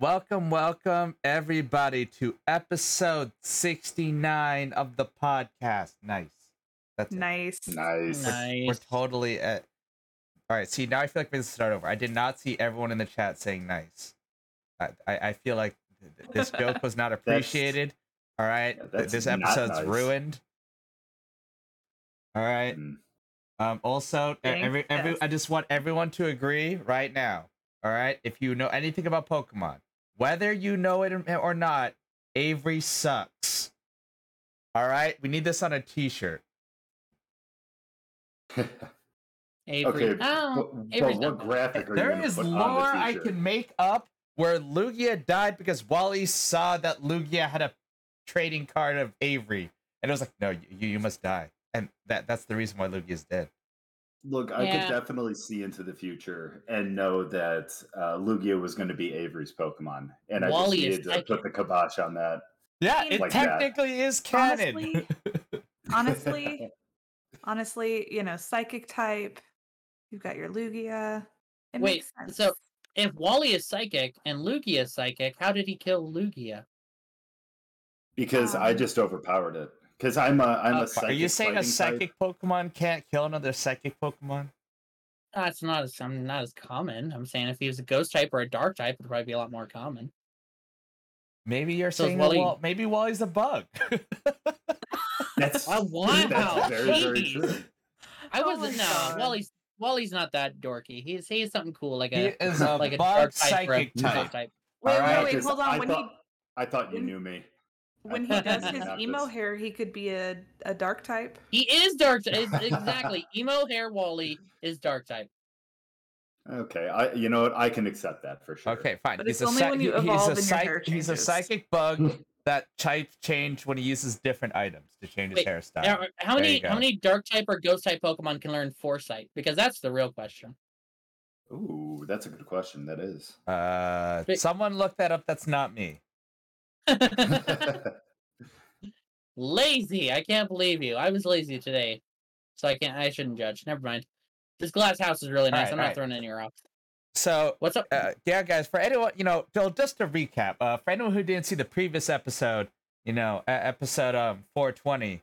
Welcome, welcome everybody to episode 69 of the podcast. Nice. That's it. Nice. Nice. We're totally at. All right. See, now I feel like we have to start over. I did not see everyone in the chat saying nice. I, I, I feel like th- th- this joke was not appreciated. All right. Yeah, this episode's nice. ruined. All right. Mm. Um, also, Thanks, every, every. I just want everyone to agree right now. All right, if you know anything about Pokemon, whether you know it or not, Avery sucks. All right, we need this on a T-shirt. Avery. okay, Oh, but, Avery's but what bad. graphic are you There gonna is put on the lore I t-shirt? can make up where Lugia died because Wally saw that Lugia had a trading card of Avery, and it was like, no, you, you must die, and that that's the reason why Lugia's dead. Look, I Yeah. could definitely see into the future and know that uh, Lugia was going to be Avery's Pokemon, and I just needed to psychic. put the kibosh on that. Yeah, mean, it Like technically is canon. Honestly, honestly, honestly, you know, psychic type. You've got your Lugia. It Wait, makes sense. so if Wally is psychic and Lugia is psychic, how did he kill Lugia? Because I Um, just overpowered it. Because I'm a I'm Uh, a psychic. Are you saying a fighting type. psychic Pokemon can't kill another psychic Pokemon? That's not as I'm not as common. I'm saying if he was a ghost type or a dark type, it'd probably be a lot more common. Maybe you're So is saying Wally- that Wall- maybe Wally's a bug. That's, Oh, wow, that's very very true. I Oh wasn't no God. Wally's Wally's not that dorky. He's he's something cool like he a is a like a dark type or psychic ghost type. type. wait, alright, wait, wait, 'Cause hold on. I When thought, I thought you knew me. He when he does his emo this. hair, he could be a, a dark type. He is dark. ty- is- Exactly. Emo hair Wally is dark type. Okay, I you know what I can accept that for sure. Okay, fine. But he's it's a only psy- when you he- he's evolve a and your psych- hair he's a psychic bug that type change when he uses different items to change his hairstyle. Now, how There many how many dark type or ghost type Pokemon can learn Foresight? Because that's the real question. Ooh, that's a good question. That is. Uh, Wait. someone look that up. That's not me. lazy. I can't believe you. I was lazy today, so I can't. I shouldn't judge. Never mind. This glass house is really nice. Alright, I'm not alright. throwing any rocks. So What's up? uh, yeah, guys, for anyone, you know, so just to recap, uh, for anyone who didn't see the previous episode, you know, uh, episode um 420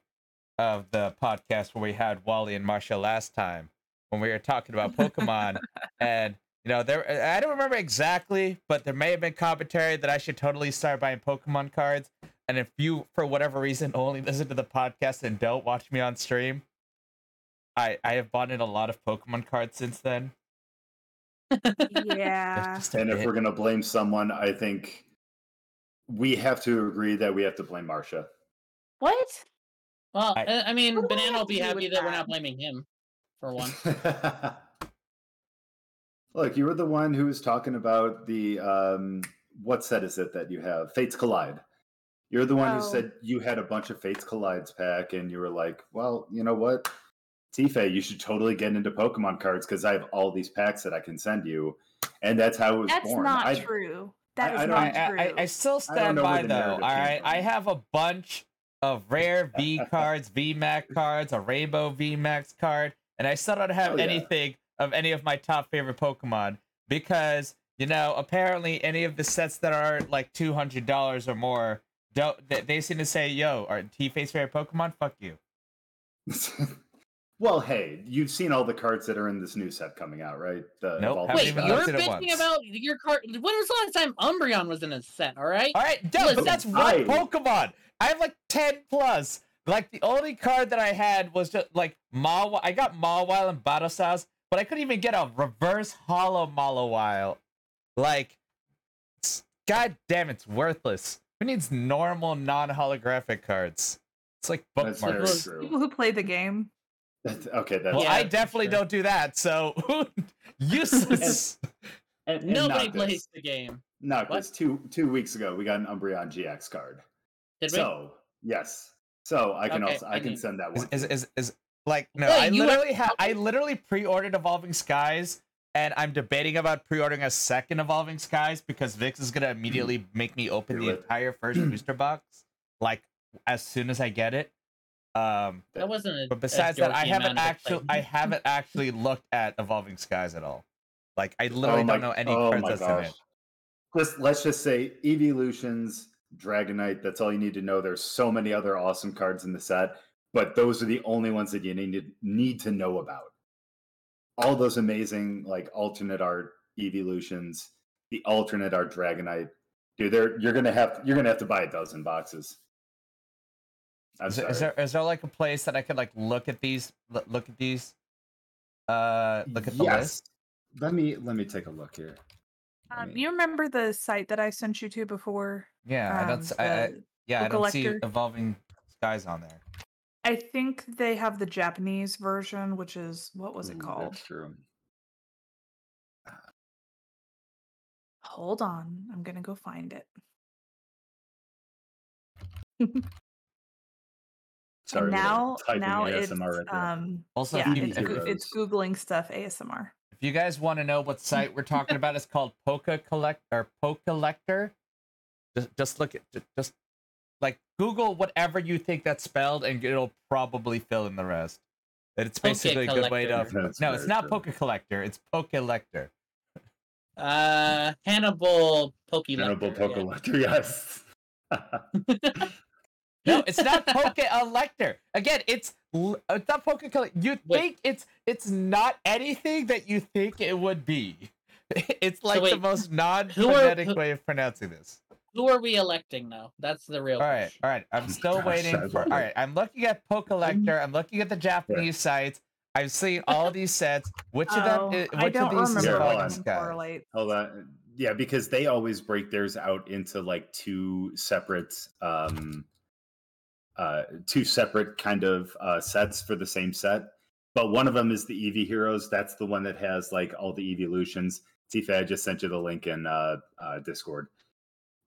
of the podcast where we had Wally and Marcia last time when we were talking about Pokemon, and you know, there I don't remember exactly, but there may have been commentary that I should totally start buying Pokemon cards. And if you, for whatever reason, only listen to the podcast and don't watch me on stream, I I have bought in a lot of Pokemon cards since then. Yeah. And if we're gonna blame someone, I think we have to agree that we have to blame Marcia. What? well, I- I, I mean, What do I Banana will be happy with that we're not blaming him for one. Look, you were the one who was talking about the um, what set is it that you have? Fates Collide. You're the one Oh. who said you had a bunch of Fates Collides pack, and you were like, "Well, you know what, Tifa, you should totally get into Pokemon cards because I have all these packs that I can send you." And that's how it was That's born. That's not I, true. That I- is I don't- I, true. I, I still stand know by though. All narrative I have a bunch of rare V cards, VMAX cards, a Rainbow VMAX card, and I still don't have Oh, yeah. Anything of any of my top favorite Pokemon because you know apparently any of the sets that are like two hundred dollars or more don't. They, they seem to say, "Yo, are T Face favorite Pokemon? Fuck you." well, hey, you've seen all the cards that are in this new set coming out, right? The Nope, Wait, you're looked bitching about your card. When was the last time Umbreon was in a set? All right. All right, yeah, but that's one I- Pokemon. I have like ten plus. Like the only card that I had was just like Mawile. I got Mawile and Battle Styles, but I couldn't even get a reverse holo Mawile. Like, it's- god damn, it's worthless. Who needs normal non-holographic cards? It's like That's bookmarks. true. People who play the game. That's, okay, that's Well, Yeah, I definitely sure. don't do that. So useless. and, and Nobody not plays this. the game. No, What? because two two weeks ago we got an Umbreon GX card. Did we? so yes, so I can Okay, also I I can need- send that one. is, is, is like no Wait, i you have- literally i literally pre-ordered evolving skies and i'm debating about pre-ordering a second evolving skies because vix is gonna immediately make me open the entire first booster box like as soon as i get it um That wasn't a. but besides that i haven't actually i haven't actually looked at evolving skies at all like i literally Oh my- don't know any oh cards my that's in gosh. it Just let's just say evolutions, Dragonite. That's all you need to know. There's so many other awesome cards in the set, but those are the only ones that you need to, need to know about. All those amazing like alternate art evolutions, the alternate art Dragonite. Dude, they're you're gonna have you're gonna have to buy a dozen boxes. I'm Is, there- sorry. is there is there like a place that I could like look at these look at these uh look at the Yes. list? Let me let me take a look here. Let Um, me- you remember the site that I sent you to before? Yeah, I Um, don't s- I, I- the- yeah, I don't see evolving skies on there. I think they have the Japanese version, which is what was it Ooh, called? That's true. Hold on, I'm gonna go find it. Sorry, and now, typing now it's ASMR right there. um, Also, yeah, if you, it's, if, goo- it's googling stuff ASMR. if you guys want to know what site we're talking about, it's called Poka Collect or Pokellector. Just just look at ju- just like Google whatever you think that's spelled, and it'll probably fill in the rest. And it's Poke basically a good way to. That's No, it's not true. Poke Collector. It's Poke Pokellector. Uh, Hannibal Poke Hannibal Lecter, yeah. Pokellector, yes. No, it's not Poke Elector. Again, it's it's not Poke Collector. You Wait. think it's it's not anything that you think it would be. It's like the wait, most non who are- phonetic who- way of pronouncing this. Who are we electing though? That's the real. All right, question. all right. I'm still waiting I for. All love it. right, I'm looking at Pokellector. I'm looking at the Japanese sites. I've seen all these sets. Which of them? Oh, i- I Which don't of these is Here, remember hold Evolving on. what Skies? Hold on. Yeah, because they always break theirs out into like two separate um uh two separate kind of uh sets for the same set. But one of them is the Eevee Heroes. That's the one that has like all the evolutions. Tifa, I just sent you the link in uh, uh Discord.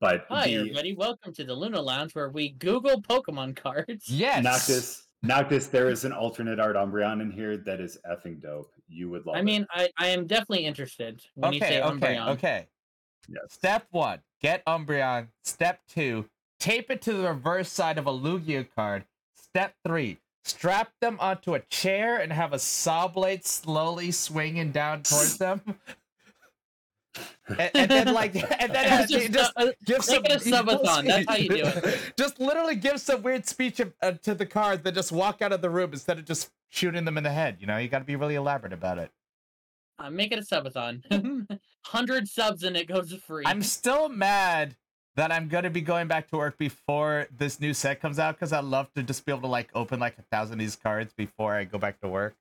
But Hi the everybody, welcome to the Luna Lounge where we Google Pokemon cards. Yes. Noctis, Noctis, there is an alternate art Umbreon in here that is effing dope. You would love I it. mean, I, I am definitely interested when you Okay. say Okay. Umbreon. Okay. Yes. Step one: get Umbreon. Step two: tape it to the reverse side of a Lugia card. Step three: strap them onto a chair and have a saw blade slowly swinging down towards them. And, and then like and then uh, just, just uh, give some a subathon, that's how you do it. just literally give some weird speech uh, to the card, then just walk out of the room instead of just shooting them in the head. You know, you got to be really elaborate about it. uh, make it a subathon. Hundred subs and it goes free. I'm still mad that I'm gonna be going back to work before this new set comes out because I'd love to just be able to like open like a thousand of these cards before I go back to work.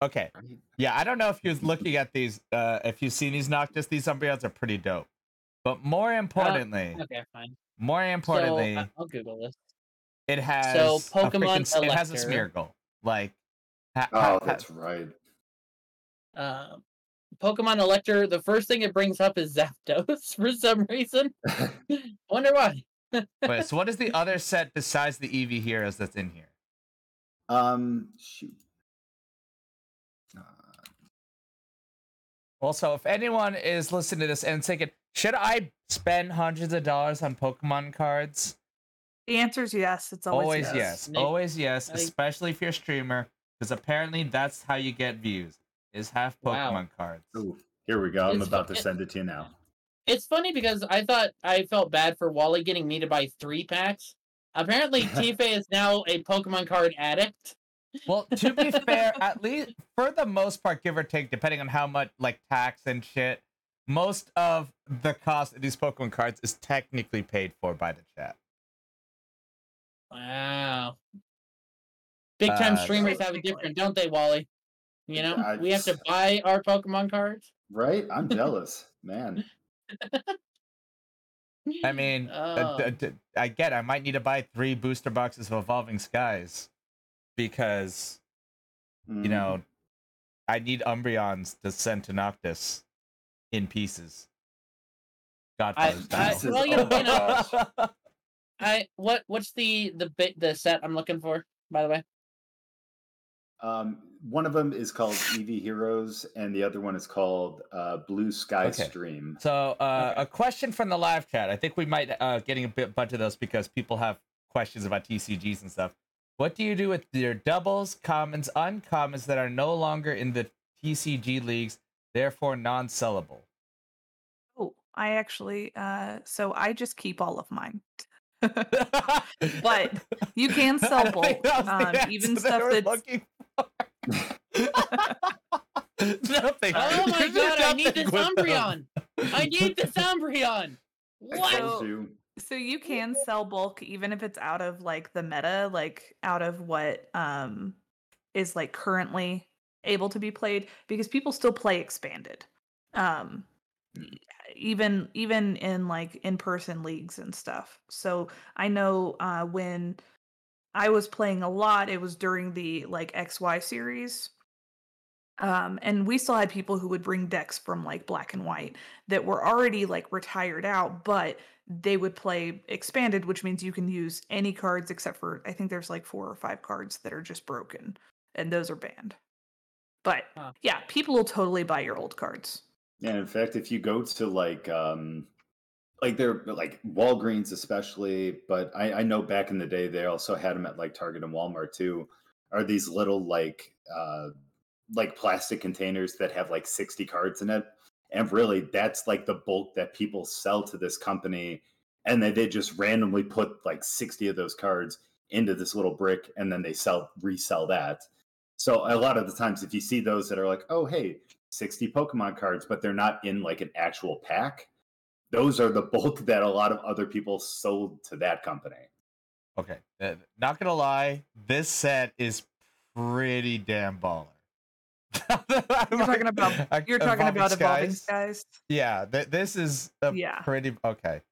But okay, yeah, I don't know if you're looking at these, uh, if you've seen these Noctis, these Umbreons are pretty dope. But more importantly, okay, fine. more importantly, So uh, I'll Google this. it has so a Pokemon freaking, it has a Elector- Smeargle. Like, ha- Oh, ha- ha- that's right. Uh, Pokemon Elector. The first thing it brings up is Zapdos for some reason. Wonder why. wait, so what is the other set besides the Eevee heroes that's in here? Um, shoot. Also, if anyone is listening to this and thinking, should I spend hundreds of dollars on Pokemon cards? The answer is yes. It's always, Always yes. yes. Nick, Always yes, I- especially if you're a streamer, because apparently that's how you get views. Is have Wow. Pokemon cards. ooh, here we go. I'm It's about fu- to send it to you now. It's funny because I thought I felt bad for Wally getting me to buy three packs. Apparently, Tifa is now a Pokemon card addict. Well, to be fair, at least for the most part, give or take, depending on how much like tax and shit, most of the cost of these Pokemon cards is technically paid for by the chat. Wow. Big time Uh, streamers have a Technically. different, don't they, Wally? You know, I- we have to buy our Pokemon cards. Right? I'm jealous, man. I mean, uh, Oh. d- d- I get. I might need to buy three booster boxes of Evolving Skies because you Mhm. know I need Umbreons to send to Noctis in pieces. God, I- style. well, you know- you know- I what what's the the bit the set I'm looking for? By the way, Um, one of them is called Eevee Heroes, and the other one is called uh, Blue Sky Okay. Stream. So, uh, Okay. a question from the live chat. I think we might uh, getting a bit bunch of those because people have questions about TCGs and stuff. What do you do with your doubles, commons, uncommons that are no longer in the TCG leagues, therefore non-sellable? Oh, I actually uh so I just keep all of mine. but you can sell both, bulk. the Um, even stuff were that's looking for. nothing. Oh my god, I need nothing this with them. Umbreon! I need this Umbreon! I What? So- you. So you can sell bulk even if it's out of like the meta, like out of what um is like currently able to be played because people still play expanded. Um Mm. even even in like in-person leagues and stuff. So I know uh when I was playing a lot, it was during the like XY series. Um, and we still had people who would bring decks from like black and white that were already like retired out, but they would play expanded, which means you can use any cards except for I think there's like four or five cards that are just broken, and those are banned. But Huh. yeah, people will totally buy your old cards. And in fact, if you go to like um like they're like Walgreens especially, but I, I know back in the day they also had them at like Target and Walmart too. Are these little like uh like plastic containers that have like 60 cards in it? And really that's like the bulk that people sell to this company. And then they just randomly put like 60 of those cards into this little brick and then they sell resell that. So a lot of the times if you see those that are like, oh hey, 60 Pokemon cards, but they're not in like an actual pack. Those are the bulk that a lot of other people sold to that company. Okay, not gonna lie, this set is pretty damn baller. You're talking about you're talking about evolving Skies? skies. Yeah, th- this is a Yeah. pretty okay.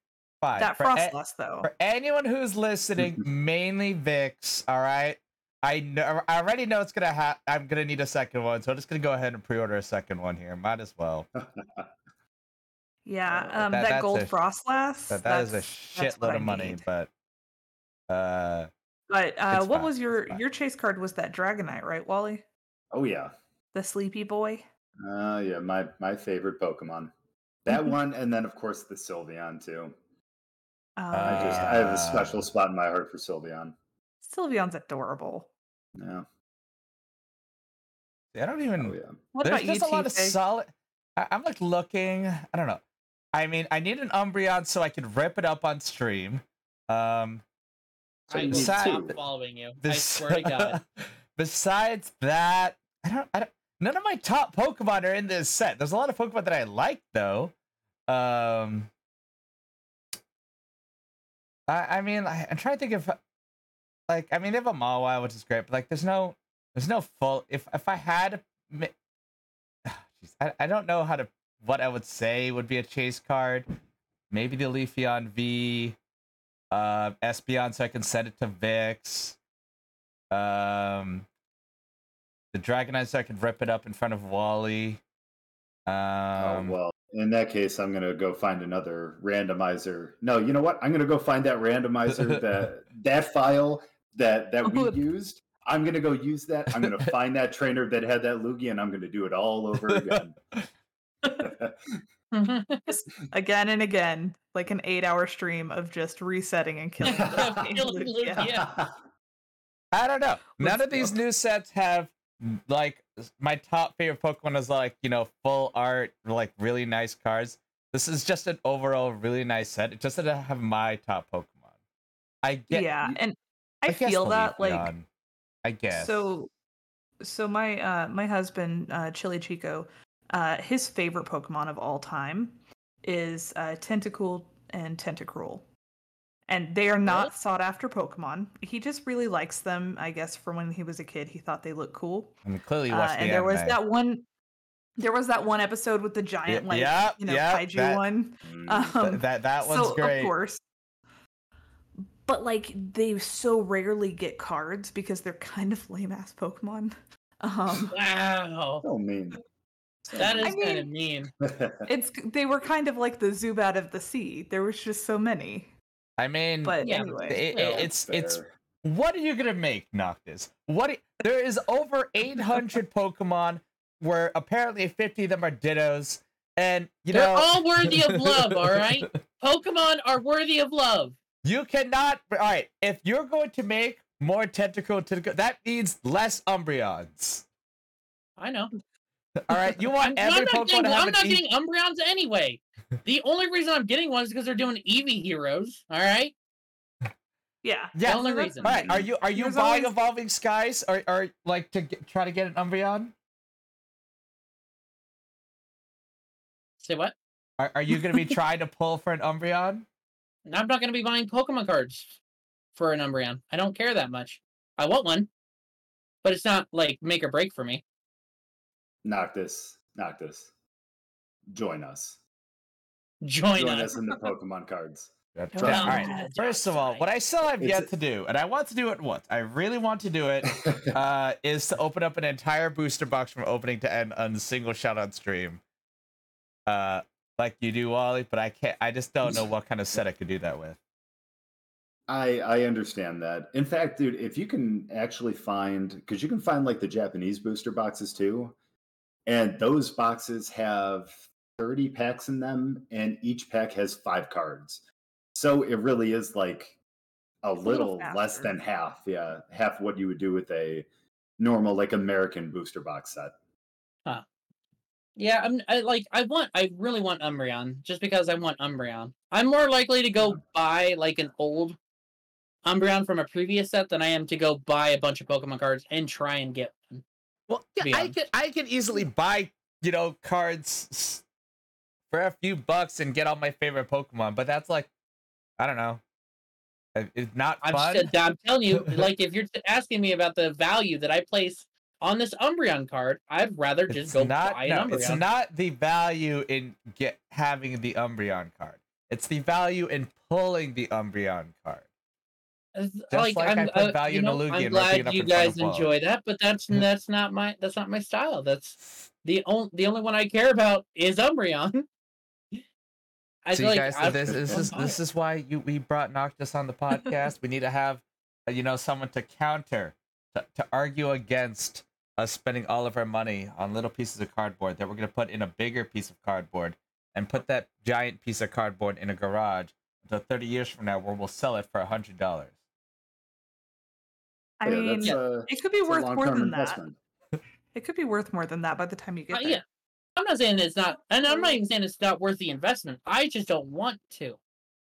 Fine. That For frost a- loss though. For anyone who's listening, mainly Vix, all right. I know. I already know it's gonna have. I'm gonna need a second one, so I'm just gonna go ahead and pre-order a second one here. Might as well. Yeah, Uh, um, that- that, gold a- Froslass. But that is a that's- that's what shitload of money. need. But uh, But uh, what fine, was your your chase card? Was that Dragonite, right, Wally? Oh yeah. The sleepy boy. Uh yeah, my my favorite Pokemon. That one and then of course the Sylveon too. Uh, I just I have a special spot in my heart for Sylveon. Sylveon's adorable. Yeah. I don't even. Oh yeah. What There's about you, just a lot of solid. I, I'm like looking. I don't know. I mean, I need an Umbreon so I can rip it up on stream. Um, So I you will stop following you. I bes- swear to God. besides that, I don't. I don't. None of my top Pokemon are in this set. There's a lot of Pokemon that I like though. Um, I I mean, I, I'm trying to think if, like, I mean, they have a Mawile, which is great, but like, there's no, there's no full. If if I had, I I don't know how to what I would say would be a chase card. Maybe the Leafeon V, uh, Espeon, so I can send it to Vix. Um, the Dragonite, so I can rip it up in front of Wally. Um, oh well. In that case, I'm gonna go find another randomizer. No, you know what? I'm gonna go find that randomizer that that file that that we Oh. used. I'm gonna go use that. I'm gonna find that trainer that had that Lugia, and I'm gonna do it all over again. Again and again, like an eight-hour stream of just resetting and killing. Killing Lugia. Lugia. I don't know. None Let's of these new sets have like my top favorite Pokemon is like you know full art, like really nice cards. This is just an overall really nice set. It just doesn't have my top Pokemon. I get. yeah, and I, guess feel that like Leafeon, I guess. So, so my uh my husband uh Chili Chico, uh his favorite Pokemon of all time is uh Tentacool and Tentacruel. And they are not Really? sought after Pokemon. He just really likes them, I guess from when he was a kid. He thought they looked cool. I mean, clearly you Uh, watched the and there was that one there was that one episode with the giant like yeah, you know yeah, kaiju that- one. Mm. Um, that that one's so great. of course. But like they so rarely get cards because they're kind of lame ass Pokemon. Um Wow. so mean. That is I kind of mean- mean. it's they were kind of like the Zubat of the sea. There was just so many. I mean, But Yeah, anyway. it- well, it- it's it's what are you gonna make Noctis? What i- there is over 800 Pokemon where apparently 50 of them are Dittos, and you know They're know all worthy of love, all right? Pokemon are worthy of love. you cannot. All right, if you're going to make more tentacle, tentacle that means less Umbreons. I know. All right, you want I'm every not, Pokemon getting, to have I'm not E- getting Umbreons anyway. The only reason I'm getting one is because they're doing Eevee heroes. All right. Yeah. Yeah, the only reason. All right, are you are you There's buying always- Evolving Skies or or like to get, try to get an Umbreon? Say what? Are, are you going to be trying to pull for an Umbreon? I'm not going to be buying Pokemon cards for an Umbreon. I don't care that much. I want one, but it's not like make or break for me. Noctis, Noctis, join us. Join, Join us. us in the Pokemon cards. Yeah, Trust all First of all, what I still have yet to do, and I want to do it once, I really want to do it, uh, is to open up an entire booster box from opening to end on a single shot on stream. Uh, like you do, Wally, but I can't. I just don't know what kind of set I could do that with. I I understand that. In fact, dude, if you can actually find because you can find like the Japanese booster boxes too, and those boxes have 30 packs in them, and each pack has five cards. So it really is like a a little, little less than half. Yeah, half what you would do with a normal like American booster box set. Huh. Yeah, I'm I like I want I really want Umbreon just because I want Umbreon. I'm more likely to go buy like an old Umbreon from a previous set than I am to go buy a bunch of Pokemon cards and try and get one. Well, yeah, I could I could easily buy you know cards for a few bucks and get all my favorite Pokemon, but that's like I don't know. Uh, It's not I'm, fun. just, I'm telling you, like if you're asking me about the value that I place on this Umbreon card, I'd rather just It's go not. buy no, an Umbreon. it's not the value in get having the Umbreon card. It's the value in pulling the Umbreon card. It's like I I'm, put uh, value you in a know, I'm and ripping it glad you guys enjoy that, but that's Mm. that's not my that's not my style. That's the only the only one I care about is Umbreon. I See, like guys, so this, this is this is why you we brought Noctis on the podcast. we need to have, uh, you know, someone to counter, to, to argue against us spending all of our money on little pieces of cardboard that we're gonna put in a bigger piece of cardboard and put that giant piece of cardboard in a garage until 30 years from now, where we'll sell it for a hundred dollars. I Yeah, mean, that's, uh, it could be worth more long-term than that. It could be worth more than that by the time you get Uh, there. yeah, I'm not saying it's not, and I'm not even saying it's not worth the investment. I just don't want to.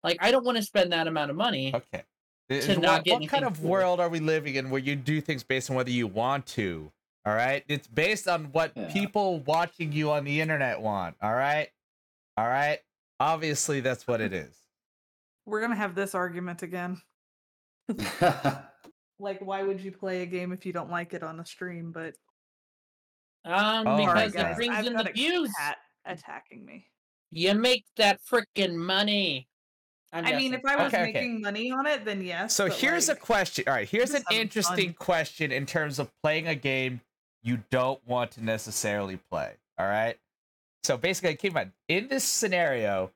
Like, I don't want to spend that amount of money. Okay. Uh, To what, not get what kind of for it. world are we living in where you do things based on whether you want to? All right. It's based on what Yeah. people watching you on the internet want. All right. All right. Obviously, that's what it is. We're gonna have this argument again. Like, why would you play a game if you don't like it on a stream? But Um, Oh because God. it brings I've in got the a views. cat attacking me. You make that freaking money. I'm I mean, if I was Okay, okay. making money on it, then yes. So here's like, a question. All right. Here's an interesting fun. question in terms of playing a game you don't want to necessarily play. All right. So basically, keep in mind in this scenario,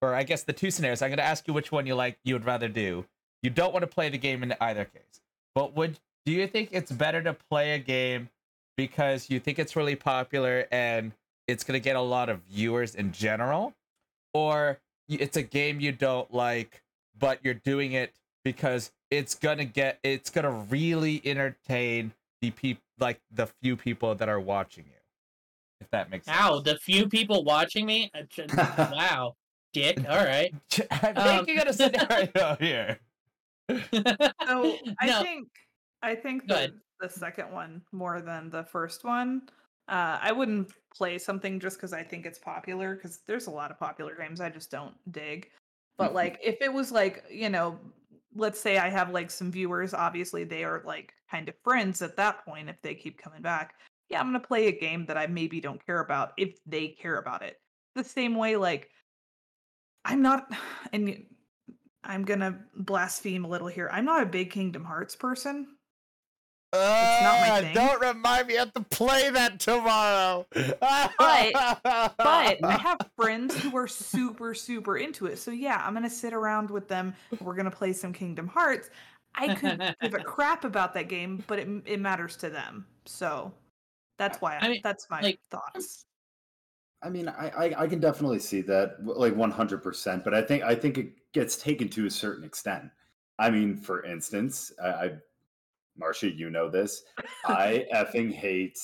or I guess the two scenarios, I'm going to ask you which one you like, you would rather do. You don't want to play the game in either case. But would do you think it's better to play a game because you think it's really popular and it's going to get a lot of viewers in general, or it's a game you don't like but you're doing it because it's gonna get it's gonna really entertain the people like the few people that are watching you if that makes sense Ow, the few people watching me. wow, dick. All right. i'm Um, making it a scenario here So I No. think I think the, the second one more than the first one. Uh, I wouldn't play something just because I think it's popular because there's a lot of popular games I just don't dig. But Mhm. like if it was like you know, let's say I have like some viewers, obviously they are like kind of friends at that point if they keep coming back. Yeah, I'm gonna play a game that I maybe don't care about if they care about it. The same way like I'm not and I'm gonna blaspheme a little here. I'm not a big Kingdom Hearts person. not my Uh, thing. don't remind me i have to play that tomorrow but but I have friends who are super, super into it. So yeah, I'm gonna sit around with them. We're gonna play some Kingdom Hearts. I could give a crap about that game, but it it matters to them. So that's why I, I mean, that's my like, thoughts. I mean, I, I I can definitely see that, like one hundred percent. But I think I think it gets taken to a certain extent. I mean, for instance, I, I Marcia, you know this. I effing hate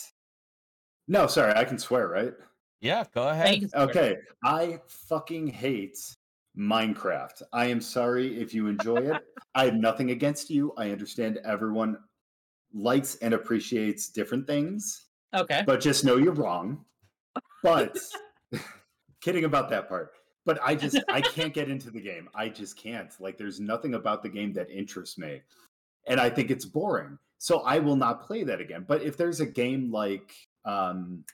No, sorry, I can swear, right? Yeah, go ahead. Okay, I fucking hate Minecraft. I am sorry if you enjoy it. I have nothing against you. I understand everyone likes and appreciates different things, Okay. but just know you're wrong. But kidding about that part. But I just I can't get into the game. I just can't. Like there's nothing about the game that interests me. And I think it's boring. So I will not play that again. But if there's a game like um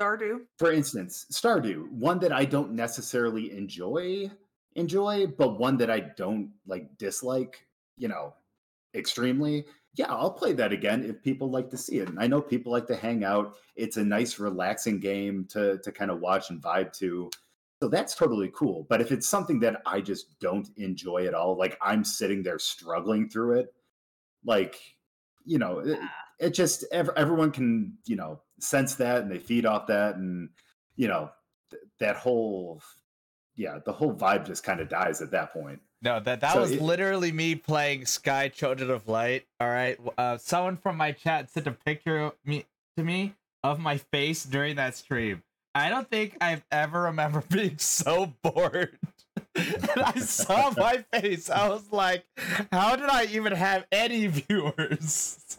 Stardew. for instance, Stardew, one that I don't necessarily enjoy enjoy, but one that I don't like dislike, you know, extremely. Yeah, I'll play that again if people like to see it. And I know people like to hang out. It's a nice relaxing game to to kind of watch and vibe to. So that's totally cool. But if it's something that I just don't enjoy at all, like I'm sitting there struggling through it, like you know, it, it just ev- everyone can you know sense that and they feed off that and you know th- that whole yeah the whole vibe just kind of dies at that point No, that that So was it- literally me playing Sky Children of Light. All right, uh, someone from my chat sent a picture of me to me of my face during that stream. I don't think I've ever remember being so bored. and I saw my face. I was like, "How did I even have any viewers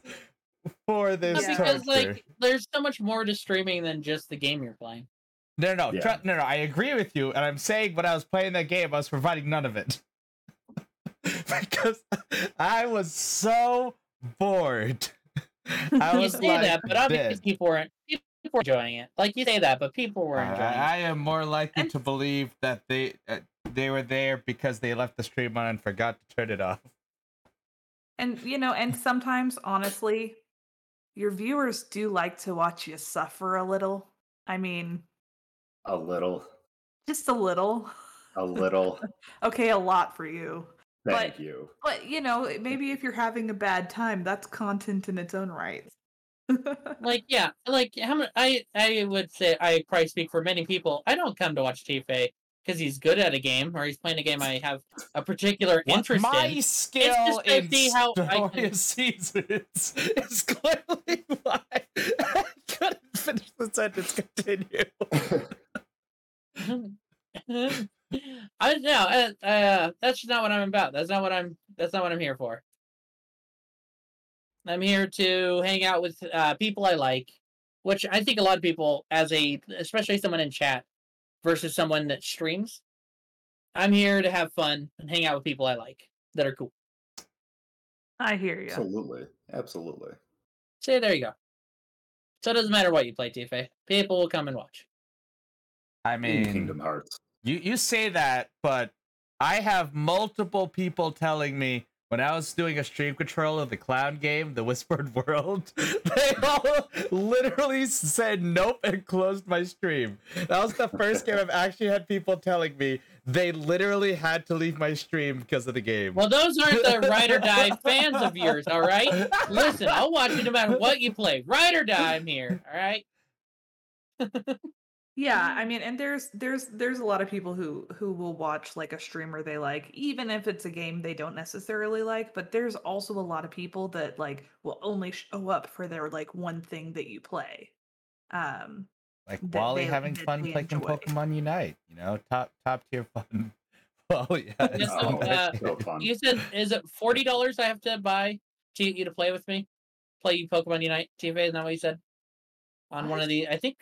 for this?" Yeah. because like there's so much more to streaming than just the game you're playing. No, no, no, Yeah. tru- no, no. I agree with you, and I'm saying when I was playing that game, I was providing none of it because I was so bored. I You was say like, that, but obviously dead. people weren't people were enjoying it. Like you say that, but people were I, enjoying it. I am more likely And- to believe that they uh, they were there because they left the stream on and forgot to turn it off. And you know, and sometimes honestly, your viewers do like to watch you suffer a little. I mean, a little just a little. a little Okay, a lot for you. thank But- you But you know, maybe if you're having a bad time, that's content in its own right. Like yeah, like how much I I would say I probably speak for many people. I don't come to watch Tifa because he's good at a game or he's playing a game I have a particular What interest my in. skill just to in see how I can- seasons is clearly why I couldn't finish the sentence. Continue. I no, uh, uh, that's not what I'm about. That's not what I'm. That's not what I'm here for. I'm here to hang out with uh, people I like, which I think a lot of people, as a especially someone in chat, versus someone that streams. I'm here to have fun and hang out with people I like that are cool. I hear you. absolutely absolutely See, there you go. So it doesn't matter what you play, Tifa. People will come and watch. I in mean, kingdom hearts You you say that, but I have multiple people telling me when I was doing a stream control of the clown game, the Whispered World, they all literally said nope and closed my stream. That was the first game I've actually had people telling me they literally had to leave my stream because of the game. Well, those aren't the ride or die fans of yours, all right? Listen, I'll watch you no matter what you play. Ride or die, I'm here, all right? Yeah, I mean, and there's there's there's a lot of people who who will watch like a streamer they like, even if it's a game they don't necessarily like. But there's also a lot of people that like will only show up for their like one thing that you play. Um, like Wally they- having fun playing enjoy. Pokemon Unite, you know, top top tier fun. Wally has Yes, Oh, so, uh, so fun You said, is it forty dollars I have to buy to get you to play with me? Play you Pokemon Unite TV? Isn't that what you said? On one of the, I think,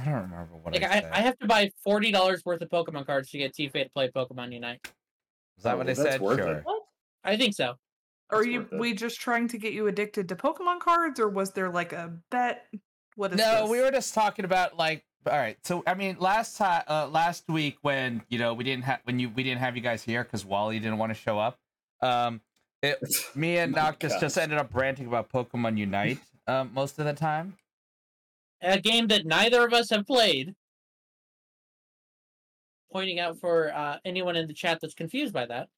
I don't remember what like I I, said. I have to buy forty dollars worth of Pokemon cards to get Tifa to play Pokemon Unite. Is that Oh, what well, I that's said? worth it. Sure. I think so. are you we just trying to get you addicted to Pokemon cards, or was there like a bet? What is no this? we were just talking about like all right so i mean last time uh, last week when you know we didn't have when you we didn't have you guys here because wally didn't want to show up um it, me and My noctis just ended up ranting about pokemon unite um most of the time A game that neither of us have played. Pointing out for uh, anyone in the chat that's confused by that.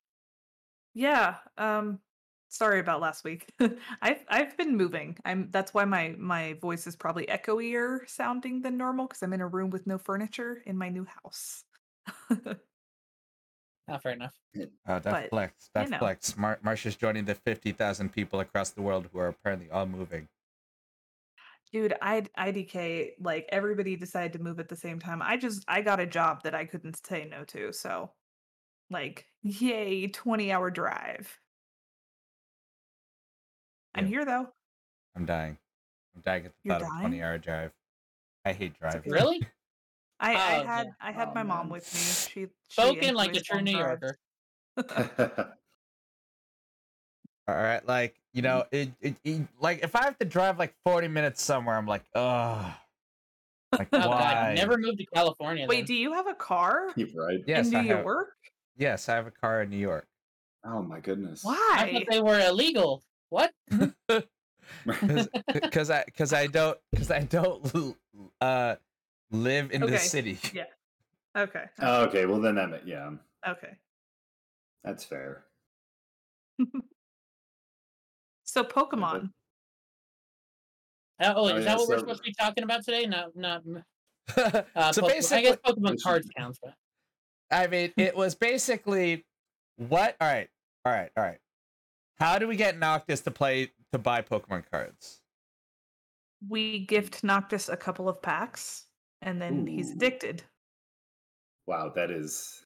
Yeah. Um sorry about last week. I've I've been moving. I'm that's why my my voice is probably echoier sounding than normal because I'm in a room with no furniture in my new house. Not fair enough. oh that But, flex that you know. flex Mar- marcia's joining the 50000 people across the world who are apparently all moving Dude, I IDK like everybody decided to move at the same time. I just I got a job that I couldn't say no to, so like yay, 20 hour drive. I'm Yeah. here though. I'm dying. I'm dying at the You're thought of a dying? 20 hour drive. I hate driving. okay. Really? I, I Oh, had yeah. I had Oh, my mom man. with me. She, she Spoken like a enjoys true long New drives. Yorker. All right, like you know, it, it, it like if I have to drive like 40 minutes somewhere, I'm like, ugh. Like Oh why? god, never moved to California. Wait, then. do you have a car? You're right. yes, and do I have, work? yes, I have a car in New York. Oh my goodness. Why? I Why? thought they were illegal. What? Because I because I don't because I don't uh live in Okay. the city. Yeah. Okay. Oh, okay, well then that ma- yeah, Okay. that's fair. So Pokemon. Uh, oh, Oh, is yeah, that what we're supposed to be talking about today? Not, not. Uh, so Pokemon- I guess Pokemon cards is- counts. But I mean, it was basically what? All right, all right, all right. How do we get Noctis to play to buy Pokemon cards? We gift Noctis a couple of packs, and then he's addicted. Wow, that is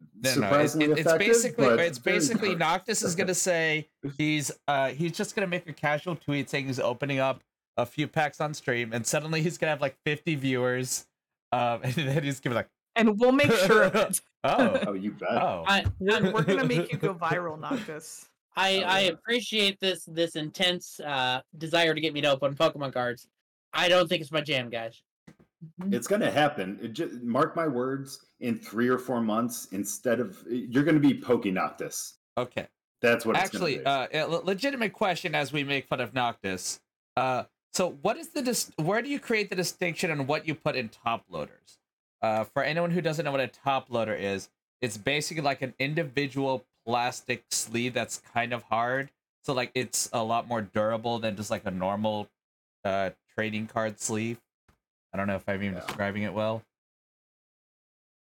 No, no, it's, surprisingly it- it's basically but it's basically. Noctis is gonna say he's uh he's just gonna make a casual tweet saying he's opening up a few packs on stream, and suddenly he's gonna have like 50 viewers, um, and then he's gonna be like, And we'll make sure of it. oh, Oh, you bet. oh, I, We're, we're gonna make you go viral, Noctis. I, Oh, I appreciate this this intense uh desire to get me to open Pokemon cards. I don't think it's my jam, guys. It's going to happen. It ju- mark my words. In three or four months, instead of you're going to be poking Noctis. okay. That's what Actually, it's going to uh, a legitimate question as we make fun of Noctis. Uh, so what is the dis- where do you create the distinction on what you put in top loaders? Uh, for anyone who doesn't know what a top loader is, it's basically like an individual plastic sleeve that's kind of hard. So like it's a lot more durable than just like a normal uh trading card sleeve. I don't know if I'm even Yeah. describing it well.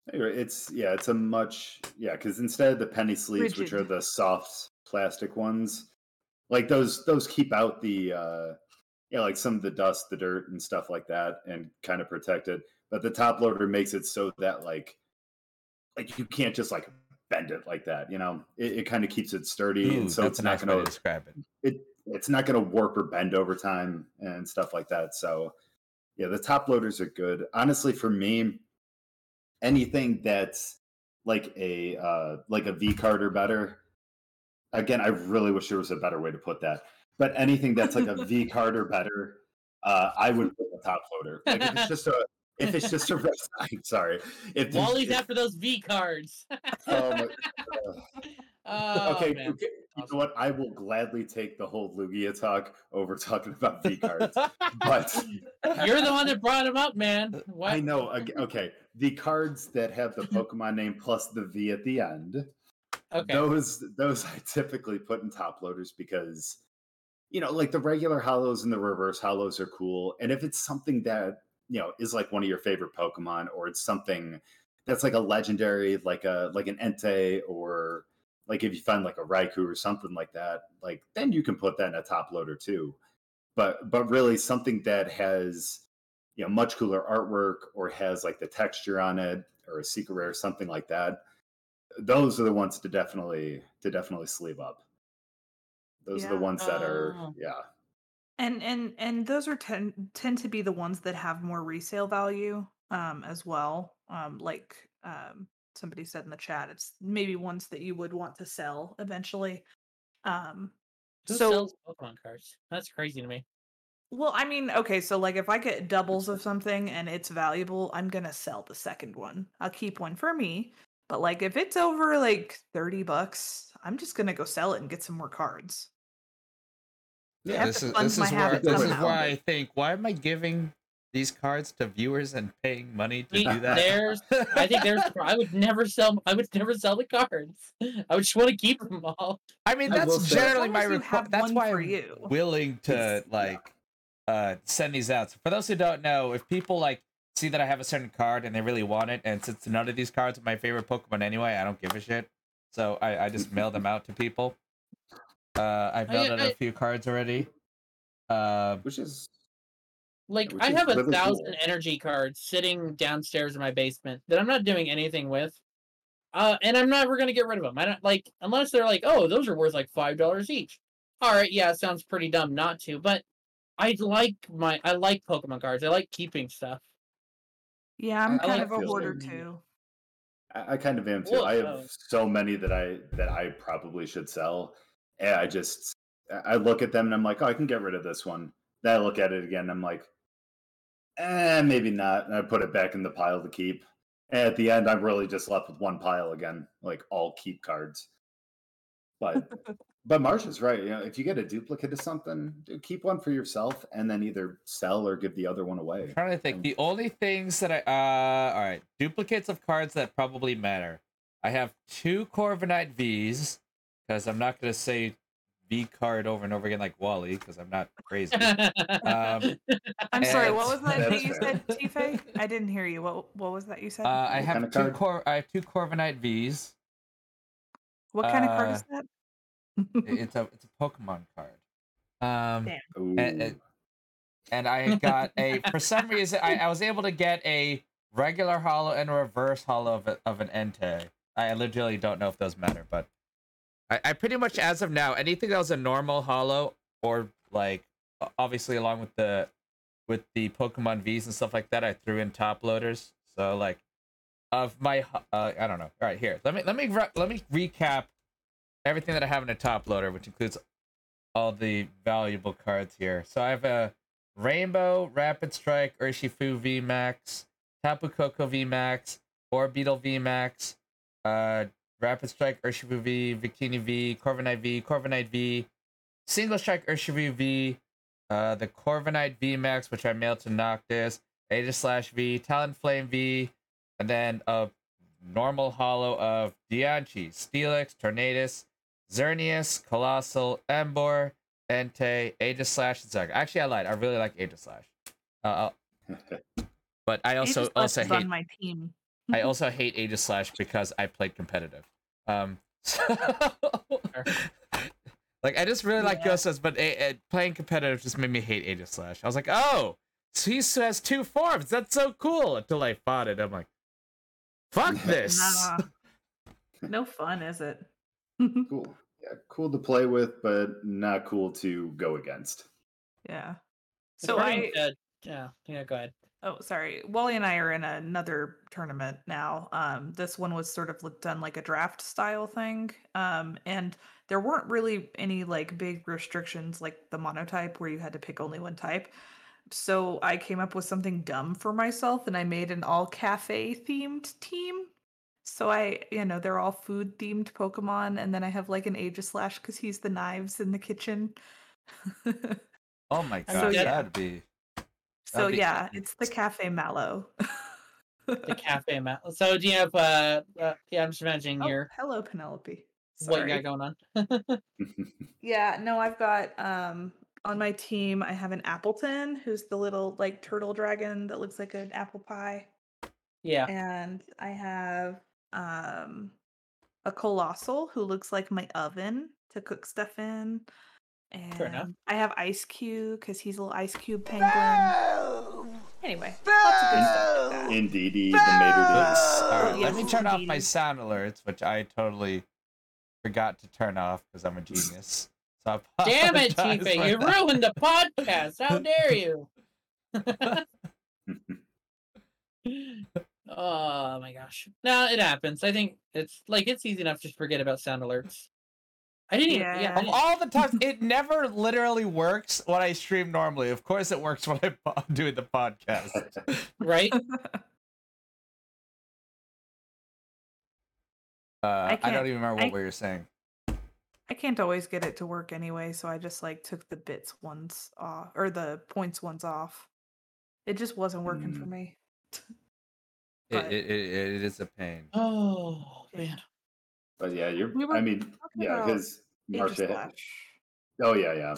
It's yeah, it's a much yeah, because instead of the penny sleeves, which are the soft plastic ones, like those those keep out the uh yeah, like some of the dust, the dirt and stuff like that, and kind of protect it. But the top loader makes it so that like like you can't just like bend it like that, you know. It, it kind of keeps it sturdy, Ooh, and so that's it's a not nice way gonna to describe it. it it's not going to warp or bend over time and stuff like that. So, yeah, the top loaders are good. Honestly, for me, anything that's like a uh, like a V card or better. Again, I really wish there was a better way to put that. But anything that's like a V card or better, uh, I would put the top loader. Like if it's just a if it's just a red sign, sorry. If Wally's if- after those V cards. my- uh, oh, okay, man. You know what? I will gladly take the whole Lugia talk over talking about V cards. but You're the one that brought him up, man. What? I know. Okay, the cards that have the Pokemon name plus the V at the end, Okay. those those I typically put in top loaders because you know, like the regular holos and the reverse holos are cool. And if it's something that you know is like one of your favorite Pokemon, or it's something that's like a legendary, like a like an Entei, or like if you find like a Raikou or something like that, like then you can put that in a top loader too. But but really something that has you know much cooler artwork or has like the texture on it or a secret rare something like that those are the ones to definitely to definitely sleeve up those are the ones that are Oh. yeah And and and those are tend tend to be the ones that have more resale value um as well. Um like um somebody said in the chat it's maybe ones that you would want to sell eventually. Um Who so sells Pokemon cards? That's crazy to me. well I mean okay so like if I get doubles of something and it's valuable I'm going to sell the second one. I'll keep one for me. But like if it's over like 30 bucks, I'm just going to go sell it and get some more cards. Yeah this is this is where this is why I think why am I giving these cards to viewers and paying money to See, do that? there's- I think there's. I would never sell. I would never sell the cards. I would just want to keep them all. I mean, that's say- generally my as request. That's why for I'm you. willing to like uh send these out. So for those who don't know, if people like see that I have a certain card and they really want it, and since none of these cards are my favorite Pokemon anyway, I don't give a shit. So I, I just mail them out to people. Uh, I've I- mailed out I- a few cards already. Uh, which is Like which I have a thousand cool. energy cards sitting downstairs in my basement that I'm not doing anything with. Uh, and I'm never gonna get rid of them. I don't like unless they're like, oh, those are worth like five dollars each. All right, yeah, sounds pretty dumb not to, but I like my I like Pokemon cards. I like keeping stuff. Yeah, I'm I kind like of a hoarder too. I, I kind of am too. Well, I have uh, so many that I that I probably should sell. And I just I look at them and I'm like, oh, I can get rid of this one. Then I look at it again. And I'm like, eh, maybe not. And I put it back in the pile to keep. And at the end, I'm really just left with one pile again, like all keep cards. But but Marcia's right. You know, if you get a duplicate of something, dude, keep one for yourself and then either sell or give the other one away. I'm trying to think. The only things that I uh all right, duplicates of cards that probably matter. I have two Corviknight V's because I'm not gonna say V card over and over again like Wally because I'm not crazy. Um, I'm sorry, what was that that you said, Tifa? I didn't hear you. What what was that you said? uh, I have kind of two card? Cor I have two Corviknight V's. what kind of card uh, is that? It's a it's a Pokemon card. Um, Damn. And- and I got a for some reason I, I was able to get a regular holo and a reverse holo of, a, of an Entei. I literally don't know if those matter, but I, I pretty much as of now anything that was a normal holo or like obviously along with the with the Pokemon V's and stuff like that, I threw in top loaders. So like of my uh, I don't know. All right, here let me let me re- let me recap everything that I have in a top loader, which includes all the valuable cards here. So I have a Rainbow, Rapid Strike, Urshifu V Max, Tapu Koko V Max, Orbeetle V Max, uh, Rapid Strike, Urshifu V, Victini V, Corviknight V, Corviknight V, Single Strike Urshifu V, uh, the Corviknight V Max, which I mailed to Noctis, Aegislash V, Talonflame V, and then a normal holo of Diancie, Steelix, Tornadus, Xerneas, Coalossal, Emboar, Entei, Aegislash, and Zerg. Actually, I lied. I really like Aegislash. Uh, uh, but I also also hate on my team. I also hate Aegislash because I played competitive. Um, so, like I just really like Yeah. Ghost Subs, but a- a- playing competitive just made me hate Aegislash. I was like, oh, so he has two forms. That's so cool. Until I fought it, I'm like, fuck this. Nah. no fun, is it? cool. Yeah, cool to play with, but not cool to go against. yeah. So According I to- yeah, yeah, go ahead. Oh, sorry. Wally and I are in another tournament now. Um, this one was sort of done like a draft style thing. Um, and there weren't really any like big restrictions like the monotype where you had to pick only one type. So I came up with something dumb for myself and I made an all cafe themed team. So I, you know, they're all food themed Pokemon, and then I have like an Aegislash because he's the knives in the kitchen. Oh my So, god, yeah. that'd be. So be yeah, it's the Cafe Mallow. The cafe map. So do you have uh, uh yeah, I'm just imagining Oh, your hello, Penelope. what you got going on. Yeah, no, I've got um on my team I have an Appletun who's the little like turtle dragon that looks like an apple pie. yeah. And I have um a Coalossal who looks like my oven to cook stuff in. Fair enough. And I have Eiscue because he's a little ice cube penguin. Anyway, lots of good stuff like that. Indeedy, the mater Oops. All right, let me turn off my sound alerts, which I totally forgot to turn off because I'm a genius. So I Damn it, apologize Tifa, you that. ruined the podcast. How dare you? oh my gosh. No, it happens. I think it's like it's easy enough to just forget about sound alerts. I didn't even yeah, Yeah. Of all the times, it never literally works when I stream normally. Of course, it works when I'm doing the podcast. right? Uh, I, can't- don't even remember what I- we were saying. I can't always get it to work anyway, so I just like took the bits ones off or the points ones off. It just wasn't working for Mm. me. It, it, it, it is a pain. Oh man. But yeah, you're. We I mean, yeah, about because Aegis Marcia. had- Oh yeah, yeah.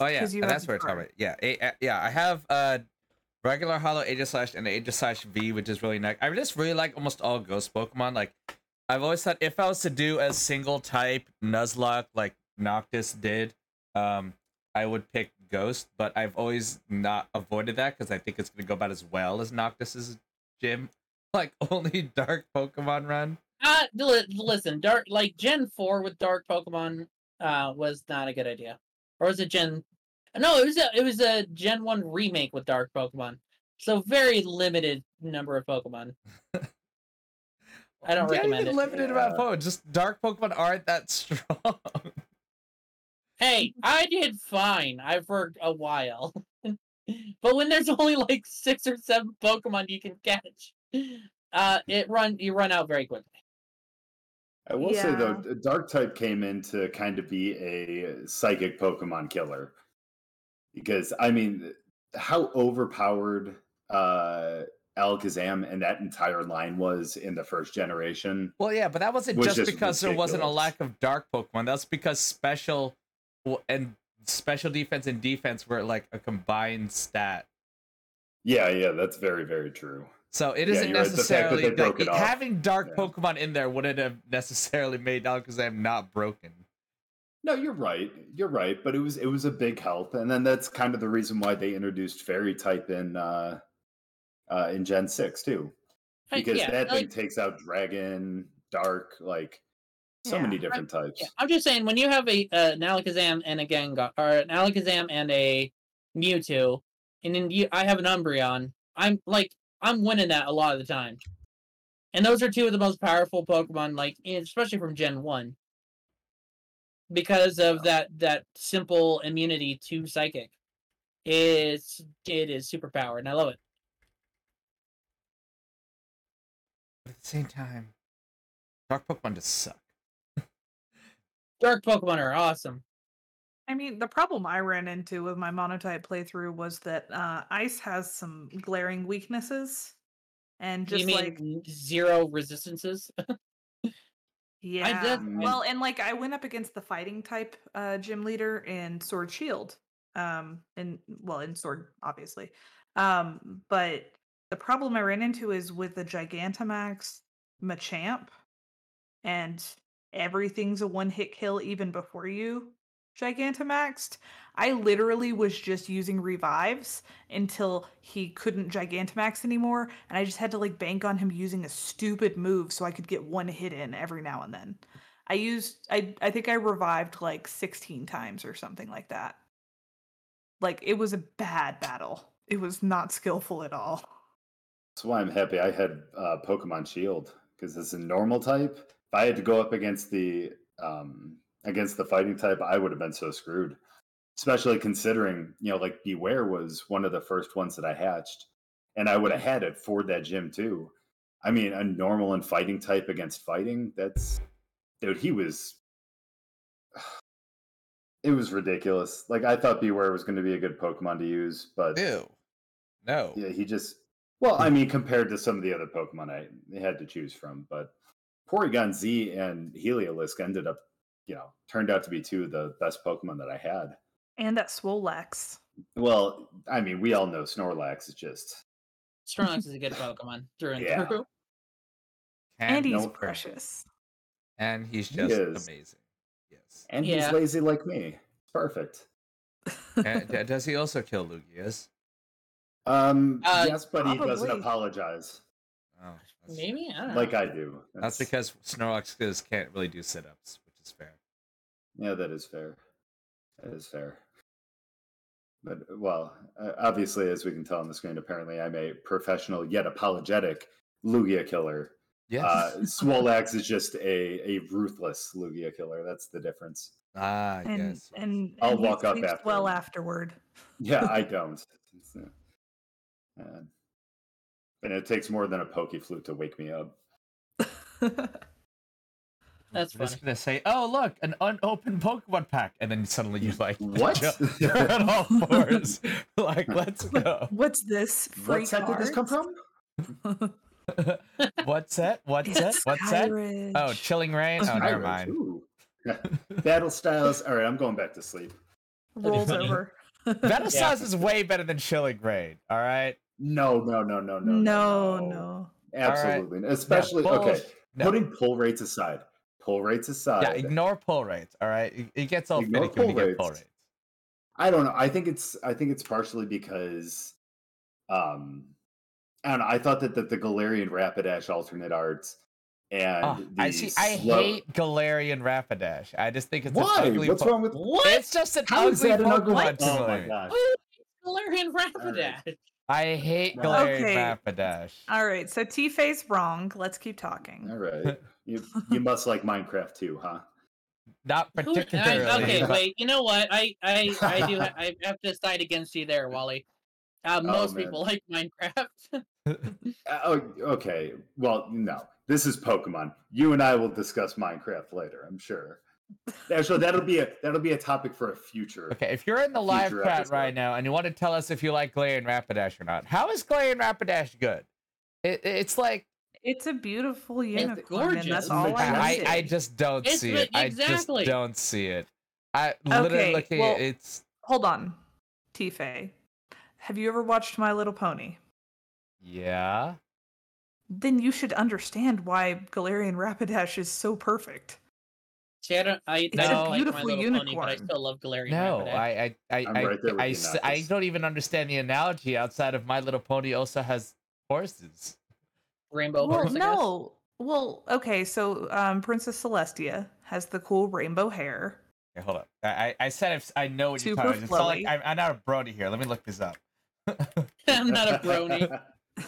Oh yeah, 'Cause you and that's where what we're talking about. Yeah, a, a- yeah. I have uh regular Holo Aegis Slash and Aegislash V, which is really nice. I just really like almost all Ghost Pokemon. Like, I've always thought if I was to do a single type Nuzlocke like Noctis did, um, I would pick Ghost, but I've always not avoided that because I think it's gonna go about as well as Noctis's gym. Like only dark Pokemon run. Uh, li- listen, dark like Gen four with dark Pokemon uh was not a good idea, or was it Gen? No, it was a it was a Gen one remake with dark Pokemon. So very limited number of Pokemon. I don't Yeah, recommend even it. limited about Yeah. Pokemon. Just dark Pokemon aren't that strong. Hey, I did fine. I've worked a while. but when there's only like six or seven Pokemon you can catch, uh it run you run out very quickly. I will say though, Dark type came in to kind of be a psychic Pokemon killer. Because I mean, how overpowered uh Alakazam and that entire line was in the first generation. well, yeah, but that wasn't Was just, just because there wasn't a lack of dark Pokemon. That's because special and special defense and defense were like a combined stat. Yeah, yeah, that's very, very true. So it Yeah, isn't you're right, the fact that necessarily they broke like, it off, having dark yeah. Pokemon in there wouldn't have necessarily made Alakazam not broken. No, you're right. You're right, but it was it was a big help, and then that's kind of the reason why they introduced Fairy type in uh, uh, in Gen six too, because yeah, that thing takes out Dragon, Dark, like so Yeah. many different types. Yeah, I'm just saying when you have a uh, an Alakazam and a Gengar, or an Alakazam and a Mewtwo, and then you, I have an Umbreon. I'm like I'm winning that a lot of the time, and those are two of the most powerful Pokemon, like especially from Gen One, because of that that simple immunity to Psychic. It's it is super powered, and I love it. But at the same time, dark Pokemon just suck. Dark Pokemon are awesome. I mean, the problem I ran into with my monotype playthrough was that uh, ice has some glaring weaknesses, and just like zero resistances? yeah, did- well, and like I went up against the fighting type uh, gym leader in Sword Shield, um, and well, in Sword obviously, um, but the problem I ran into is with the Gigantamax Machamp, and everything's a one hit kill even before you Gigantamaxed. I literally was just using revives until he couldn't Gigantamax anymore, and I just had to like bank on him using a stupid move so I could get one hit in every now and then. I used I I think I revived like 16 times or something like that. Like it was a bad battle. It was not skillful at all. That's why I'm happy I had uh, Pokemon Shield because it's a normal type. If I had to go up against the um, against the fighting type, I would have been so screwed. Especially considering, you know, like Bewear was one of the first ones that I hatched, and I would have had it for that gym too. I mean, a normal and fighting type against fighting, that's dude, he was it was ridiculous. Like I thought Bewear was going to be a good Pokemon to use, but Ew. No. yeah, he just. Well, I hmm. mean, compared to some of the other Pokemon I had to choose from, but Porygon Z and Heliolisk ended up, you know, turned out to be two of the best Pokemon that I had. And that Swolex. Well, I mean, we all know Snorlax is just. Snorlax is a good Pokemon through and Yeah. through. And he's no- precious. and he's just is. amazing. Yes. And Yeah. he's lazy like me. It's perfect. And does he also kill Lugias? Um, Uh, yes, but he doesn't apologize Oh, Maybe I don't like know. I do. That's because Snorlax skills can't really do sit-ups, which is fair. Yeah, that is fair. That is fair. But well, uh, obviously, as we can tell on the screen, apparently I'm a professional yet apologetic Lugia killer. Yes. Uh, Swolax is just a, a ruthless Lugia killer. That's the difference. and ah, yes. and, I'll and walk up sleeps after well afterward. Yeah, I don't. Uh, uh, and it takes more than a Poké Flute to wake me up. That's I'm just gonna say, oh look, an unopened Pokemon pack, and then suddenly you like what? You're on all fours. like, let's go. What's this? Free What set did this come from? What's that? What's that? It's What's that? Skyridge. Oh, Chilling Reign. Oh, never mind. ooh. Battle styles. All right, I'm going back to sleep. Rolls over. Battle Styles is way better than Chilling Reign. All right. No, no, no, no, no, no, no. Absolutely. Especially Yeah, okay. no. Putting pull rates aside. Pull rates aside. Yeah, ignore pull rates. All right, it, it gets all Ignore finicky when you pull get pull rates. rates. I don't know. I think it's I think it's partially because um I don't know. I thought that, that the Galarian Rapidash alternate arts and Oh, I see. I slow- hate Galarian Rapidash. I just think it's Why? an ugly. What's po- wrong with What? It's just an How is ugly that ugly Pokemon Oh my me. gosh. Galarian Rapidash. I hate Galarian Okay. Rapidash. All right, so Tifa's wrong. Let's keep talking. All right. You you must like Minecraft too, huh? Not Who- particularly. I, okay, wait. You know what? I I I do. I have to side against you there, Wally. Uh, most man. people like Minecraft. Uh, oh, okay. Well, no. This is Pokemon. You and I will discuss Minecraft later, I'm sure. Actually, that'll be a that'll be a topic for a future. Okay, if you're in the live chat episode. right now and you want to tell us if you like Galarian Rapidash or not, how is Galarian Rapidash good? It, it's like It's a beautiful unicorn, and that's gorgeous. all I I. I just don't It's see the- it. I exactly. just don't see it. I literally Okay, looking well- at it's Hold on, T Fay. Have you ever watched My Little Pony? yeah. Then you should understand why Galarian Rapidash is so perfect. See, I don't. I, It's I a don't like My beautiful Little Pony, but I still love Galarian No, Rapidash. I I I I'm I, right there with I, you, s- I Knuckles. don't even understand the analogy outside of My Little Pony also has horses. Rainbow well, Horse. I guess. no. Well, okay, so um, Princess Celestia has the cool rainbow hair. Okay, hold up. I I I said if I know what you're talking about. Like. I'm, I'm not a brony here. Let me look this up. I'm not a brony.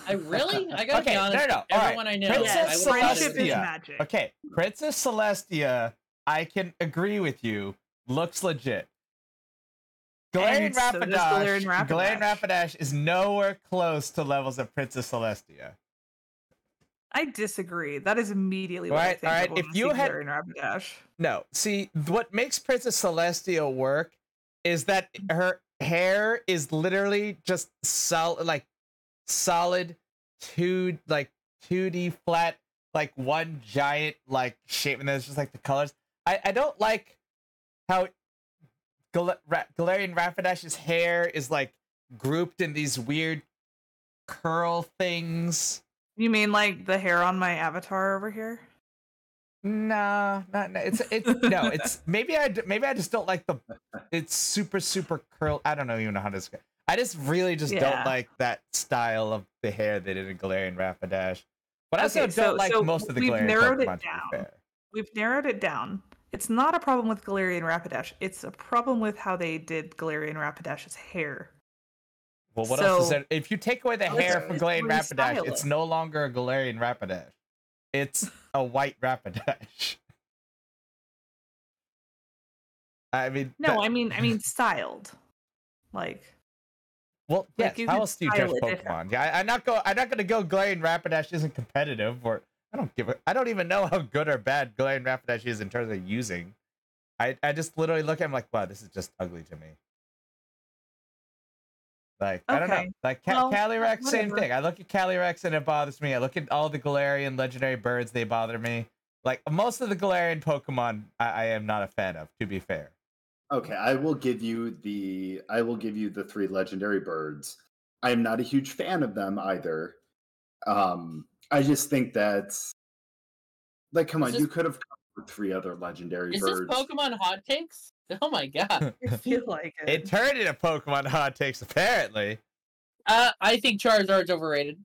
I really? I gotta Okay, be honest. no, no, all right. Everyone I know. Princess I Yes, would have is Celestia. magic. Okay, Princess Celestia, I can agree with you, looks legit. Galarian And so does Rapidash, Galarian Galarian Rapidash. Rapidash is nowhere close to levels of Princess Celestia. I disagree. That is immediately what I think alright, of when if you had-. No, see, what makes Princess Celestia work is that mm. her hair is literally just solid, like solid, two like two D flat, like one giant like shape, and then it's just like the colors. I I don't like how Gal- Ra- Galarian Rapidash's hair is like grouped in these weird curl things. You mean like the hair on my avatar over here? No, not no, it's it's no, it's maybe I maybe I just don't like the it's super super curl. I don't know even know how to describe. I just really just Yeah. don't like that style of the hair they did in Galarian Rapidash. But I also don't so- like so most of the we've Galarian narrowed it Pokemon. To down. We've narrowed it down. It's not a problem with Galarian Rapidash. It's a problem with how they did Galarian Rapidash's hair. Well, what else is So- there? If you take away the It's- hair from Galarian Rapidash, it's no longer a Galarian Rapidash. It's a white Rapidash. I mean, No, that- I mean I mean styled. Like Well, yes. Like, you how else do you judge Pokemon? Yeah, I, I'm not go. I'm not gonna go. Galarian Rapidash isn't competitive, or I don't give a. I don't even know how good or bad Galarian Rapidash is in terms of using. I I just literally look at him like, wow, this is just ugly to me. Like I don't know. Like Ca- well, Calyrex, same thing. I look at Calyrex and it bothers me. I look at all the Galarian legendary birds; they bother me. Like most of the Galarian Pokemon, I, I am not a fan of. To be fair. Okay, I will give you the I will give you the three legendary birds. I am not a huge fan of them either. Um, I just think that like come on, Is you could have come with three other legendary Is this. Pokemon hot takes? Oh my god. I feel like it. It turned into Pokemon hot takes apparently. Uh, I think Charizard's overrated.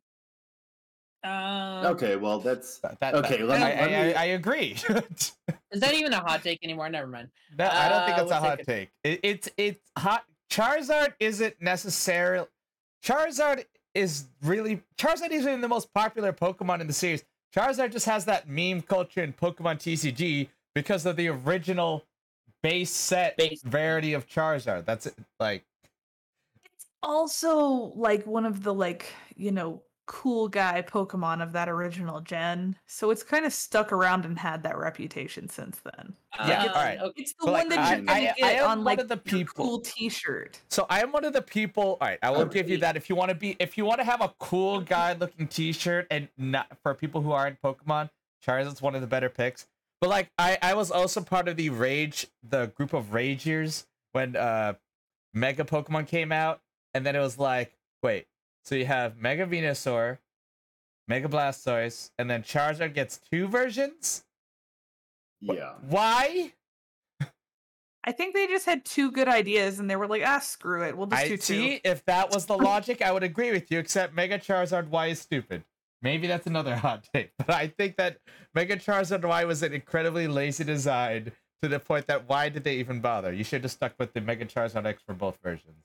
Um, Okay, well that's That, that- Okay, that- let me- I, let I, me- I agree. Is that even a hot take anymore? Never mind. No, I don't think Uh, it's a hot that take. It, it's it's hot. Charizard isn't necessarily. Charizard is really Charizard isn't even the most popular Pokemon in the series. Charizard just has that meme culture in Pokemon TCG because of the original base set Base. rarity of Charizard. That's it. Like It's also like one of the like, you know, cool guy Pokemon of that original gen. So it's kind of stuck around and had that reputation since then. Yeah, Uh, alright. okay. It's the But, one like, that I- you're gonna I- I get am on one like of the people- cool T-shirt. So I am one of the people. All right, I will give you that. If you want to be, if you want to have a cool guy looking T-shirt, and not for people who aren't Pokemon, Charizard's one of the better picks. But like, I I was also part of the Rage, the group of Ragers when uh Mega Pokemon came out, and then it was like, wait, so you have Mega Venusaur, Mega Blastoise, and then Charizard gets two versions. yeah. Why? I think they just had two good ideas and they were like, ah, screw it. We'll just I do two. see. If that was the logic, I would agree with you. Except Mega Charizard Y is stupid. Maybe that's another hot take, but I think that Mega Charizard Y was an incredibly lazy design to the point that why did they even bother? You should have stuck with the Mega Charizard X for both versions.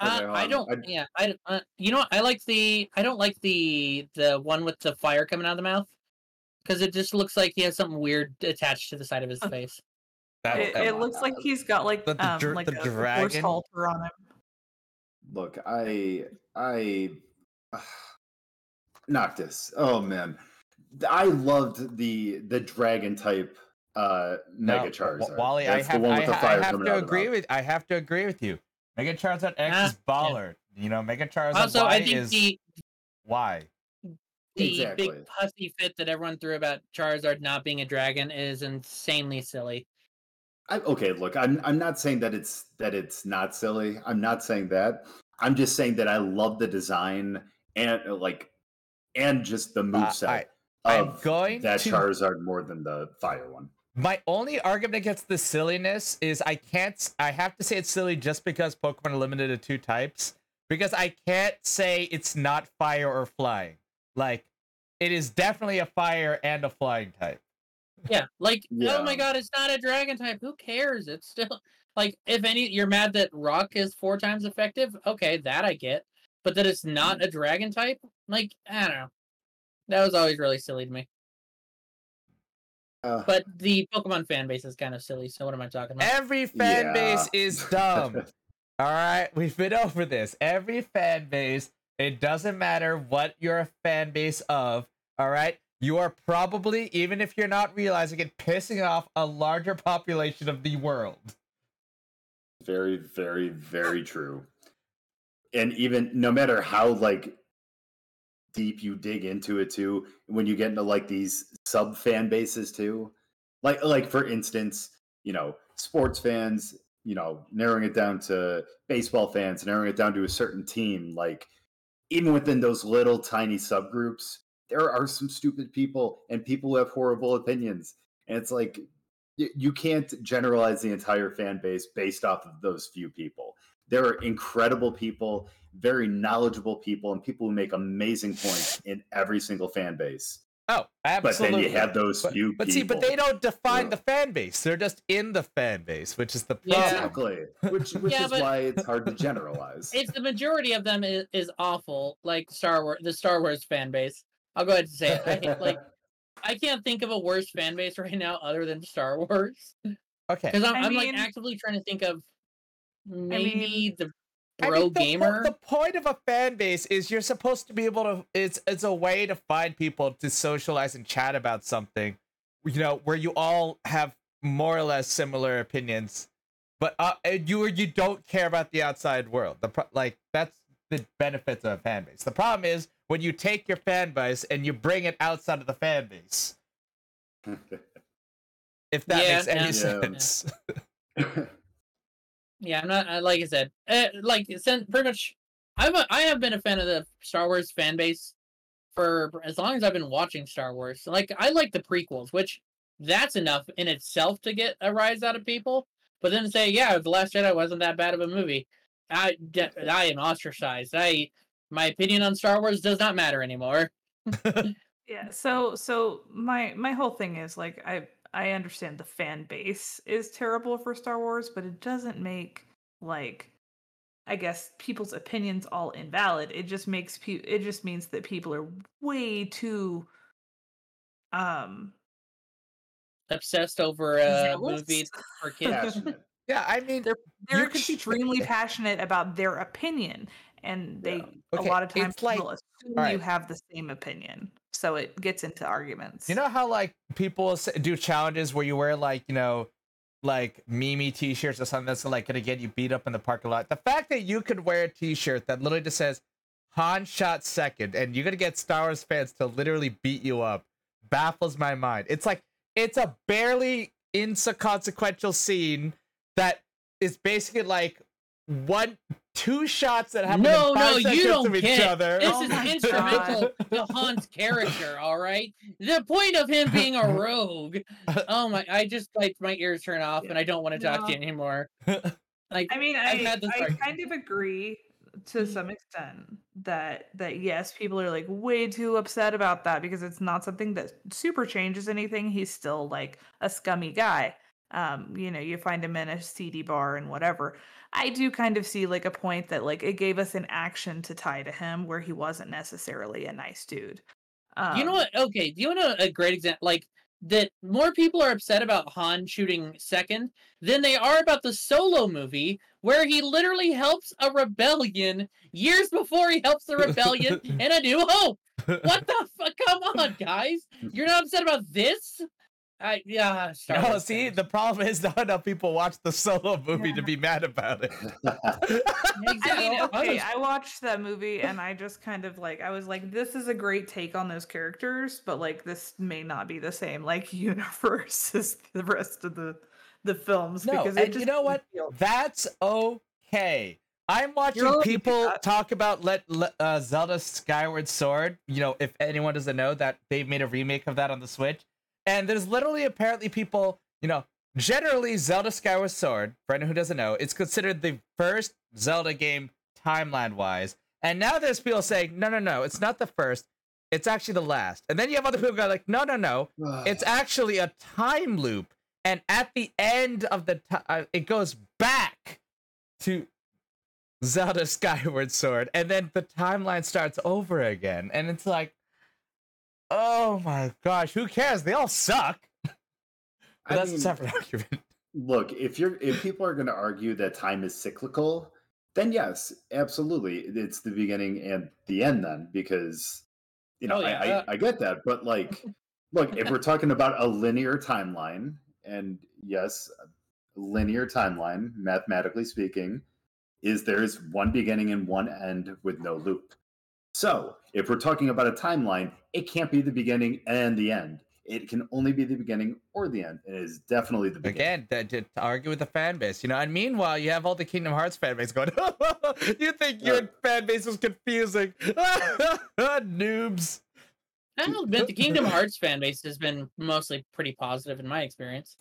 Uh, I um, don't. I- Yeah, I. Uh, you know, what? I like the. I don't like the the one with the fire coming out of the mouth because it just looks like he has something weird attached to the side of his face. That, It, that- it looks like he's got like The- the um dr- like the a, a force dragon? halter on him. Look, I I Noctis. Oh man. I loved the the dragon type uh Mega W- Charizard. Wally, That's I have, the one I, with the fire I have to out of the agree with. I have to agree with you. Mega Charizard X Ah, is baller. You know, Mega Charizard Also, Y I think is the why. the Exactly. big pussy fit that everyone threw about Charizard not being a dragon is insanely silly. I, okay, look, I'm I'm not saying that it's that it's not silly. I'm not saying that. I'm just saying that I love the design and like and just the Uh, moveset I- I'm of going that to- Charizard more than the fire one. My only argument against the silliness is I can't. I have to say it's silly just because Pokemon are limited to two types. Because I can't say it's not fire or flying. Like, it is definitely a fire and a flying type. Yeah, like oh my god, it's not a dragon type. Who cares? It's still like if any you're mad that rock is four times effective. Okay, that I get. But that it's not a dragon type, like I don't know. That was always really silly to me. Uh, But the Pokemon fan base is kind of silly. So what am I talking about? Every fan base is dumb. All right, we've been over this. Every fan base, it doesn't matter what you're a fan base of. All right, you are probably, even if you're not realizing it, pissing off a larger population of the world. very, very, very true. And even no matter how like deep you dig into it too, when you get into like these sub fan bases too, like like for instance, you know, sports fans, you know, narrowing it down to baseball fans, narrowing it down to a certain team, like even within those little tiny subgroups, there are some stupid people and people who have horrible opinions. And it's like you can't generalize the entire fan base based off of those few people. There are incredible people, very knowledgeable people, and people who make amazing points in every single fan base. Oh, absolutely. But then you have those But, few but people. see, but they don't define Ugh. the fan base. They're just in the fan base, which is the Yeah. problem. exactly, which which Yeah, is why it's hard to generalize. It's the majority of them is, is awful, like Star Wars, the Star Wars fan base. I'll go ahead and say it. I hate, like I can't think of a worse fan base right now other than Star Wars. Okay. Because I'm, I I'm like actively trying to think of maybe the I pro mean, the po- gamer. The, point of a fan base is you're supposed to be able to. It's it's a way to find people to socialize and chat about something, you know, where you all have more or less similar opinions, but uh, and you you don't care about the outside world. The pro- like that's the benefits of a fan base. The problem is when you take your fan base and you bring it outside of the fan base. If that Yeah, makes any yeah. sense. Yeah, I'm not. I- Like I said, uh, like since pretty much, I'm a, I have been a fan of the Star Wars fan base for as long as I've been watching Star Wars. Like I like the prequels, which that's enough in itself to get a rise out of people. But then to say, yeah, the Last Jedi wasn't that bad of a movie. I I am ostracized. I my opinion on Star Wars does not matter anymore. Yeah. So so my my whole thing is like I I understand the fan base is terrible for Star Wars, but it doesn't make like I guess people's opinions all invalid. It just makes people it just means that people are way too um Obsessed over a Zealous? movie for kids. Yeah, I mean, they're they're could sh- extremely passionate about their opinion and they Yeah. Okay, a lot of times it's like- people assume you have the same opinion. So it gets into arguments. You know how like people do challenges where you wear like you know, like Mimi t-shirts or something that's like gonna get you beat up in the parking lot. The fact that you could wear a t-shirt that literally just says Han shot second, and you're gonna get Star Wars fans to literally beat you up, baffles my mind. It's like it's a barely inconsequential scene that is basically like one two shots that happen No, in no, five you seconds don't of each get it. other. This Oh is my instrumental to Han's character, all right? The point of him being a rogue. Oh my I just like my ears turn off and I don't want to talk to you anymore. Like I mean, I've I, had I argument. kind of agree to some extent that that yes, people are like way too upset about that because it's not something that super changes anything. He's still like a scummy guy. Um, you know, you find him in a seedy bar and whatever. I do kind of see like a point that like it gave us an action to tie to him where he wasn't necessarily a nice dude. Um, you know what? Okay, do you know a great example? Like that more people are upset about Han shooting second than they are about the solo movie where he literally helps a rebellion years before he helps the rebellion in A New Hope. What the fuck? Come on, guys. You're not upset about this? I yeah. Star No, Wars see, fans. the problem is not enough people watch the solo movie to be mad about it. I mean, okay, I watched that movie and I just kind of like I was like, this is a great take on those characters, but like this may not be the same like universe as the rest of the the films No, because and just you know what? That's okay. I'm watching allowed to do people talk about let, let uh, Zelda Skyward Sword. You know, if anyone doesn't know that they've made a remake of that on the Switch, and there's literally apparently people, you know, generally Zelda Skyward Sword. For anyone who doesn't know, it's considered the first Zelda game timeline wise, and now there's people saying, no, no, no, it's not the first. It's actually the last. And then you have other people go like, no, no, no, it's actually a time loop and at the end of the time uh, it goes back to zelda skyward sword and then the timeline starts over again and it's like oh my gosh who cares? They all suck. But I that's a separate argument look if you're if people are going to argue that time is cyclical then yes absolutely. It's the beginning and the end then because you know Oh, yeah, I, uh, I i get that but like look if we're talking about a linear timeline and yes linear timeline mathematically speaking is there's one beginning and one end with no loop. So if we're talking about a timeline it can't be the beginning and the end it can only be the beginning or the end. It is definitely the beginning. again to, to argue with the fan base you know and meanwhile you have all the kingdom hearts fan base going you think your Yeah. fan base was confusing noobs I'll admit the Kingdom Hearts fan base has been mostly pretty positive in my experience.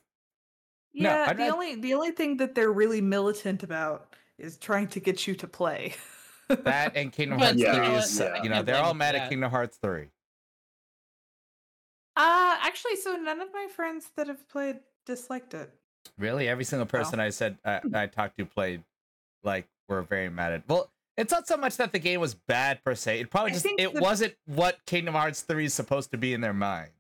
Yeah, I'd the rather- only the only thing that they're really militant about is trying to get you to play. that and kingdom hearts Yeah, 3 is I you know they're all them for mad at kingdom hearts 3 Uh actually, so none of my friends that have played disliked it. Really, every single person I said I, I talked to played like were very mad at. Well, it's not so much that the game was bad per se. It probably I just it the- wasn't what Kingdom Hearts three is supposed to be in their minds.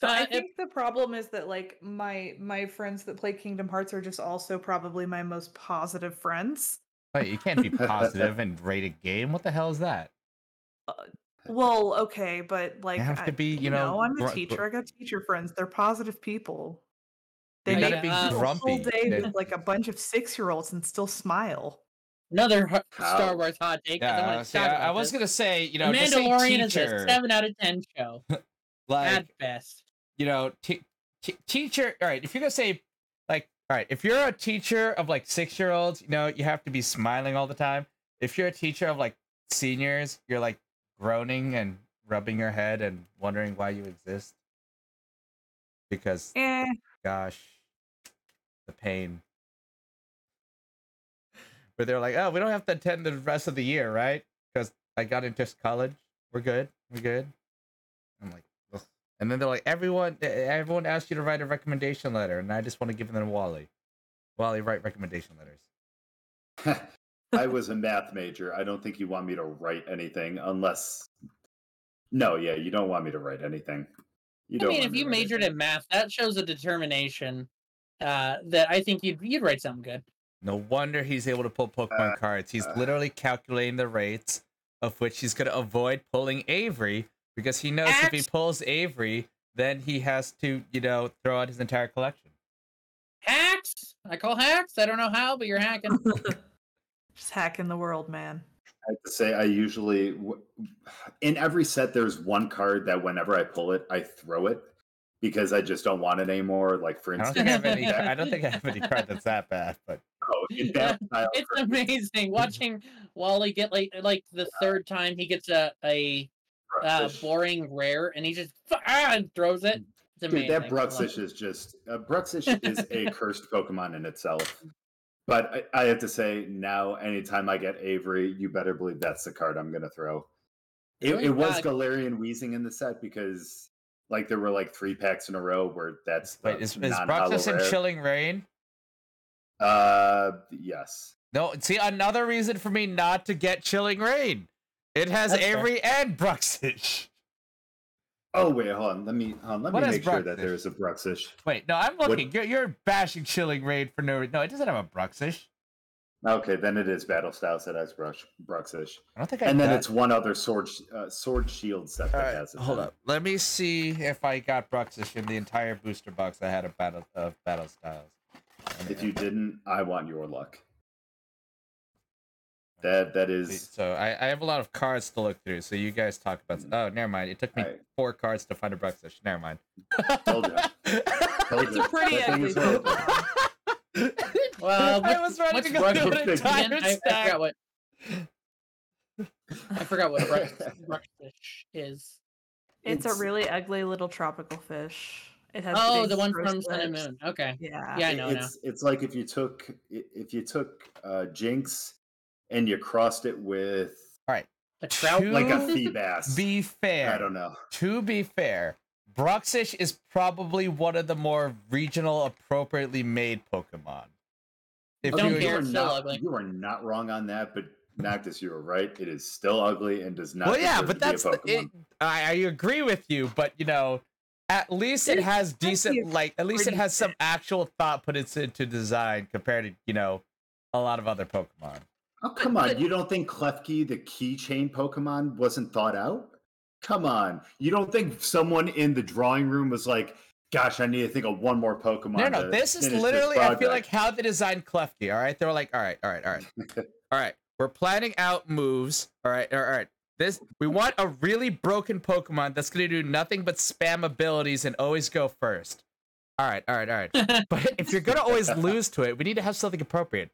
So Uh, I it- think the problem is that like my my friends that play Kingdom Hearts are just also probably my most positive friends. Like, you can't be positive and rate a game. What the hell is that? Uh, well, okay, but like have I- to be, you know, I'm a gr- teacher. I got teacher friends. They're positive people. They gotta make be it a grumpy. whole day They- with like a bunch of six year olds and still smile. Another hu- How? Star oh. Wars hot take. 'cause I Yeah, wanna see, talk I, I was this. gonna say, you know, just say Mandalorian is a seven out of ten show like at best. you know, te- te- teacher. All right, if you're gonna say, like, all right, if you're a teacher of like six year olds, you know, you have to be smiling all the time. If you're a teacher of like seniors, you're like groaning and rubbing your head and wondering why you exist. Because, Eh, gosh, the pain. But they're like, oh, we don't have to attend the rest of the year, right? Because I got into college. We're good. We're good. I'm like. And then they're like, everyone, everyone asked you to write a recommendation letter, and I just want to give them to Wally. Wally, write recommendation letters. I was a math major. I don't think you want me to write anything unless. No, yeah, you don't want me to write anything. You I don't mean, if you majored anything. in math, that shows a determination uh, that I think you'd you'd write something good. No wonder he's able to pull Pokemon Uh, cards. He's uh. literally calculating the rates of which he's going to avoid pulling Avery because he knows if he pulls Avery, then he has to, you know, throw out his entire collection. Hacks. I call hacks. I don't know how, but you're hacking. just hacking the world, man. I have to say, I usually, in every set, there's one card that whenever I pull it, I throw it because I just don't want it anymore. Like, for I don't instance, think I have any. I don't think I have any card that's that bad, but Oh, in it's amazing watching Wally get like like the third time he gets a a uh, boring rare and he just ah, throws it. It's amazing. Dude, that I love Bruxish it. is just uh, Bruxish is a cursed Pokemon in itself. But I, I have to say now, anytime I get Avery, you better believe that's the card I'm gonna throw. It, Really? it was Uh, Galarian Wheezing in the set because like there were like three packs in a row where that's the Wait, is, is non-holo in. Chilling Reign? Uh, yes. No, see another reason for me not to get Chilling Reign. It has That's fair. And Bruxish. Oh wait, hold on. Let me hold on, let What me is make sure that there is a Bruxish. Wait, no, I'm What- looking. You're, you're bashing Chilling Reign for no reason. No, it doesn't have a Bruxish. Okay, then it is Battle Styles that has Brush Bruxish, I don't think I and then got- it's one other sword uh, sword shield set that All right, has it. hold then. up. Let me see if I got Bruxish in the entire booster box I had a battle of battle styles. If you didn't, I want your luck. That that See, is So I, I have a lot of cards to look through. So you guys talk about. Oh, never mind. It took me Alright. four cards to find a Bruxish. Never mind. Told ya. Told It's ya. a pretty That ugly is horrible. Well, I was ready to go through Bruxish an entire Again, I, I forgot what I forgot what Brux- Bruxish is. It's a really ugly little tropical fish. It has Oh, the one from Sun and. Moon. Okay. Yeah. Yeah, I know now. It's it's like if you took if you took uh, Jynx and you crossed it with all right A trout. Two- like a To Feebas. Be fair. I don't know. To be fair, Bruxish is probably one of the more regional appropriately made Pokemon. If Don't you care, are not, ugly. you are not wrong on that, but Noctis, you were right. It is still ugly and does not. well, yeah, but to be a that's the, it, Pokemon. I, I agree with you, but you know, at least it It's has decent like at least it has some actual thought put into into design compared to you know a lot of other Pokemon. Oh come on! but- You don't think Klefki, the keychain Pokemon, wasn't thought out? Come on! You don't think someone in the drawing room was like, "Gosh, I need to think of one more Pokemon." No, no, this is literally I feel like how they designed Klefki. All right, they were like, all right, all right, all right, all right. We're planning out moves. All right, all right. All right. This we want a really broken Pokemon that's gonna do nothing but spam abilities and always go first. All right, all right, all right. But if you're gonna always lose to it, we need to have something appropriate.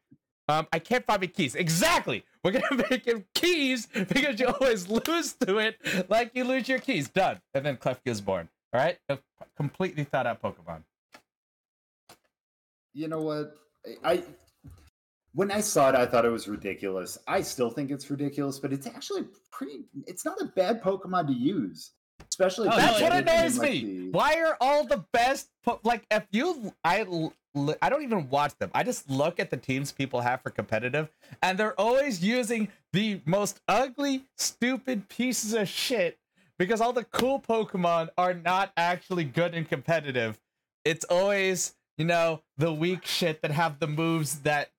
Um, I can't find my keys. Exactly. We're gonna make him keys because you always lose to it, like you lose your keys. Done. And then Clef is born. All right, a completely thought out Pokemon. you know what? I- I when I saw it, I thought it was ridiculous. I still think it's ridiculous, but it's actually pretty. It's not a bad Pokemon to use, especially. Oh, That's what get it in, annoys like, me. the- Why are all the best po- like if you I l- l- I don't even watch them. I just look at the teams people have for competitive and they're always using the most ugly stupid pieces of shit because all the cool Pokemon are not actually good and competitive. It's always, you know, the weak shit that have the moves that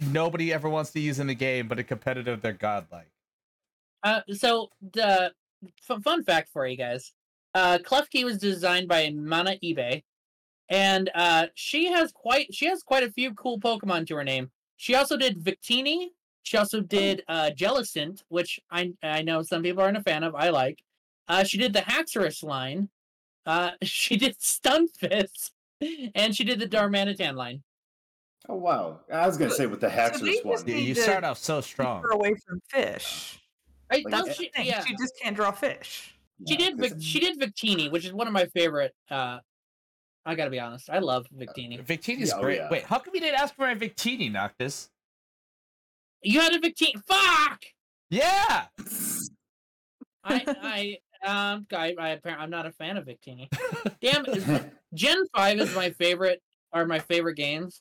nobody ever wants to use in the game but in competitive they're godlike. Uh, so the f- fun fact for you guys, uh, Klefki was designed by Mana Ibe, and uh, she has quite she has quite a few cool Pokemon to her name. She also did Victini. She also did uh, Jellicent, which I I know some people aren't a fan of. I like. Uh, she did the Haxorus line. Uh, she did Stunfisk, and she did the Darmanitan line. Oh wow! I was gonna So- say with the Haxorus just one. You, you start off so strong. her away from fish. Right? Like, Does That's she, yeah. She just can't draw fish. She Yeah, did. 'cause- Vic, she did Victini, which is one of my favorite. Uh, I gotta be honest. I love Victini. Victini's Yeah, oh, great. yeah. Wait, how come you didn't ask for a Victini, Noctis? You had a Victini. Fuck. Yeah. I I um I, I appar- I'm not a fan of Victini. Damn it. Gen five is my favorite. Are my favorite games.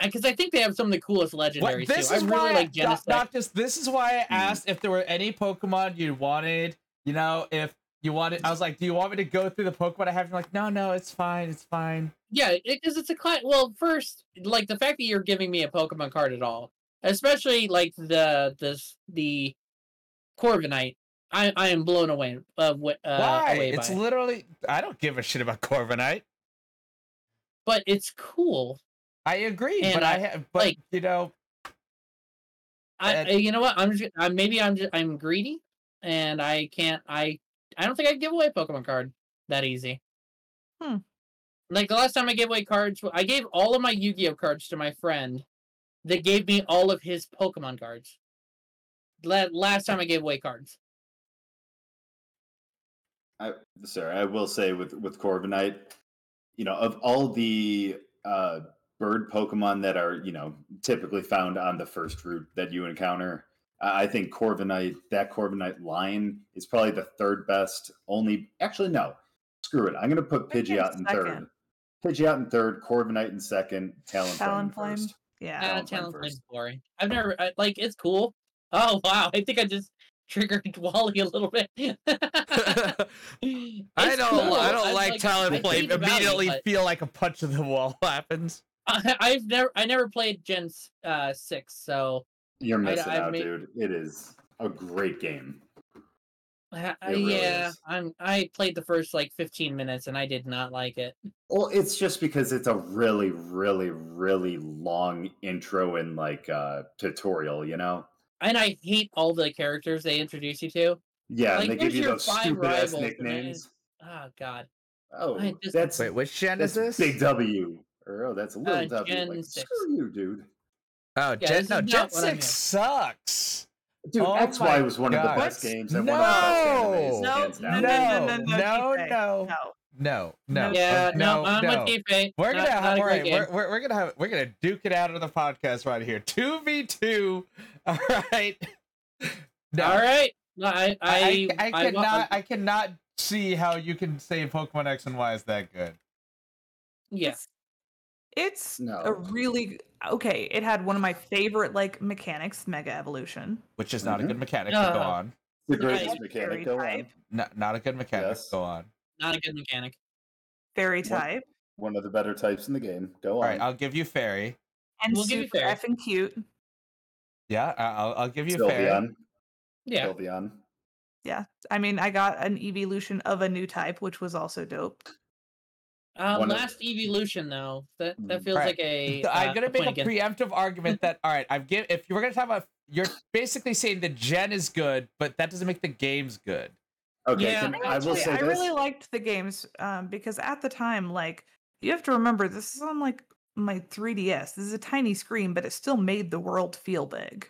Because I think they have some of the coolest What, legendaries this too. I is really why, like Doc- Genesect. Noctis, this is why I Hmm. asked if there were any Pokemon you wanted. You know, if you wanted, I was like, "Do you want me to go through the Pokemon I have?" You're like, "No, no, it's fine, it's fine." Yeah, because it's a class. Well, first, like the fact that you're giving me a Pokemon card at all, especially like the this the Corviknight, I I am blown away. Uh, uh, why? away It's it. literally. I don't give a shit about Corviknight. but it's cool. I agree, And but I, I- have, but like- you know, I, I- you know what? I'm just I, maybe I'm just I'm greedy, and I can't. I I don't think I'd give away a Pokemon card that easy. Hmm. Like the last time I gave away cards, I gave all of my Yu-Gi-Oh cards to my friend, that gave me all of his Pokemon cards. La- last time I gave away cards. I, sorry, I will say with with Corviknight, you know, of all the uh, bird Pokemon that are you know typically found on the first route that you encounter, I I think Corviknight, that Corviknight line is probably the third best. Only, actually, no, screw it. I'm going to put Pidgeot in second. third. Pidgeot in third, Corviknight in second, Talonflame Talonflame? first. Yeah. Uh, Talonflame Talonflame's first. boring. I've never I, like it's cool. Oh wow! I think I just triggered Wally a little bit. I don't. cool. I don't I like I Talonflame. see the value, Immediately but feel like a punch of the wall happens. I, I've never I never played Gen uh, six, so You're missing I've out, made- dude. It is a great game. I, I- really yeah, is. I'm I played the first like 15 minutes and I did not like it. Well, it's just because it's a really, really, really long intro and like uh tutorial, you know? And I hate all the characters they introduce you to. Yeah, Like, and they give you your those five stupid ass rivals, and nicknames. Oh god. Oh, just- that's Wait, which gen is this? big W. Or oh, that's a little Uh, W. Gen Like, six. screw you, dude. Oh, Yeah, Gen this no, is Gen not what I'm six sucks. Dude, Oh XY was one of God. the best games and No! of the best animes, No, no, no, no, no, no, no, no, No. no, no. yeah, uh, no, no, I'm no. with you, We're gonna not have a all great We're, we're, we're gonna have we're gonna duke it out on the podcast right here. Two v two. All right. No, All right. No, I I, I I, I cannot I cannot see how you can say Pokemon X and Y is that good. yeah. It's, it's a really okay. It had one of my favorite like mechanics, Mega Evolution. Which is not a Mhm. good mechanic to go on. The greatest mechanic, very go on. type. Not, not a good mechanic Yes. to go on. Not a good mechanic. Fairy type. One of the better types in the game. Go All on. right, I'll give you Fairy. And We'll give you super fair. effing cute. Yeah, I- I'll I'll give you Fairy. Sylveon. Yeah. Sylveon. Yeah. I mean, I got an evolution of a new type, which was also dope. Uh, One of- last evolution though. That that Mm. feels Right. like a. So I'm uh, gonna a make a against- preemptive argument that all right, I've give if you were gonna talk about you're basically saying the gen is good, but that doesn't make the games good. Okay, Yeah, can, I will Actually, say I this. really liked the games um, because at the time, like, you have to remember this is on like my 3DS. This is a tiny screen, but it still made the world feel big.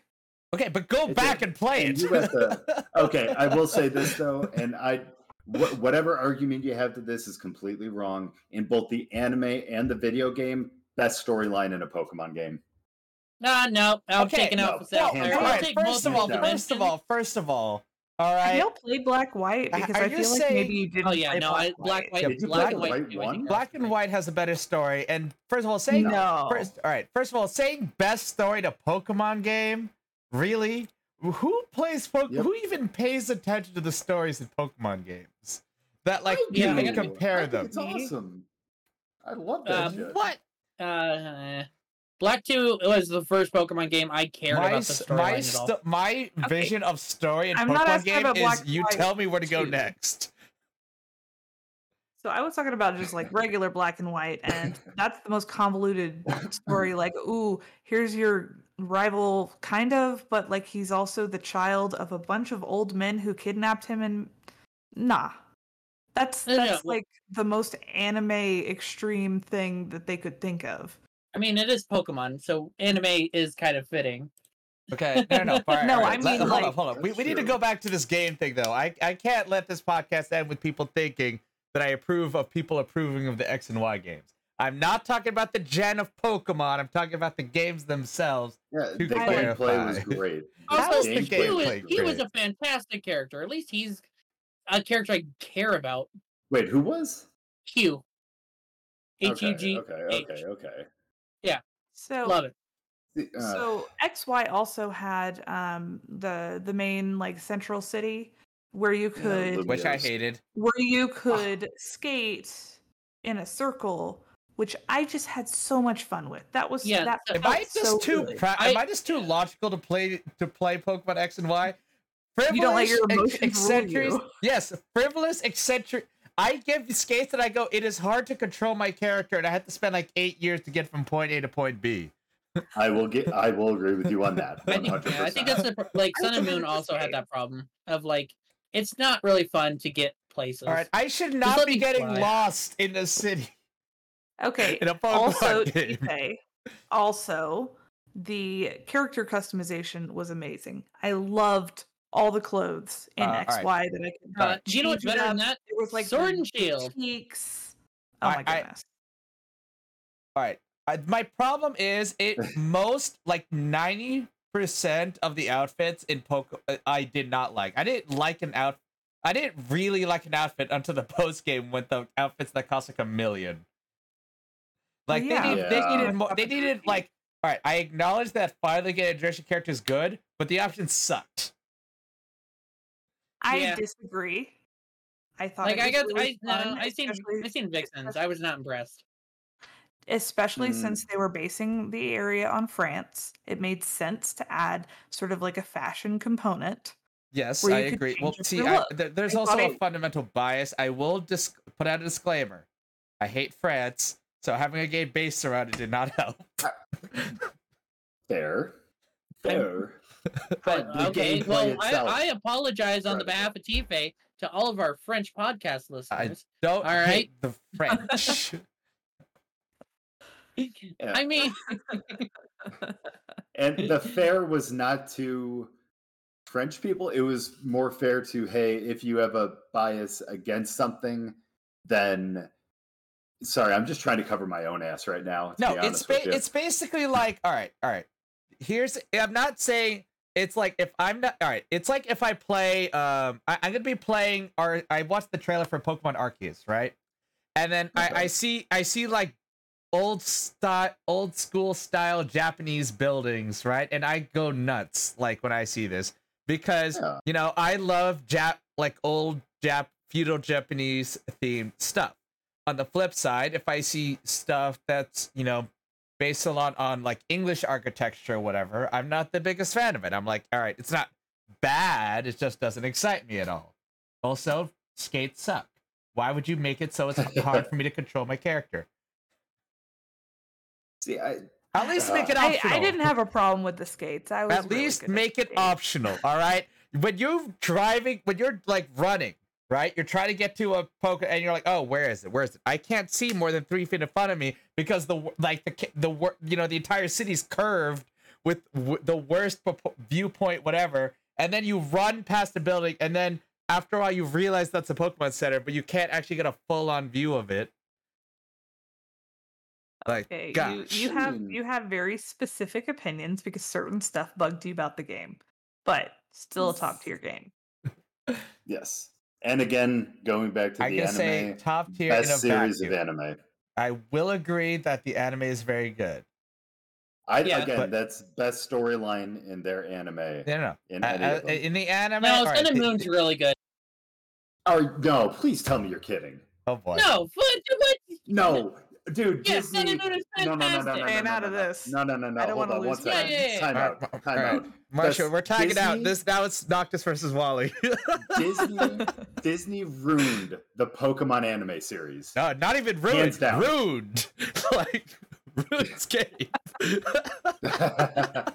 Okay, but go It back did. and play it. you have to- okay, I will say this though, and I, wh- whatever argument you have to this is completely wrong. In both the anime and the video game, best storyline in a Pokemon game. Nah, no, I'm Okay, taking out no, the no, Sapphire. no, all I'll right, take first of both all, no. first of all, first of all, all right. Have right. y'all played Black White? Because are I you feel like maybe you didn't. Oh yeah, play no, I black white, Yeah, Did you black play and white. right too, I one? Black and White has a better story, and first of all, saying No. first, all right, first of all, saying best story to Pokemon game, really? Who plays Pokemon? Yep. Who even pays attention to the stories in Pokemon games? That like I you Yeah, I can do. compare I think them. It's awesome. I love that Um, shit. What? Uh, Black Two was the first Pokemon game I cared my about the s- my storyline at all. my vision of story in I'm Pokemon game is Black you White tell me where to go too. next. So I was talking about just like regular black and white, and that's the most convoluted story. Like, ooh, here's your rival, kind of, but like he's also the child of a bunch of old men who kidnapped him, and nah, that's No, no, that's well- like the most anime extreme thing that they could think of. I mean, it is Pokemon, so anime is kind of fitting. Okay, no, no, no. all right, No, all I right, let- mean, hold like- up, hold up. We, we need to go back to this game thing, though. I, I can't let this podcast end with people thinking that I approve of people approving of the X and Y games. I'm not talking about the gen of Pokemon. I'm talking about the games themselves. Yeah, to the gameplay was great. That Also, was the gameplay he was, gameplay he was a fantastic character. At least he's a character I care about. Wait, who was? Hugh. H U Okay, G. Okay, okay, okay. So Love it. Uh, so XY also had um the the main like central city where you could Lub- Which I hated. where you could skate in a circle, which I just had so much fun with. That was Yeah, that Am I just so too pra- I- am I just too logical to play to play Pokemon X and Y? Frivolous, You don't let your ex- emotions rule eccentric- you. Yes, frivolous, eccentric. I give the skates that I go. It is hard to control my character, and I had to spend like eight years to get from point A to point B. I will get. I will agree with you on that. I think, yeah, I think that's the, like Sun and Moon also had that problem of like it's not really fun to get places. All right, I should not be getting fly. lost in the city Okay. in a Pokemon Also, game. Ipe, also the character customization was amazing. I loved all the clothes in Uh, all right. XY that I could. Uh, do you know what's change it better than that? It was like Sword and Shield. boutiques. Oh I- my I- goodness! All right. I, my problem is it most like 90% of the outfits in Poke I did not like. I didn't like an out I didn't really like an outfit until the post game with the outfits that cost like a million. Like yeah. they, need, they needed more they needed like all right, I acknowledge that finally getting a direction character is good, but the option sucked. I Yeah. disagree. I thought Like it I got, really I fun, no, I seen, especially- I seen Vixens. I was not impressed. especially Mm. since they were basing the area on France. It made sense to add sort of like a fashion component. Yes, I agree. Well, see, your I, look. there, there's I also thought a fundamental bias. I will just put out a disclaimer. I hate France, so having a gay base around it did not help. Fair. Fair. But the Uh, okay, gameplay well, itself. I, I apologize on the behalf of Tifa to all of our French podcast I listeners. don't All hate the French. Yeah. I mean, and the fair was not to French people. It was more fair to hey, if you have a bias against something, then sorry, I'm just trying to cover my own ass right now. no, it's ba- it's basically like all right, all right. Here's I'm not saying it's like if I'm not all right. It's like if I play um I, I'm gonna be playing or I watched the trailer for Pokemon Arceus, right? And then I, I see I see like old style old school style Japanese buildings, right? And I go nuts like when I see this because Yeah. you know I love Jap like old Jap feudal Japanese themed stuff. On the flip side, if I see stuff that's you know based a lot on like English architecture or whatever, I'm not the biggest fan of it. I'm like, all right, it's not bad, it just doesn't excite me at all. Also, skates suck. Why would you make it so it's hard for me to control my character? See, I, At least make it I, optional. I didn't have a problem with the skates. I was At really least make it skates. optional. All right. When you're driving, when you're like running, right? You're trying to get to a poke, and you're like, "Oh, where is it? Where is it? I can't see more than three feet in front of me because the like the the wor- you know the entire city's curved with w- the worst propo- viewpoint, whatever." And then you run past the building, and then after a while, you realize that's a Pokemon Center, but you can't actually get a full on view of it. Like, Okay, you, gosh. you have Hmm. you have very specific opinions because certain stuff bugged you about the game, but still talk to your game. yes. And again, going back to I the anime, say top tier in a best series vacuum. of anime. I will agree that the anime is very good. I Yeah. again, But- that's best storyline in their anime. No, no, no. In Uh, any uh, in the anime, no, all right, Sun and Moon's the- really good. Or no, please tell me you're kidding. oh boy. No, what? what? No, dude. Yes, Sun Disney. and Moon is no, no, no, no, no, fantastic. no, Staying no, out no, of no. this. No, no, no, no. I don't Hold wanna on one lose second. Yeah, yeah, yeah. Time All out. right, Time all right. out. Marshall, Does we're tagging out. Disney- This now it's Noctis versus Wally. Disney Disney ruined the Pokemon anime series. no, not even ruined. Hands down. Ruined. like RuneScape.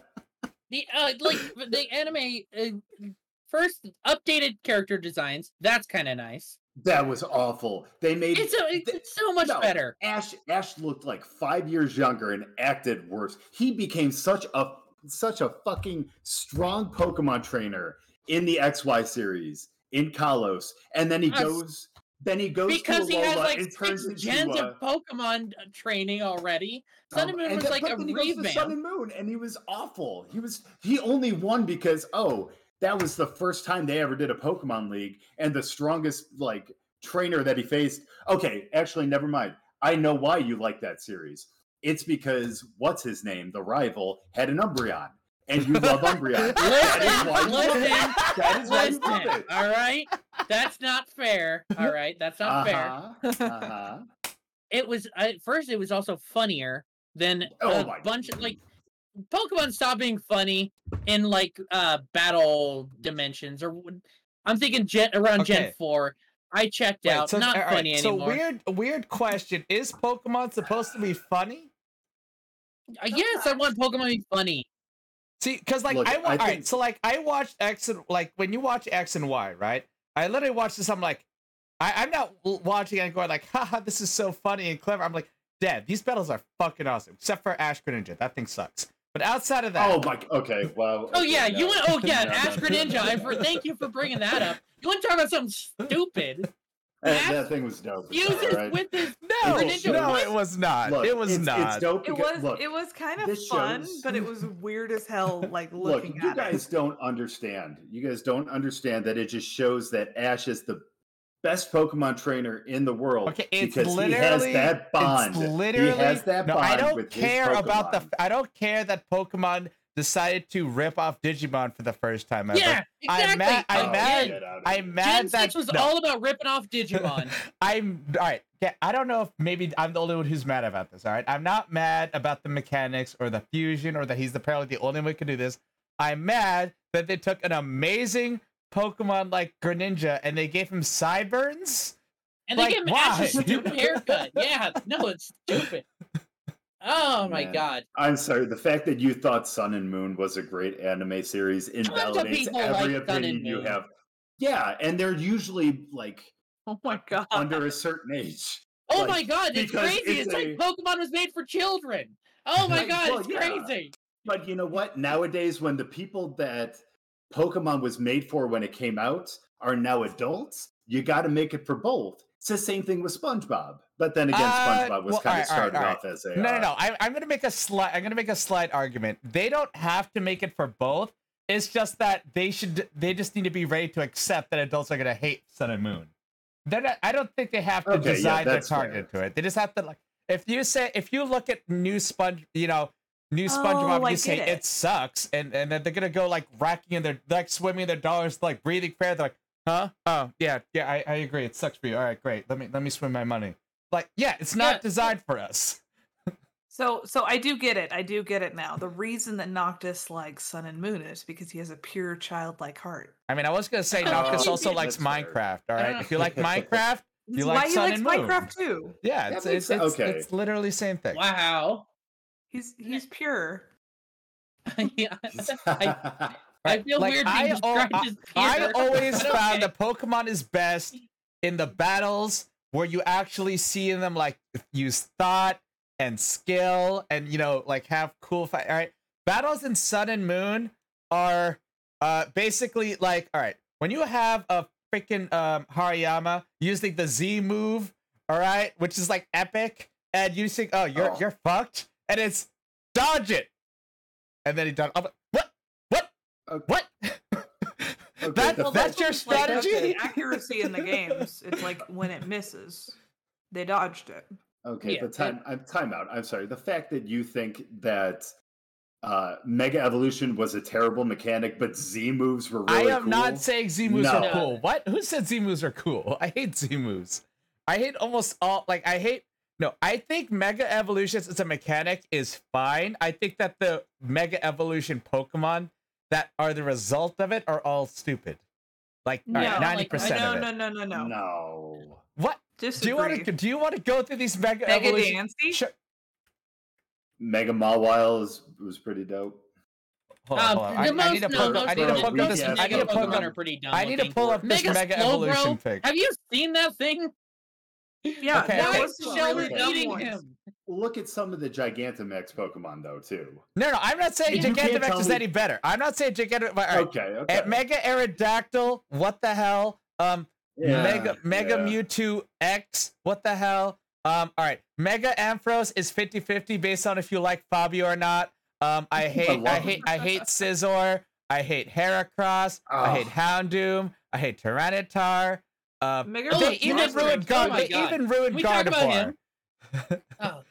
The uh, like the anime uh, first updated character designs. That's kind of nice. That was awful. They made It's so it's so much No. better. Ash Ash looked like five years younger and acted worse. He became such a such a fucking strong Pokemon trainer in the XY series in Kalos, and then he goes. Then he goes Because to he has like six gens of Pokemon uh, training already. Sun um, and Moon was then- like a then he goes to Sun and Moon, and he was awful. He was he only won because oh that was the first time they ever did a Pokemon League, and the strongest like trainer that he faced. Okay, actually, never mind. I know why you like that series. It's because what's his name, the rival, had an Umbreon, and you love Umbreon. that is why you love it. That is why you love it. all right, that's not fair. All right, that's not fair. Uh-huh, uh-huh. It was at first. It was also funnier than Oh a bunch of like Pokemon stop being funny in like uh battle dimensions or I'm thinking Gen around Gen four. I checked Wait, out. so, not all right, funny so anymore. So weird, weird question: Is Pokemon supposed to be funny? Uh, yes, I want Pokemon to be funny. See, because like Look, I, wa- I all right, think- so like I watched X and like when you watch X and Y, right? I literally watched this. I'm like, I, I'm not watching and going like, haha, this is so funny and clever. I'm like, Dad, these battles are fucking awesome, except for Ash Greninja. That thing sucks. But outside of that, Oh my. Okay. Wow. Oh okay, yeah, no. you went. Oh yeah, No, no, Ash no, Greninja. no, I no, for, thank you for bringing that up. You want to talk about something stupid? That, that thing was dope. Uses alright? with his no, Greninja no, was- it was not. Look, it was it's, not. It's dope It was look, it was kind of fun, shows- but it was weird as hell. Like looking at it look, looking you guys it. don't understand. You guys don't understand that it just shows that Ash is the best Pokemon trainer in the world. Okay, it's because literally he has that bond. It's literally he has that no. bond I don't with care about the. I don't care that Pokemon decided to rip off Digimon for the first time ever. Yeah, exactly. I'm mad- I'm Oh, mad- get I'm mad Gen that six was no. all about ripping off Digimon. I'm all right. Yeah, I don't know if maybe I'm the only one who's mad about this. All right, I'm not mad about the mechanics or the fusion or that he's apparently the only one who can do this. I'm mad that they took an amazing Pokemon like Greninja and they gave him sideburns. And they Like, gave him Ash's why? stupid haircut. Yeah, no, it's stupid. Oh my Man. god. I'm sorry. The fact that you thought Sun and Moon was a great anime series invalidates every like opinion you have. Yeah, and they're usually like Oh my god! under a certain age. Oh Like, my god, it's crazy. it's It's, like a- Pokemon was made for children. Oh my Like, god, well, it's yeah. crazy. But you know what? Nowadays, when the people that Pokemon was made for when it came out are now adults, you got to make it for both. It's the same thing with SpongeBob. But then again, Uh, SpongeBob was well, kind alright, of started alright, off as a No, no, uh, no. I, I'm gonna make a slight. I'm gonna make a slight argument. They don't have to make it for both. It's just that they should. They just need to be ready to accept that adults are gonna hate Sun and Moon. They're I don't think they have to Okay, yeah, design their that's fair. target to it. They just have to like. If you say, if you look at new Sponge, you know, new oh, SpongeBob, Oh, I you say it. it. sucks, and and then they're gonna go like racking in their like swimming in their dollars, like breathing fair. They're like, huh? Oh yeah, yeah. I, I agree. It sucks for you. All right, great. Let me let me swim my money. Like, yeah, it's not Yeah. designed for us. So, so I do get it. I do get it now. The reason that Noctis likes Sun and Moon is because he has a pure childlike heart. I mean, I was gonna say Oh, Noctis also likes fair. Minecraft. All I right, don't if you like Minecraft, You like why he Sun likes and Minecraft too. yeah, it's it's, it's, Okay. it's literally same thing. Wow. He's he's pure. yeah. I, I feel Like, weird being I, described al- as I always found okay. that Pokemon is best in the battles where you actually see them like use thought and skill and you know like have cool fight. All right, battles in Sun and Moon are uh basically like all right when you have a freaking um Hariyama using the Z move, all right, which is like epic, and you think oh you're Oh. you're fucked, and it's dodge it, and then he done I'm like, what what Okay. what. Okay, that, the that's fact- your It's like, that's strategy. the accuracy in the games. It's like when it misses, they dodged it. Okay, Yeah, the time I'm time out. I'm sorry. The fact that you think that uh Mega Evolution was a terrible mechanic, but Z moves were really I am cool. not saying Z moves No. are cool. What? Who said Z moves are cool? I hate Z moves. I hate almost all. Like I hate. No, I think Mega Evolutions as a mechanic is fine. I think that the Mega Evolution Pokemon that are the result of it are all stupid. Like No, ninety percent no, of it. no, no, no, no, No. No. What? Disagree. Do you want to? Do you want to go through these Mega, Mega Evolution? Diancie? Sure. Mega Mawile is, was pretty dope. Hold on, Um, hold on. the I, I need to no, pull. most I need to of pull up this. I need to pull Pokemon are up. pretty dumb. I need to pull up this Mega Mega Evolution fig. Have you seen that thing? Yeah, Okay, that okay. Why was is some Shellder eating him? Look at some of the Gigantamax Pokemon though too. No, no, I'm not saying You Gigantamax is me- any better. I'm not saying Gigantamax. all right. Okay, okay. And Mega Aerodactyl, what the hell? Um, Yeah, Mega Mega yeah. Mewtwo X, what the hell? Um, all right, Mega Ampharos is 50-50 based on if you like Fabio or not. Um, I hate, I, love hate, I hate Scizor. I hate Heracross. I hate Oh. Houndoom. I hate Tyranitar. Uh, Mega they Evolution even is ruined great. Oh my They God. even ruined we Gardevoir. Oh,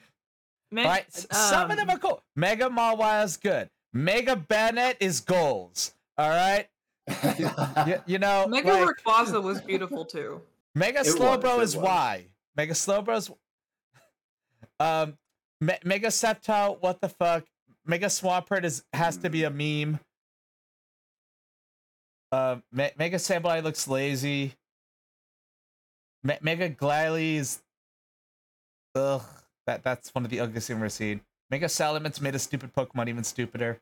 Me- All right, s- some of them um, are cool. Mega Mawile is good. Mega Banette is goals. All right, you, you know, Mega like, Rayquaza was beautiful too. Mega It was, Slowbro it is was. why. Mega Slowbro's um Me- Mega Sceptile, what the fuck? Mega Swampert is has to be a meme. Uh Me- Mega Sableye looks lazy. Me- Mega Glalie is Ugh. That that's one of the ugliest things I've ever seen. Mega Salamence made a stupid Pokemon even stupider.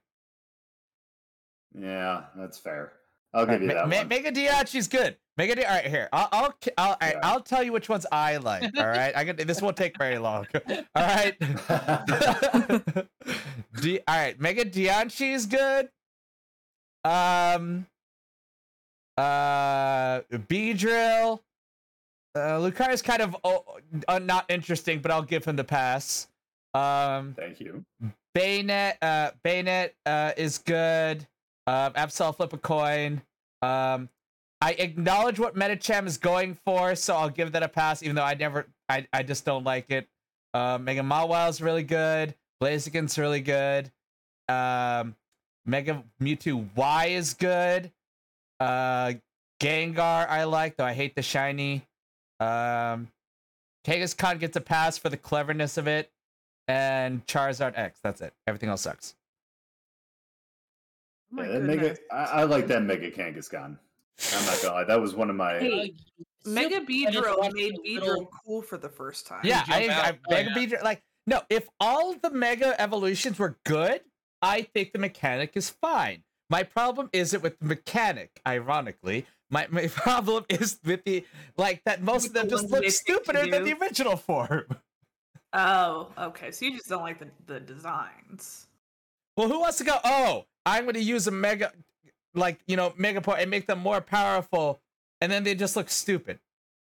yeah, that's fair. I'll All right, give you that one. Mega Diancie's good. Mega Di- all right, here. I'll I'll I'll, Yeah. I'll tell you which ones I like. All right, I can. This won't take very long. All right. D- all right, Mega Diancie is good. Um. Uh, Beedrill. Uh, Lucario is kind of oh, uh, not interesting, but I'll give him the pass. Um, Thank you. Banette, uh, Banette uh, is good. Um, Absol flip a coin. Um, I acknowledge what Medicham is going for, so I'll give that a pass, even though I never, I, I just don't like it. Um, Mega Mawile is really good. Blaziken's really good. Um, Mega Mewtwo Y is good. Uh, Gengar I like, though I hate the shiny. Um, Kangaskhan gets a pass for the cleverness of it and Charizard X. That's it. Everything else sucks. Oh Yeah, that mega. I, I like that Mega Kangaskhan. I'm not gonna lie. That was one of my. Hey, Uh, Mega Super- Beedrill made Beedrill little- cool for the first time. Yeah, I, jump I, out. Oh, Mega yeah. Beedrill, like no. If all the Mega evolutions were good, I think the mechanic is fine. My problem isn't with the mechanic. Ironically, my my problem is with the like that most of them just look they pick to stupider than the original form. Oh, okay. So you just don't like the, the designs. Well, who wants to go? Oh, I'm going to use a mega, like you know, mega point and make them more powerful, and then they just look stupid.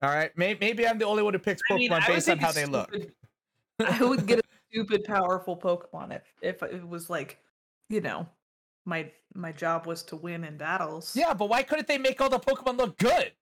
All right, maybe, maybe I'm the only one who picks I Pokemon mean, based on how they look. I would get a stupid powerful Pokemon if if it was like, you know, my my job was to win in battles. Yeah, but why couldn't they make all the Pokemon look good?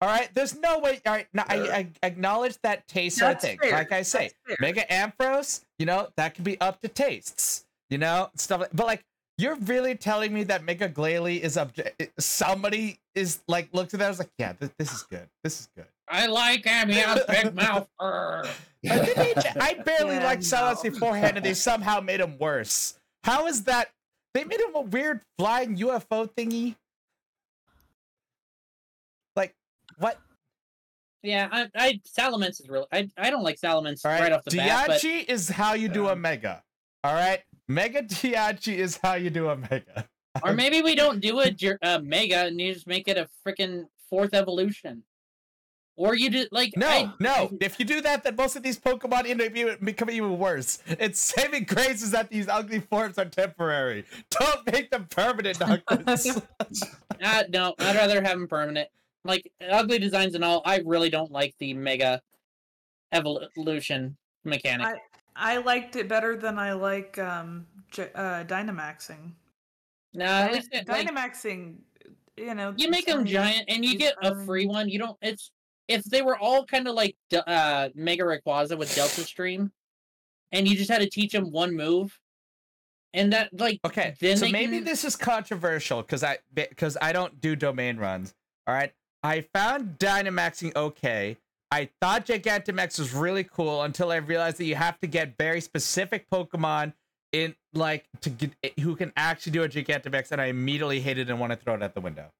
All right, there's no way. All right, now I, I acknowledge that taste are a That's thing. fair, Like I say. Mega Ampharos, you know, that could be up to tastes. You know, stuff. Like, but like, you're really telling me that Mega Glalie is up. Somebody is like looked at that. I was like, yeah, this, this is good. This is good. I like Amion's big mouth. Urgh. Like, did they ch- I barely Yeah, liked Salamence beforehand, and they somehow made him worse. How is that? They made him a weird flying UFO thingy. Like, what? Yeah, I, I Salamence is really. I, I don't like Salamence right, right, off the bat. But Diancie is how you do a mega. All right, Mega Diancie is how you do a mega. or maybe we don't do a jer- uh, Mega and you just make it a freaking fourth evolution. Or you do like No, I- no. If you do that, then most of these Pokemon end up even- becoming even worse. It's saving grace is that these ugly forms are temporary. Don't make them permanent, Douglas. Uh, no, I'd rather have them permanent. Like ugly designs and all, I really don't like the mega evolution mechanic. I liked it better than I like um J- uh Dynamaxing. no, at Dyna- least it, like, Dynamaxing, you know, you make them giant and you get a free one. You don't. It's if they were all kind of like uh Mega Rayquaza with Delta Stream, and you just had to teach them one move, and that like Okay, Then so maybe can- this is controversial because I because I don't do domain runs. All right, I found Dynamaxing okay. I thought Gigantamax was really cool until I realized that you have to get very specific Pokemon in like to get who can actually do a Gigantamax, and I immediately hated and want to throw it out the window.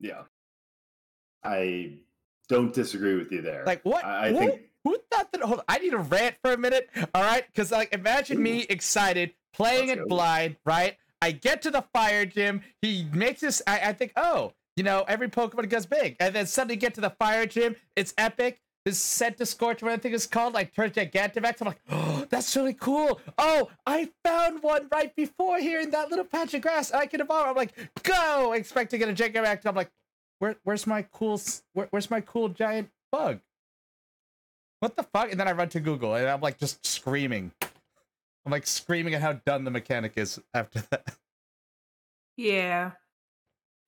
Yeah. I don't disagree with you there. Like what? I, I who, think who thought that? Hold on, I need to rant for a minute. All right, because like imagine me excited playing Let's it go. blind. Right, I get to the fire gym. He makes this. I, I think, oh, you know, every Pokemon goes big, and then suddenly get to the fire gym. It's epic. This Centiskorch, what I think it's called, like turns Gigantamax. I'm like, oh, that's really cool. Oh, I found one right before here in that little patch of grass. I can evolve. I'm like, go! Expect to get a Gigantamax. I'm like, where, where's my cool, where, where's my cool giant bug? What the fuck? And then I run to Google and I'm like just screaming. I'm like screaming at how done the mechanic is after that. Yeah.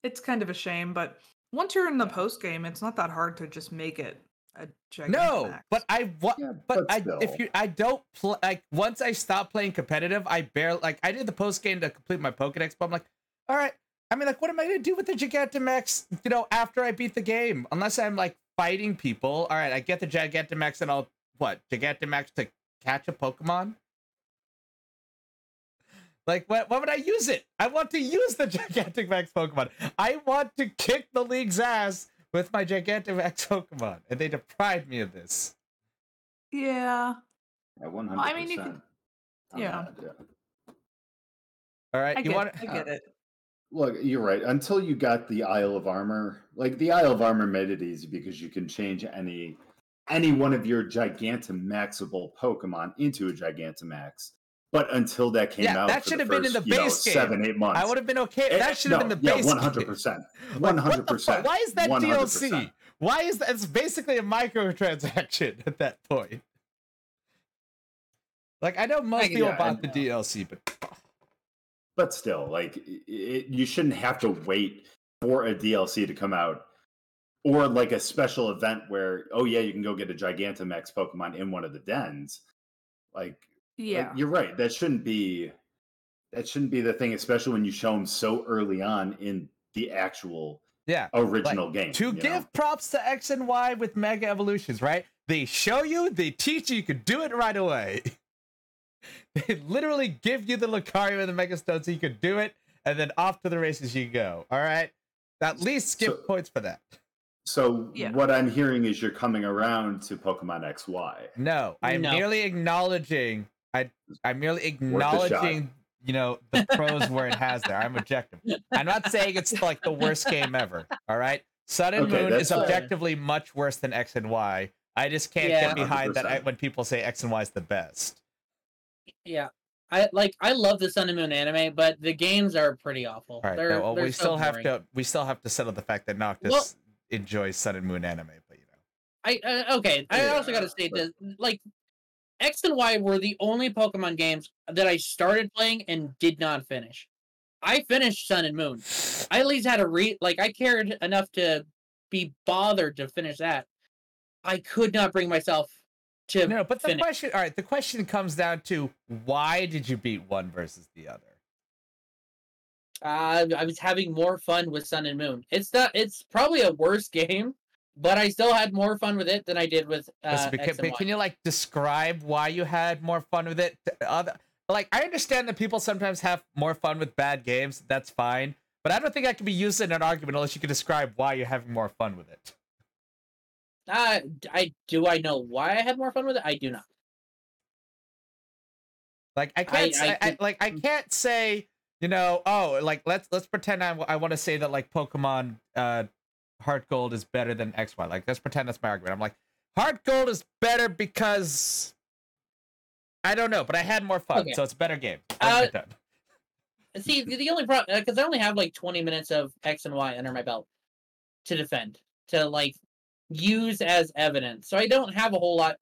It's kind of a shame, but once you're in the post game, it's not that hard to just make it a Gigantamax. No, but I what? Yeah, but, but I if you I don't play like once I stop playing competitive, I barely like I did the post game to complete my Pokedex, but I'm like, all right. I mean, like, what am I gonna do with the Gigantamax? You know, after I beat the game, unless I'm like fighting people. All right, I get the Gigantamax, and I'll what Gigantamax to catch a Pokemon. Like, what, what would I use it? I want to use the Gigantamax Pokemon. I want to kick the league's ass with my Gigantamax Pokemon, and they deprived me of this. yeah. Yeah, 100%. I mean, you could- yeah. yeah. All right, I you get, want I get uh, it. Look, you're right. Until you got the Isle of Armor, like the Isle of Armor made it easy because you can change any any one of your Gigantamaxable Pokemon into a Gigantamax. But until that came Yeah, out, that should have been in the you know, base game. seven, eight months. I would have been okay. Eh, That should have no, been the yeah, base. one game. hundred percent, Like, one what hundred the fuck? percent. Why is that 100%. DLC? Why is that? It's basically a microtransaction at that point. Like I know most I- people yeah, bought the DLC, but But still, like it, it, you shouldn't have to wait for a DLC to come out, or like a special event where oh yeah, you can go get a Gigantamax Pokemon in one of the dens. Like Like, Yeah. you're right. That shouldn't be that shouldn't be the thing, especially when you show them so early on in the actual yeah. original game. To give know? props to X and Y with Mega Evolutions, right? They show you, they teach you, you can do it right away. they literally give you the Lucario and the Mega Stone so you can do it, and then off to the races you go. All right. At least skip So- points for that. So Yeah. what I'm hearing is you're coming around to Pokemon XY. No, I'm No. merely acknowledging. I I'm merely acknowledging. You know the pros where it has there. I'm objective. I'm not saying it's like the worst game ever. All right, Sun and Okay, Moon that's is fair. objectively much worse than X and Y. I just can't Yeah. get behind that I, 100%. when people say X and Y is the best. Yeah. I like I love the Sun and Moon anime, but the games are pretty awful. All right, they're, well, they're we so still have to we still have to settle the fact that Noctis Well- enjoys Sun and Moon anime, but you know. I uh, okay. I also got to Yeah, state but- that like X and Y were the only Pokemon games that I started playing and did not finish. I finished Sun and Moon. I at least had a re like I cared enough to be bothered to finish that. I could not bring myself to No, but the finish. question, all right, the question comes down to why did you beat one versus the other? Uh, I was having more fun with Sun and Moon. It's not. It's probably a worse game, but I still had more fun with it than I did with uh, X can, and but Y. can you like describe why you had more fun with it? Other, like, I understand that people sometimes have more fun with bad games. That's fine, but I don't think that can be used in an argument unless you can describe why you're having more fun with it. Uh, I do. I know why I had more fun with it. I do not. Like, I can't, I say, I, could- like, I can't say, you know, oh, like let's let's pretend I, I want to say that like Pokemon uh Heart Gold is better than X Y. Like, let's pretend that's my argument. I'm like, Heart Gold is better because I don't know, but I had more fun, Okay. so it's a better game. Uh, See, the the only problem because I only have like twenty minutes of X and Y under my belt to defend to like use as evidence. So I don't have a whole lot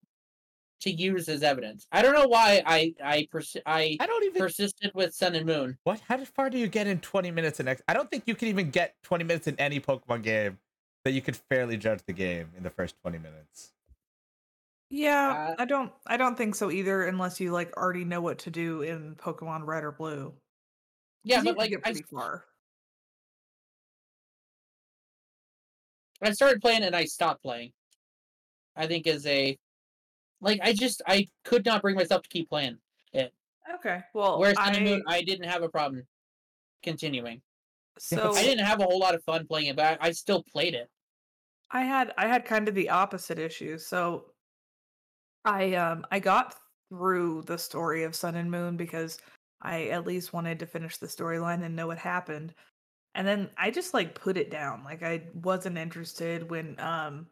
to use as evidence. I don't know why I I persi- I I don't even persisted with Sun and Moon. What? How far do you get in 20 minutes in X? I don't think you can even get 20 minutes in any Pokemon game that you could fairly judge the game in the first 20 minutes. Yeah, Uh, I don't I don't think so either unless you like already know what to do in Pokemon Red or Blue. Yeah, 'Cause you but can like get I, pretty far. I started playing and I stopped playing. I think is a like I just I could not bring myself to keep playing. It. Okay. Well, Whereas Sun I, and Moon, I didn't have a problem continuing. so I didn't have a whole lot of fun playing it, but I, I still played it. I had I had kind of the opposite issue. So I um I got through the story of Sun and Moon because I at least wanted to finish the storyline and know what happened. And then I just like put it down. Like I wasn't interested when um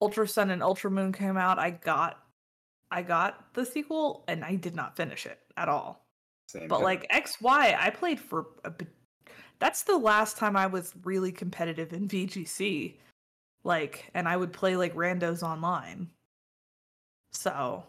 Ultra Sun and Ultra Moon came out. I got I got the sequel and I did not finish it at all. Same But like XY, I played for a. That's the last time I was really competitive in VGC. Like, and I would play like randos online. So,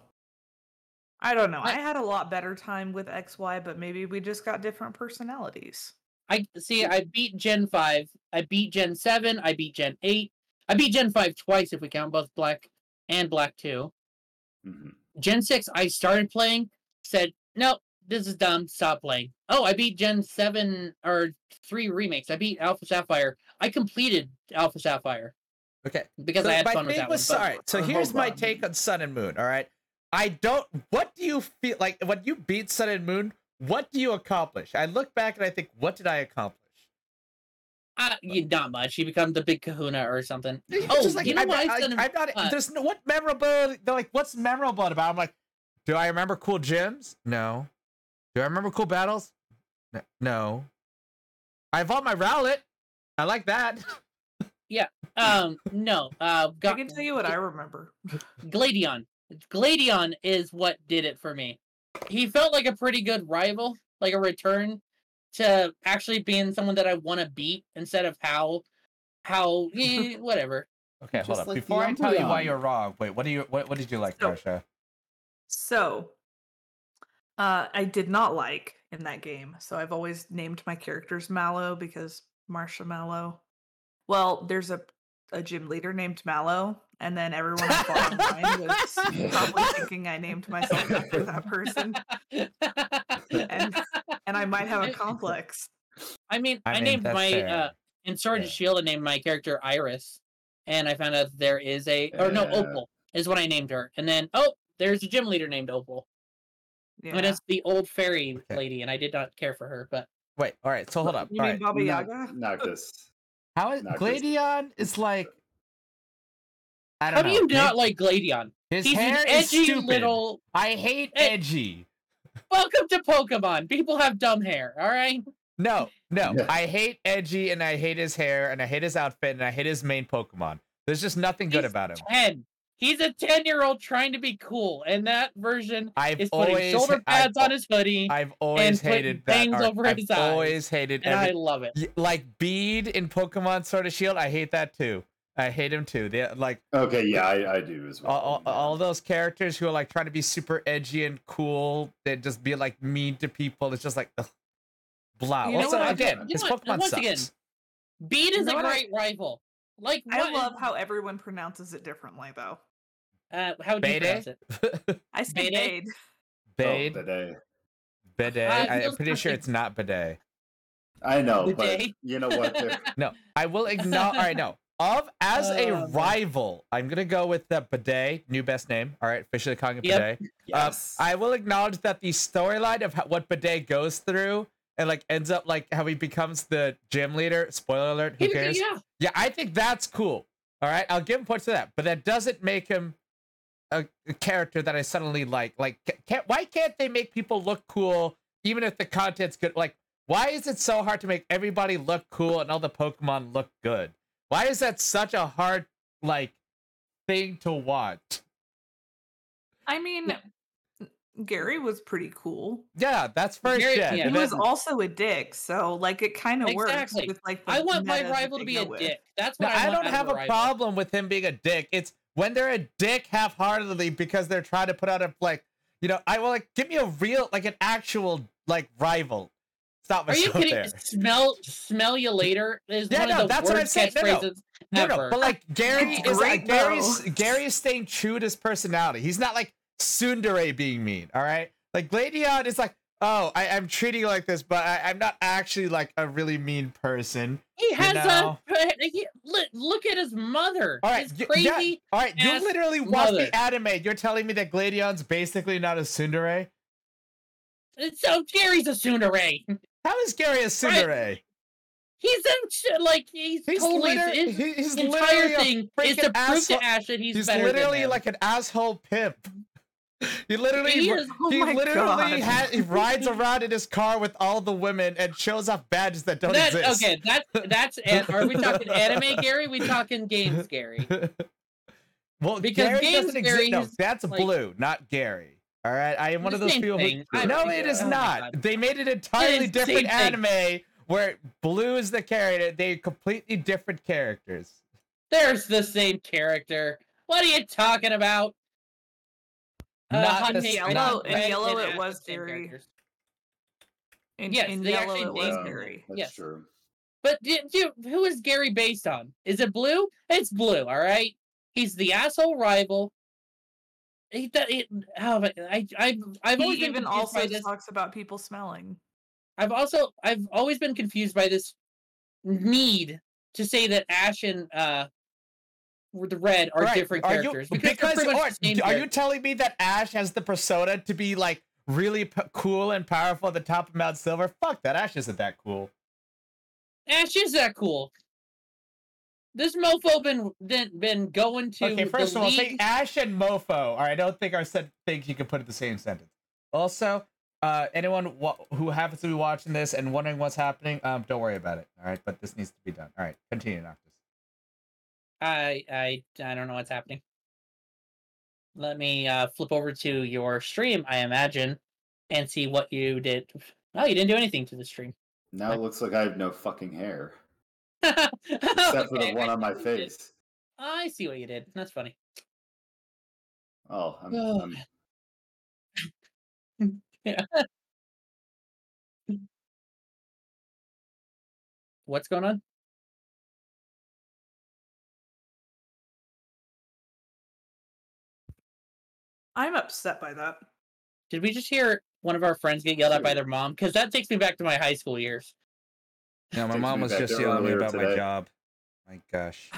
I don't know. I- had a lot better time with XY, but maybe we just got different personalities. I see. I beat Gen five. I beat Gen seven. I beat Gen eight. I beat Gen five twice if we count both Black and Black two. Mhm. Gen six. I started playing. Said no, this is dumb. Stop playing. Oh, I beat Gen seven or three remakes. I beat Alpha Sapphire. I completed Alpha Sapphire Okay. because So I had fun with that was, one. all right. So here's my on. take on Sun and Moon. All right. I don't. What do you feel like when you beat Sun and Moon? What do you accomplish? I look back and I think, what did I accomplish? Uh, you, not much. You become the big Kahuna or something. It's Oh, just like, you know I'm, what? I, I've done- am not. uh, there's no what memorable. They're like, what's memorable about? it? I'm like, do I remember cool gyms? No. Do I remember cool battles? No. I evolved my Rowlet. I like that. Yeah. Um, no. Uh, I can tell you what I remember. Gladion. Gladion is what did it for me. He felt like a pretty good rival, like a return to actually being someone that I want to beat instead of how, how, eh, whatever. Okay, hold Just up. like the Before I tell you why Umbreon. you're wrong, wait, what do you what, what did you like, So- Marcia? So, uh, I did not like in that game. So I've always named my characters Mallow because Marcia Mallow. Well, there's a a gym leader named Mallow, and then everyone I fought online was probably thinking I named myself after that person, and and I might have a complex. I mean, I I, mean, named my fair. uh in Sword and Yeah. Shield. I named my character Iris, and I found out there is a or no Yeah. Opal is what I named her, and then oh, there's a gym leader named Opal, Yeah. and it's the old fairy Okay. lady, and I did not care for her, but Wait, all right, so hold up. You All mean right. Baba Noc- Yaga? Noctis. How is Not just- Gladion is like I don't how do know. you not like Gladion? his He's hair an is stupid. little. I hate Eh. edgy. Welcome to Pokemon. People have dumb hair. All right. No, no. Yeah. I hate edgy and I hate his hair and I hate his outfit and I hate his main Pokemon. There's just nothing good He's about him. Ten. He's a ten-year-old trying to be cool, and that version I've is putting always shoulder I've, pads on his hoodie, I've always putting hated that. bangs art. over I've his eyes, always hated and I love it. y- like Bede in Pokemon Sword and Shield. I hate that too. I hate him too. They like Okay, yeah, I, I do as well. all, all, all those characters who are like trying to be super edgy and cool. They just be like mean to people. It's just like ugh, blah. You know also, again, you his know what? Pokemon Once sucks. again, Bede is know a what I- great rival. Like I what? love how everyone pronounces it differently, though. Uh, how do you pronounce it? I say Bede? Bade. Bade, Oh, bidet. bidet. Uh, I, it I'm feels pretty sure it's not bidet. I know, but you know what? No, I will acknowledge. all right, no. Of as a Uh, rival, I'm gonna go with the bidet. New best name. All right, officially calling it Yep. bidet. yes. Uh, I will acknowledge that the storyline of how, what bidet goes through and like ends up like how he becomes the gym leader. Spoiler alert. Who cares? Yeah. Yeah, I think that's cool. All right, I'll give him points for that, but that doesn't make him a, a character that I suddenly like. Like, can't, why can't they make people look cool even if the content's good? Like, why is it so hard to make everybody look cool and all the Pokemon look good? Why is that such a hard like thing to watch? I mean, Gary was pretty cool. Yeah, that's first Gary- gen. yeah. He was also a dick, so like it kind of Exactly. works with like. I want my rival to be go a with. dick. That's No, what I, I don't have a rival. problem with him being a dick. It's when they're a dick half-heartedly because they're trying to put out a like, you know, I will like give me a real like an actual like rival. Stop Are you kidding? there. Smell, smell you later is Yeah, one no, of the that's what I'm worst saying. No, no. catchphrases No, ever. no, but like Gary is great, Gary's. Gary is staying true to his personality. He's not like Tsundere being mean. All right, like Gladion is like, oh, I, I'm treating you like this, but I, I'm not actually like a really mean person. he has know? a he, look, look at his mother. All right, His y- yeah, crazy. all right. You literally mother. the anime. You're telling me that Gladion's basically not a Tsundere. So Gary's a Tsundere. How is Gary a Tsundere? He's a sh- like he's, He's totally his he- he's entire thing is to prove to Ash that he's, He's better literally like an asshole pimp. He literally, He is- Oh he literally ha- he rides around in his car with all the women and shows off badges that don't that, exist. okay, that's that's an- are we talking anime Gary? We talking games Gary? well, Because Gary Games doesn't exist. Gary No, that's like- Blue, not Gary. All right, I am one of those people. thing. Who... No, it is Oh not. They made an entirely different same thing. anime where Blue is the character. They're completely different characters. There's the same character. What are you talking about? Uh, Not Hot the Take, s- Red Yellow- and in Red yellow and it was the same Gary. characters. In, Yes, in they yellow, actually it was named Um, Gary. That's Yes. true. But do, do, who is Gary based on? Is it Blue? It's Blue, all right. He's the asshole rival. He, do- it, oh, but I, I've, I've always He been even also this. talks about people smelling. I've also, I've always been confused by this need to say that Ash and uh, the Red are Right, different are you- characters because, they're because pretty much or- the same are you telling me that Ash has the persona to be like really p- cool and powerful at the top of Mount Silver? Fuck that. Ash isn't that cool. Ash is that cool. This mofo been been, been going to Okay, first the of all, league. say Ash and Mofo. All right, I don't think are said things you can put in the same sentence. Also, uh, anyone wa- who happens to be watching this and wondering what's happening, um, don't worry about it. All right, but this needs to be done. All right, continue, Noctis. I I I don't know what's happening. Let me uh, flip over to your stream, I imagine, and see what you did. Oh, you didn't do anything to the stream. Now it looks like I have no fucking hair. Except Except for the one on my face. I see what you did. That's funny. Oh, I'm, Oh, I'm Yeah. What's going on? I'm upset by that. Did we just hear one of our friends get yelled at by their mom? Because that takes me back to my high school years. No, my mom was just yelling at me earlier about my job. My gosh.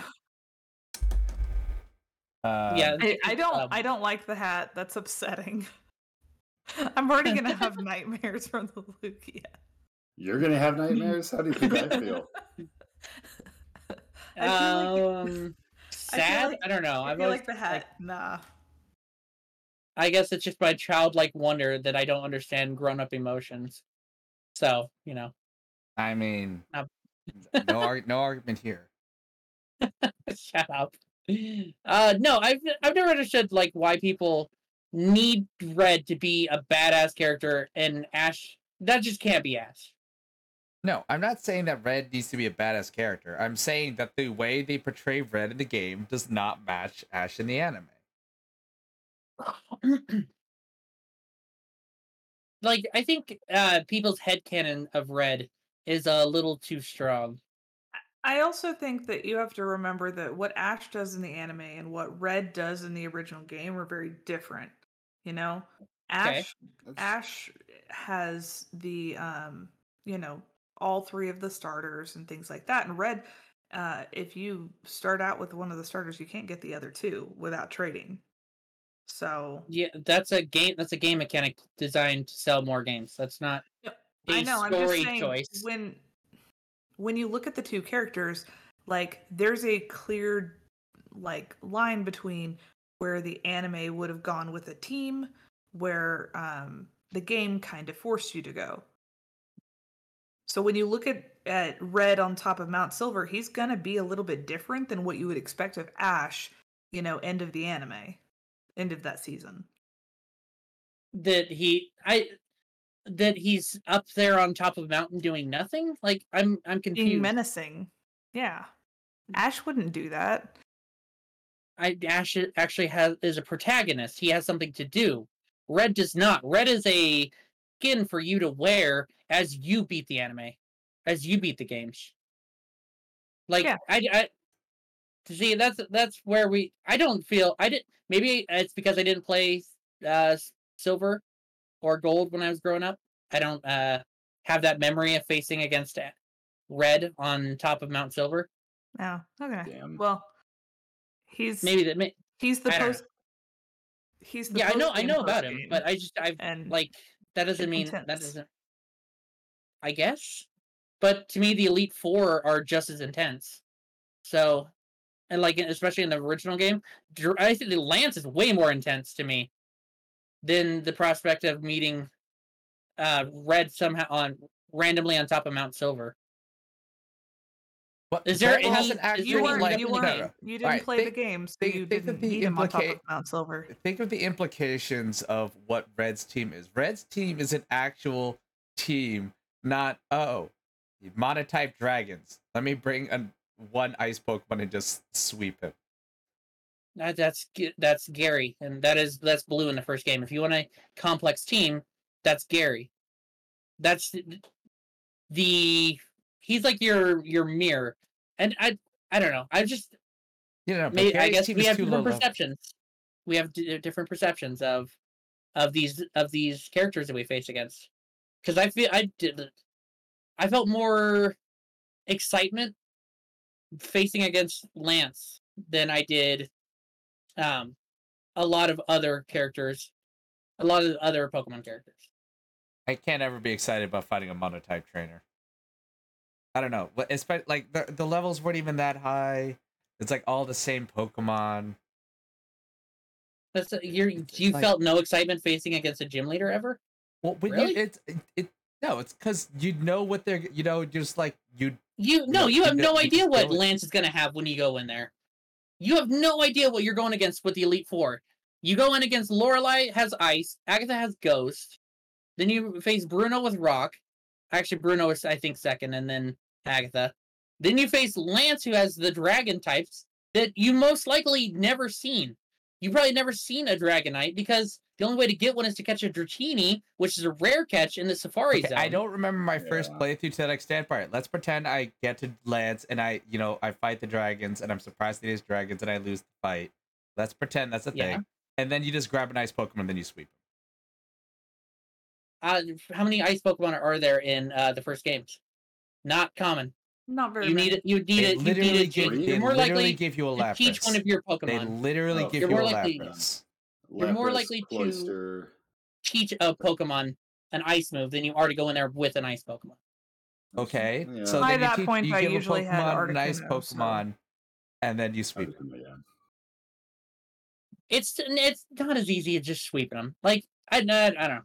Um, yeah, I, I don't um, I don't like the hat. That's upsetting. I'm already gonna have nightmares from the Lugia. You're gonna have nightmares? How do you think I feel? I feel like- um, I feel sad. like- I don't know. I I've feel always, like the hat. Nah. I guess it's just my childlike wonder that I don't understand grown-up emotions. So you know, I mean, Um. no, arg- no argument here. shut up. Uh, no, I've I've never understood like why people need Red to be a badass character and Ash. That just can't be Ash. No, I'm not saying that Red needs to be a badass character. I'm saying that the way they portray Red in the game does not match Ash in the anime. like I think uh people's headcanon of Red is a little too strong. I also think that you have to remember that what Ash does in the anime and what Red does in the original game are very different. You know, Ash That's- Ash has the um, you know, all three of the starters and things like that. And Red, uh, if you start out with one of the starters, you can't get the other two without trading. So Yeah, that's a game. That's a game mechanic designed to sell more games. That's not a I know. I'm just saying choice. when when you look at the two characters, like there's a clear like line between where the anime would have gone with a team, where um, the game kind of forced you to go. So when you look at at Red on top of Mount Silver, he's gonna be a little bit different than what you would expect of Ash. You know, end of the anime, end of that season. that he I that he's up there on top of a mountain doing nothing. Like I'm I'm confused. Being menacing, yeah. Ash wouldn't do that. I Ash actually has is a protagonist. He has something to do. Red does not. Red is a skin for you to wear as you beat the anime, as you beat the games. Like Yeah. I, I see that's that's where we. I don't feel I did. Maybe it's because I didn't play uh silver or gold when I was growing up. I don't uh have that memory of facing against red on top of Mount Silver. Oh, okay. Damn. Well, he's Maybe that. May, he's the I don't know. He's the yeah, I know, I know about him, but I just, I've and like that doesn't it's mean that doesn't. I guess, but to me, the Elite Four are just as intense. So, and like especially in the original game, I think the Lance is way more intense to me than the prospect of meeting uh Red somehow on randomly on top of Mount Silver. But Is there Red any- hasn't actually you weren't like you weren't you didn't Alright, play think- the game, so think- you think didn't the meet him on top of Mount Silver. think of the implications of what Red's team is. Red's team is an actual team, not oh, monotype dragons. Let me bring a, one ice Pokemon and just sweep it. That, that's that's Gary, and that is that's Blue in the first game. If you want a complex team, that's Gary. That's th- the he's like your your mirror, and I I don't know. I just You know, maybe I guess we have different level. perceptions. We have d- different perceptions of of these of these characters that we face against. Because I feel I did I felt more excitement facing against Lance than I did um a lot of other characters, a lot of other Pokemon characters. I can't ever be excited about fighting a monotype trainer. I don't know, but especially like the the levels weren't even that high. It's like all the same Pokemon. That's you. You like- felt no excitement facing against a gym leader ever. Well, when Really? you it's it, it no, it's because you know what they're you know just like you You no, No, you you have know- no idea what. Lance is gonna have when you go in there. You have no idea what you're going against with the Elite Four. You go in against Lorelei has ice, Agatha has ghost, then you face Bruno with rock. Actually, Bruno is I think second, and then Agatha. Then you face Lance, who has the dragon types that you most likely never seen. You probably never seen a Dragonite because the only way to get one is to catch a Dratini, which is a rare catch in the Safari Okay, Zone. I don't remember my first playthrough to that extent. All right, let's pretend I get to Lance and I, you know, I fight the dragons and I'm surprised that these dragons and I lose the fight. Let's pretend that's a Yeah. thing. And then you just grab a nice Pokemon, and then you sweep them. Uh, how many ice Pokemon are there in uh, the first games? Not common. Not very You many. need it. You need They it. You literally need give, it. Three? they You're more literally likely give you a to Lapras. teach one of your Pokemon. They literally Oh, give You're you more a likely- Lapras. You're more Lapras, likely to- Teach a Pokemon an ice move, than you are to go in there with an ice Pokemon. Okay, Yeah. so By then you, that teach, point, you I give usually a had Pokemon a nice Articuno, so- Pokemon, and then you sweep. them. yeah. It's it's not as easy as just sweeping them. Like I, I, I don't know.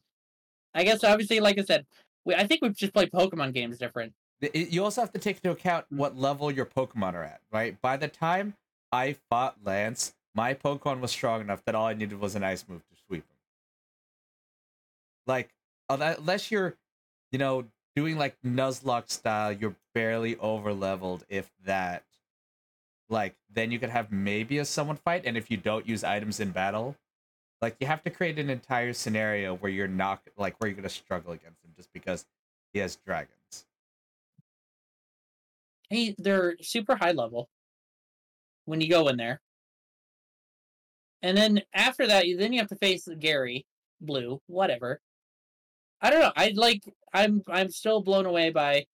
I guess obviously, like I said, we, I think we've just played Pokemon games different. You also have to take into account what level your Pokemon are at, right? By the time I fought Lance, my Pokemon was strong enough that all I needed was an ice move to sweep him. Like, unless you're, you know, doing like Nuzlocke style, you're barely over leveled, if that. Like, then you could have maybe a someone fight, and if you don't use items in battle, like you have to create an entire scenario where you're not like where you're gonna struggle against him just because he has dragons. Hey, they're super high level when you go in there. And then after that, you then you have to face Gary, Blue, whatever. I don't know. I like. I'm. I'm still blown away by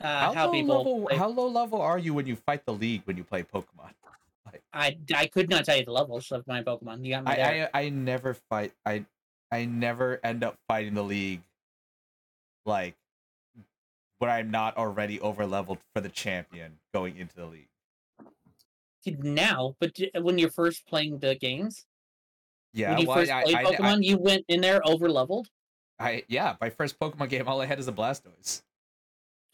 uh, how, low people. level, how low level are you when you fight the league when you play Pokemon? I I could not tell you the levels of my Pokemon. You got me. I, I I never fight. I I never end up fighting the league. Like but I'm not already over leveled for the champion going into the league. Now, but when you're first playing the games, Yeah, when you well, first I, played I, Pokemon, you went in there over leveled. I, I yeah, my first Pokemon game, all I had is a Blastoise.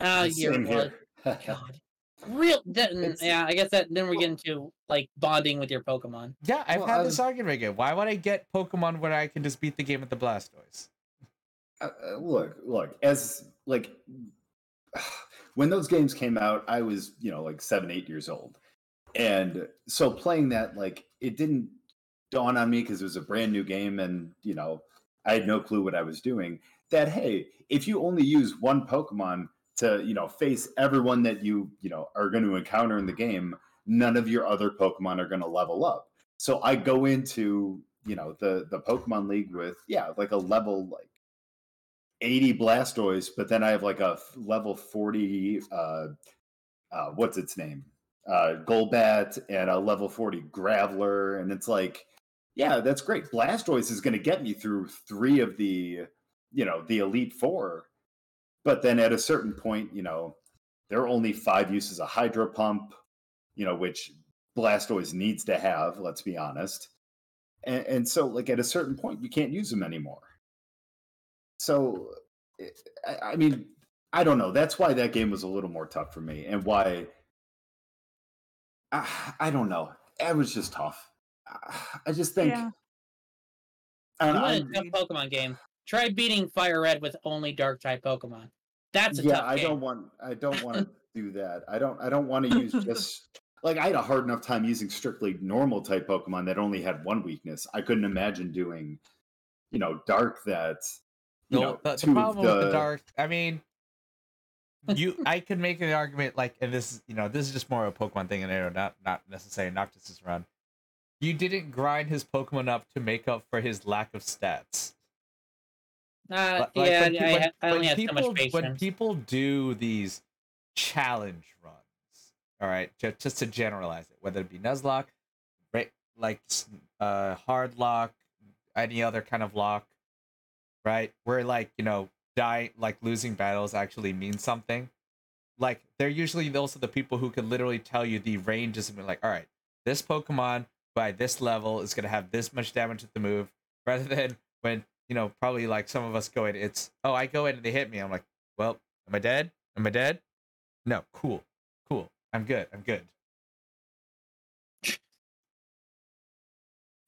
Uh, you're Same. God. Real, that, It's- yeah. I guess that then we get into like bonding with your Pokemon. Yeah, I've Well, had I this argument again. Why would I get Pokemon where I can just beat the game with the Blastoise? Uh, uh, look, look, as like when those games came out, I was, you know, like seven, eight years old. And so playing that, like, it didn't dawn on me because it was a brand new game and, you know, I had no clue what I was doing. That, hey, if you only use one Pokemon to, you know, face everyone that you, you know, are going to encounter in the game, none of your other Pokemon are going to level up. So I go into, you know, the the Pokemon League with, yeah, like a level like 80 Blastoise, but then I have like a level 40 uh uh what's its name? Uh Golbat and a level 40 Graveler and it's like yeah, that's great. Blastoise is going to get me through 3 of the you know, the Elite 4. But then at a certain point, you know, there are only 5 uses of Hydro Pump, you know, which Blastoise needs to have, let's be honest. And, and so like at a certain point you can't use them anymore so eh, I, I mean i don't know that's why that game was a little more tough for me and why i, I don't know it was just tough I- i just think Yeah. I You don't know, want a tough Pokemon game? Try beating Fire Red with only Dark type Pokemon. That's a yeah tough i game. don't want i don't want to do that i don't i don't want to use just like i had a hard enough time using strictly normal type pokemon that only had one weakness i couldn't imagine doing you know dark that you No, know the, the two of problem with the the- dark, I mean, you, I could make an argument like, and this, is you know, this is just more of a Pokemon thing, and know, not not necessarily Noctis' run. You didn't grind his Pokemon up to make up for his lack of stats. Uh, like, yeah, when I, when- ha- I only have so people, much When people do these challenge runs, all right, just, just to generalize it, whether it be Nuzlocke, right, like uh, hard lock, any other kind of lock, right, where like you know, die like losing battles actually means something. Like they're usually those also the people who can literally tell you the ranges and be like, all right, this Pokemon by this level is gonna have this much damage with the move, rather than when you know, probably like some of us go in. It's oh, I go in and they hit me. I'm like, well, am I dead? Am I dead? No, cool, cool. I'm good. I'm good.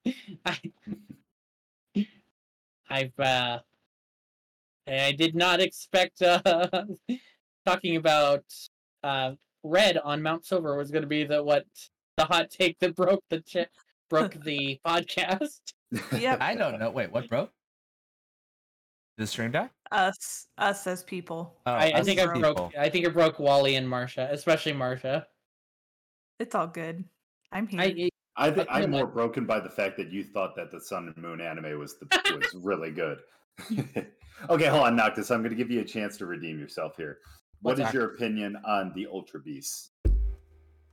I, I've uh, I did not expect uh, talking about uh, red on Mount Silver was going to be the what the hot take that broke the ch- broke the podcast. Yep. I don't know. Wait, what, broke? The stream die? Us, us as people. Oh, I, I think I people. broke. I think it broke Wally and Marcia, especially Marcia. It's all good. I'm here. I, I think I'm know more broken by the fact that you thought that the Sun and Moon anime was the was really good. okay, hold on, Noctis. I'm going to give you a chance to redeem yourself here. What What's is that? your opinion on the Ultra Beasts?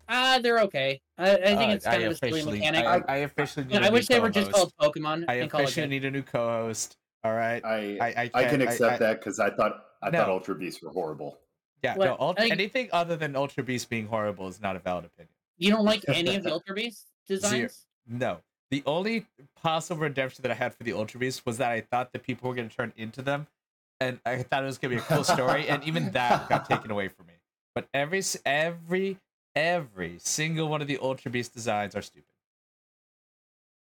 Ah, they're okay. I, I think Uh, it's kind of a silly mechanic. I, I, I officially need a I new wish they were just called Pokemon I and call it officially need a new co-host. All right. I I I, I can't- can accept I- that because I thought I thought Ultra Beasts were horrible. Yeah, What- no. Ultra, I- anything other than Ultra Beasts being horrible is not a valid opinion. You don't like any of the Ultra Beast designs? No. The only possible redemption that I had for the Ultra Beast was that I thought that people were going to turn into them, and I thought it was going to be a cool story, and even that got taken away from me. But every every every single one of the Ultra Beast designs are stupid.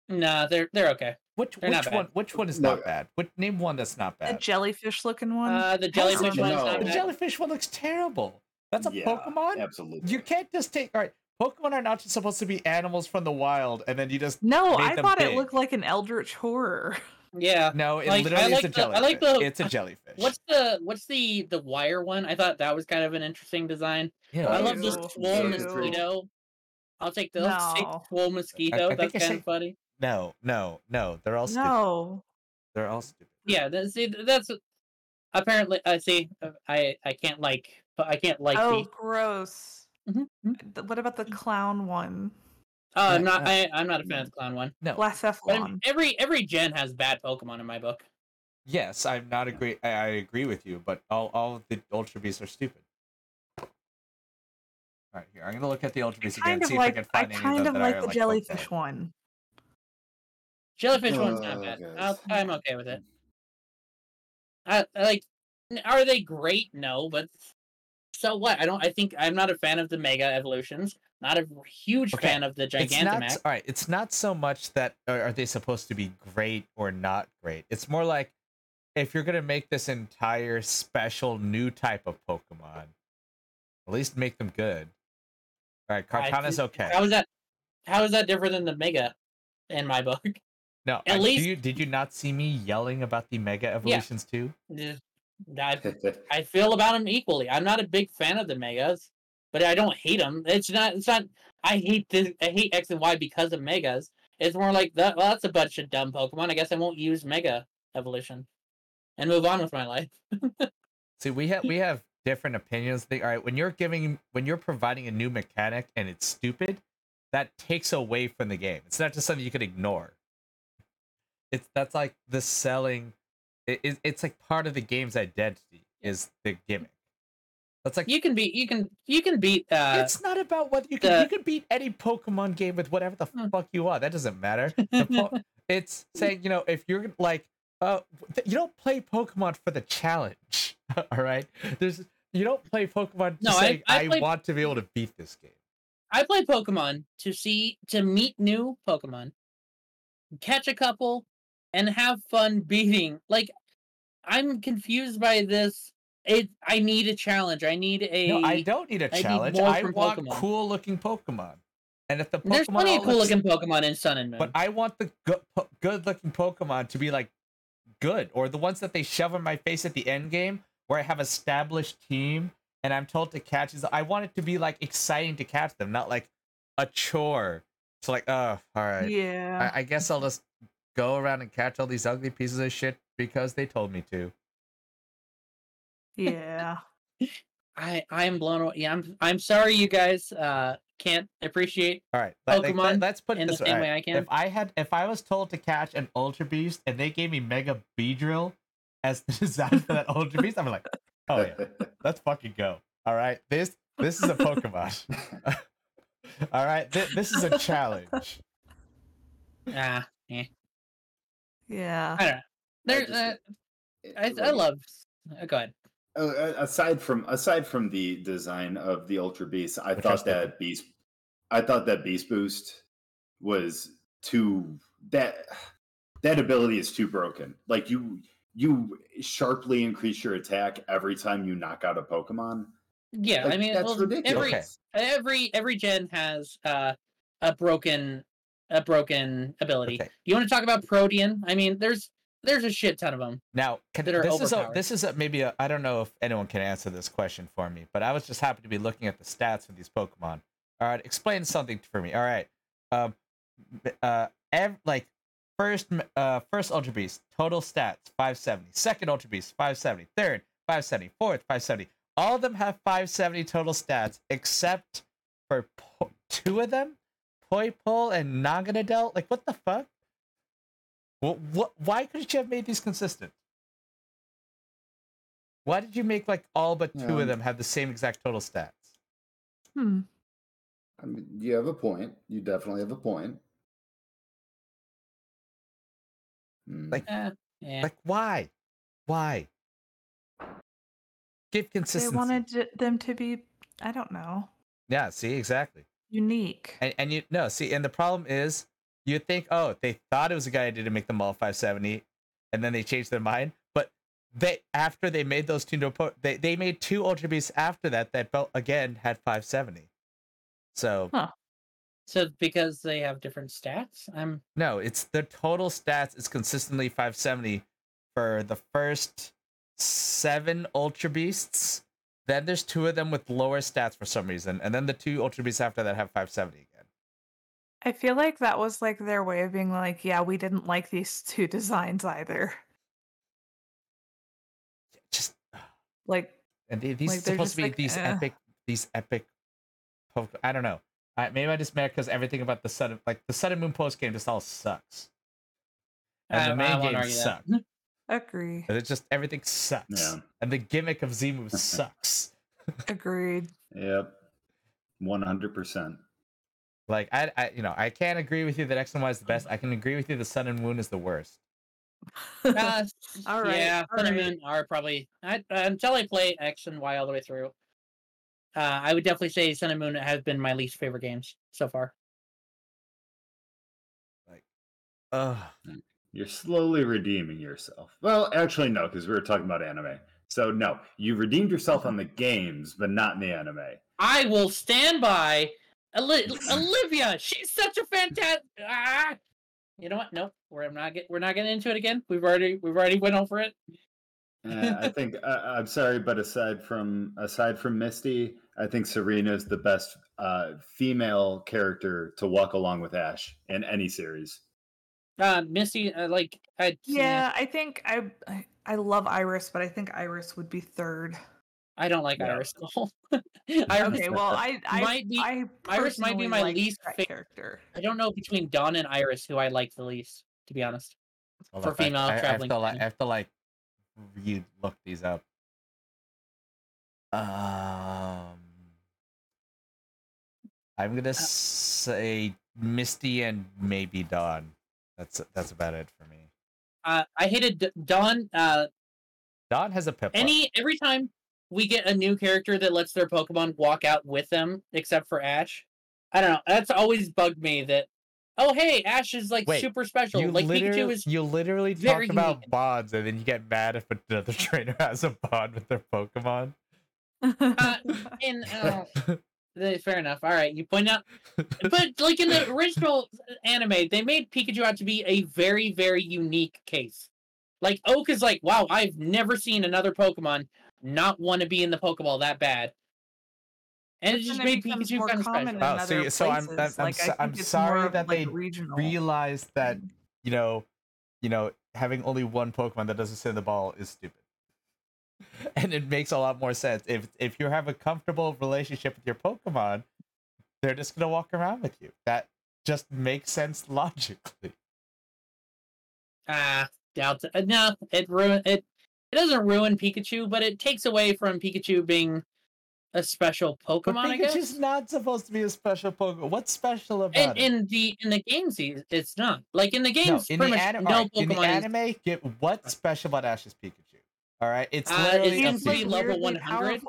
Nah, they're they're okay. Which They're not which bad. one which one is No. not bad? What name one that's not bad. the jellyfish looking one. Uh, the jellyfish the- one's no. The jellyfish one looks terrible. That's a Yeah, Pokemon. Absolutely. You can't just take all right. Pokemon are not just supposed to be animals from the wild, and then you just no, made I them thought it looked like an eldritch horror. Yeah. no. It Like, I literally is like a the- I jellyfish. like the- it's a jellyfish. What's the what's the the wire one? I thought that was kind of an interesting design. yeah, I love this Ew. swole mosquito. I'll take the I'll take No. swole mosquito. I think That's kind of funny. No, no, no. They're all stupid. No. They're all stupid. Yeah, that, see, that's apparently. I see. uh, I I can't like. I can't like oh, the. gross. Mhm, mhm. Th- What about the clown one? Oh, I'm not. no. I, I'm not a fan of the clown one. No. But I Blacephalon. every every gen has bad Pokemon in my book. Yes, I'm not agree. I, I agree with you, but all all of the Ultra Beasts are stupid. All right, here I'm gonna look at the Ultra Beasts again. kind of See like if I I can find any kind of of them that like are the like jellyfish fucked one. Jellyfish one's Oh, not bad. guys. I'll, I'm okay with it. I, I like. n- Are they great? No, but so what? I don't. I think I'm not a fan of the Mega evolutions. Not a huge Okay, fan of the It's not Gigantamax. all right. It's not so much that are, are they supposed to be great or not great. It's more like if you're gonna make this entire special new type of Pokemon, at least make them good. All right, Kartana's okay. How is that? How is that different than the Mega? In my book, No, at I- least- you, did you not see me yelling about the Mega Evolutions too? Just- I, I feel about them equally. I'm not a big fan of the Megas, but I don't hate them. It's not. It's not. I hate this. I hate X and Y because of Megas. It's more like that. Well, that's a bunch of dumb Pokemon. I guess I won't use Mega Evolution, and move on with my life. See, we have we have different opinions. They, all right, when you're giving when you're providing a new mechanic and it's stupid, that takes away from the game. It's not just something you can ignore. It's that's like the selling. It, it, it's like part of the game's identity is the gimmick. That's like You can beat. You can. You can beat. Uh, it's not about what you can the- you can beat any Pokemon game with whatever the Hmm. fuck you want. That doesn't matter. Po- it's saying you know if you're like uh you don't play Pokemon for the challenge. all right, there's you don't play Pokemon No, I- saying I I, played- want to be able to beat this game. I play Pokemon to see to meet new Pokemon, catch a couple, and have fun beating. Like, I'm confused by this. It. I need a challenge. I need a. No, I don't need a I challenge. I want Pokemon. cool looking Pokemon. And if the Pokemon There's plenty of cool looking Pokemon in Sun and Moon. but I want the good, good looking Pokemon to be like good, or the ones that they shove in my face at the end game, where I have established team and I'm told to catch. Is I want it to be like exciting to catch them, not like a chore. So like, oh, all right. Yeah. I, I guess I'll just go around and catch all these ugly pieces of shit because they told me to. yeah. I I am blown away. Yeah, I'm I'm sorry you guys uh can't appreciate All right, let, like, let, Pokemon us put it in the this way. same all way I can. If I had, if I was told to catch an Ultra Beast and they gave me Mega Beedrill as the design for that Ultra Beast, I'm like, oh yeah, let's fucking go. All right, this this is a Pokemon. All right, th- this is a challenge. ah Yeah. I don't know. There, just- uh, it- I, I love. Uh, go ahead. uh, uh, aside from aside from the design of the Ultra Beast, I Which thought that Beast, I thought that Beast Boost was too that that ability is too broken. Like you you sharply increase your attack every time you knock out a Pokemon. Yeah, I mean, that's well, ridiculous. every every every gen has uh, a broken a broken ability. Okay. You want to talk about Protean? I mean, there's there's a shit ton of them. Now, can, this is a, this is a, maybe I I don't know if anyone can answer this question for me, but I was just happy to be looking at the stats of these Pokemon. All right, explain something for me. All right, um, uh, ev- like first uh first Ultra Beast total stats 570, second Ultra Beast 570, third 570, fourth 570. All of them have 570 total stats except for po- two of them, Poi Poipole and Naganadel. Like what the fuck? What, what? Why couldn't you have made these consistent? Why did you make like all but two Yeah. of them have the same exact total stats? Hmm. I mean, you have a point. You definitely have a point. Hmm. Like- Eh, yeah. Like why? Why? Give consistency. They wanted them to be, I don't know, Yeah, see, exactly. unique. And and you no, see, and the problem is you think, oh, they thought it was a good idea to make them all 570, and then they changed their mind. But they after they made those two they, they made two Ultra Beasts after that that felt again had 570. So so because they have different stats, I'm No, it's the total stats is consistently 570 for the first seven Ultra Beasts. Then there's two of them with lower stats for some reason, and then the two Ultra Beasts after that have 570 again. I feel like that was like their way of being like, yeah, we didn't like these two designs either. Just Like, and they- these Like, are supposed to be like, these eh. epic, these epic. Poke- I don't know. I, maybe I just mad because everything about the sun, like the Sun and Moon post game, just all sucks. And the main game sucks. agree, And It's just everything sucks. Yeah. And the gimmick of Z-Move sucks. agreed. Yep. One hundred percent. Like I, I, you know, I can't agree with you that X and Y is the best. I can agree with you the Sun and Moon is the worst. Uh, All right, Yeah, all Sun and. Moon are probably I, until I play X and Y all the way through. Uh, I would definitely say Sun and Moon have been my least favorite games so far. Like Ugh. You're slowly redeeming yourself. Well, actually, no, because we were talking about anime. So no, you redeemed yourself on the games, but not in the anime. I will stand by Oli- Olivia. She's such a fantastic. Ah! You know what? Nope. We're not get, We're not getting into it again. We've already we've already went over it. Uh, I think uh, I'm sorry, but aside from aside from Misty, I think Serena is the best uh, female character to walk along with Ash in any series. Uh, Misty, uh, like I Yeah, I think I, I I love Iris, but I think Iris would be third. I don't like Yeah. Iris at all. Iris, Okay, well, I I Might be- I Iris might be my like least that fa- character. I don't know between Dawn and Iris who I like the least, to be honest. Hold For up, I- female I, I, have traveling to like, companion. I have to like re look these up. Um, I'm gonna say Misty and maybe Dawn. That's that's about it for me. Uh, I hated D- Dawn. Uh, Dawn has a Piplup. any every time we get a new character that lets their Pokemon walk out with them, except for Ash. I don't know. That's always bugged me. That oh hey, Ash is like Wait, super special. you like literally, Pikachu is. you literally talk about unique. bonds and then you get mad if another trainer has a bond with their Pokemon. Uh, in uh, fair enough. All right, you point out, but like in the original anime, they made Pikachu out to be a very very unique case. Like Oak is like, wow, I've never seen another Pokemon not want to be in the Pokeball that bad. And it just made becomes Pikachu more kind of common special. in Oh, so other you- so I'm- I'm- I'm like, so- I'm sorry that like, they regional. Realize that you know, you know, having only one Pokemon that doesn't send the ball is stupid. And it makes a lot more sense if if you have a comfortable relationship with your Pokemon, they're just gonna walk around with you. That just makes sense logically. Ah, doubt it. Uh, No, it ruin it. It doesn't ruin Pikachu, but it takes away from Pikachu being a special But Pokemon, I guess. Pikachu's not supposed to be a special Pokemon. What's special In, about it? in the in the games, it's not like in the No, games. in the, much anim- no alright, in the Pokemon is anime, get what's special about Ash's Pikachu? All right, it's Uh, literally it's a He's instantly Pikachu. like level 100.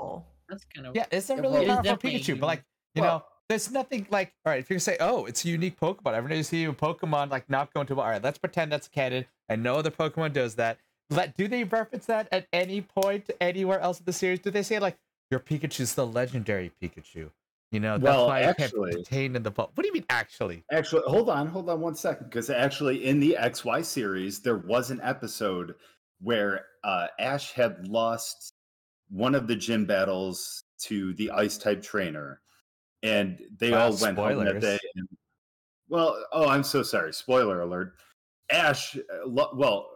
that's kind of Yeah, it's a Yeah, really well- It is powerful definitely Pikachu, but like you Well- know, there's nothing like all right. If you say, oh, it's a unique Pokemon, every time you see a Pokemon like not going to all right, let's pretend that's canon. and no other Pokemon does that. Let do they reference that at any point anywhere else in the series? Do they say like your Pikachu's the legendary Pikachu? You know, that's Well, why it can't actually- contained in the book. What do you mean actually? Actually, hold on, hold on one second, because actually in the XY series, there was an episode where uh, Ash had lost one of the gym battles to the Ice type trainer, and they Wow, all went home that spoilers. day. And, well, oh, I'm so sorry. Spoiler alert. Ash, uh, well,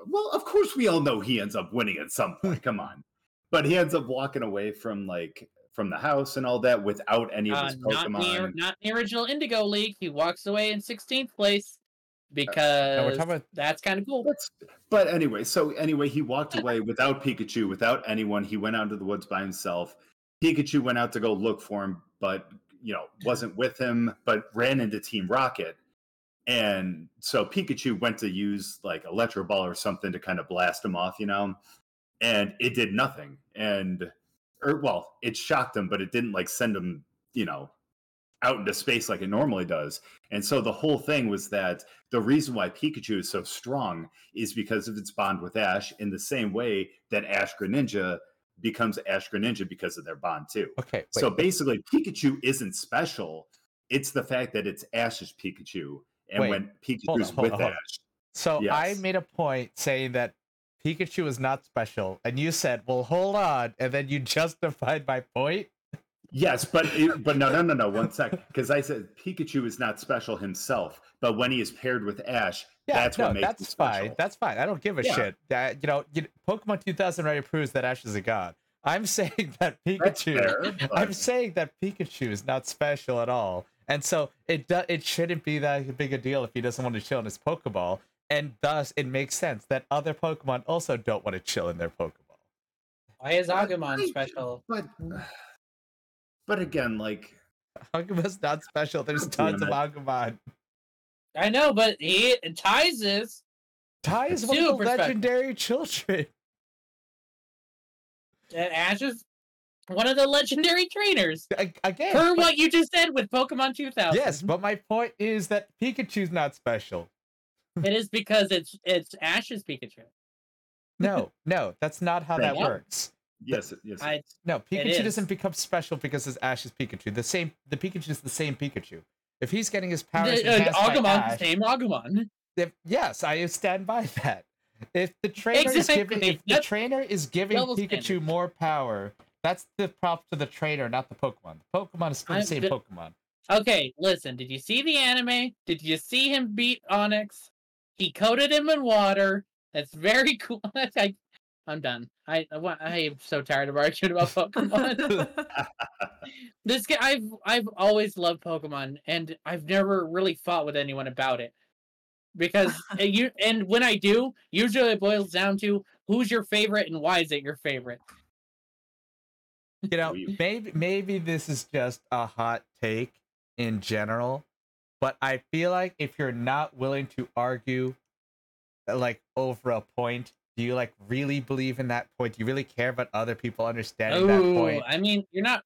well, of course we all know he ends up winning at some point. Come on, but he ends up walking away from like from the house and all that without any of uh, his not Pokemon. the not the original Indigo League. He walks away in 16th place Uh, because talking about- that's kind of cool. That's, but anyway, so anyway, he walked away without Pikachu, without anyone. He went out into the woods by himself. Pikachu went out to go look for him, but you know, wasn't with him, but ran into Team Rocket. And so Pikachu went to use like Electro Ball or something to kind of blast him off, you know, and it did nothing. And or well, it shocked him, but it didn't like send him, you know, out into space like it normally does. And so the whole thing was that the reason why Pikachu is so strong is because of its bond with Ash in the same way that Ash Greninja becomes Ash Greninja because of their bond too. Okay, wait, so basically Pikachu isn't special. It's the fact that it's Ash's Pikachu. And Wait, when Pikachu's on, with on. Ash, So I made a point saying that Pikachu is not special, and you said, "Well, hold on," and then you justified my point. yes, but it, but no, no, no, no. One second, because I said Pikachu is not special himself, but when he is paired with Ash, Yeah, that's no, what makes him that's fine. special. That's fine. I don't give a Yeah. shit. That you know, you, Pokemon 2000 already proves that Ash is a god. I'm saying that Pikachu. fair, I'm saying that Pikachu is not special at all, and so it do, it shouldn't be that big a deal if he doesn't want to chill in his Pokeball, and thus it makes sense that other Pokemon also don't want to chill in their Pokeball. Why is Agumon I- special? But but again, like Agumon's not special. There's tons of. Agumon. I know, but he ties is Tai is one of the legendary children. and Ash is one of the legendary trainers. A- Again, Per but- what you just said with Pokemon 2000. yes, but my point is that Pikachu's not special. it is because it's it's Ash's Pikachu. No, no, that's not how that works. yes, yes. I No, Pikachu doesn't become special because it's Ash's Pikachu. The same, the Pikachu is the same Pikachu. If he's getting his powers the, uh, Agumon, Ash, same Agumon. if, yes, I stand by that. If the trainer is giving, Exactly, if the trainer is giving double Pikachu standard. more power, that's the prop to the trainer, not the Pokemon. The Pokemon is still the I'm same Pokemon. Okay, listen. Did you see the anime? Did you see him beat Onix? He coated him in water. That's very cool. I, I'm done. I I I am so tired of arguing about Pokemon. this guy, I've I've always loved Pokemon, and I've never really fought with anyone about it. Because uh, you and when I do, usually it boils down to who's your favorite and why is it your favorite. You know maybe maybe this is just a hot take in general but i feel like if you're not willing to argue uh, like over a point do you like really believe in that point do you really care about other people understanding that point I mean, you're not.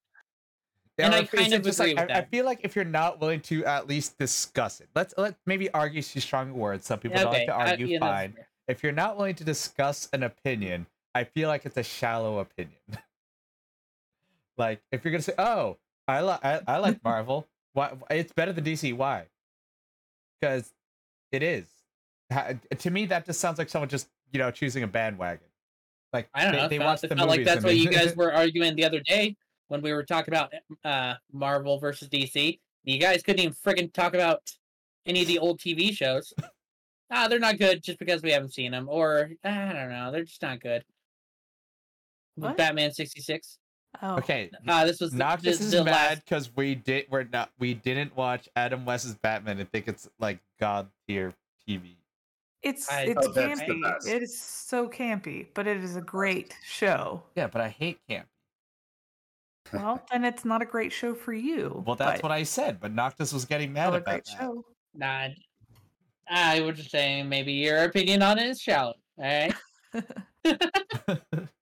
and Or I kind of just agree like, with I, I feel like if you're not willing to at least discuss it let's let maybe argue too strong words some people don't like okay, to I- argue yeah, fine fair. if you're not willing to discuss an opinion, I feel like it's a shallow opinion. like if you're gonna say, "Oh, I like I, I like Marvel," why it's better than DC? Why? Because it is. Ha- To me, that just sounds like someone just you know choosing a bandwagon. Like I don't they, know. they watch the felt like that's what you guys were arguing the other day when we were talking about uh Marvel versus DC. You guys couldn't even friggin' talk about any of the old TV shows. ah, they're not good just because we haven't seen them, or I don't know, they're just not good. What? Batman sixty six. Oh, okay. Ah, this was the, Noctis the, is the mad last. because we did we're not we didn't watch Adam West's Batman and think it's like god tier TV. it's I- it's Oh, campy. It is so campy, but it is a great show. Yeah, but I hate camp. Well, then it's not a great show for you. Well, that's what I said, but Noctis was getting mad Still a about great that. show. Nah, I was just saying maybe your opinion on it is shallow. All right.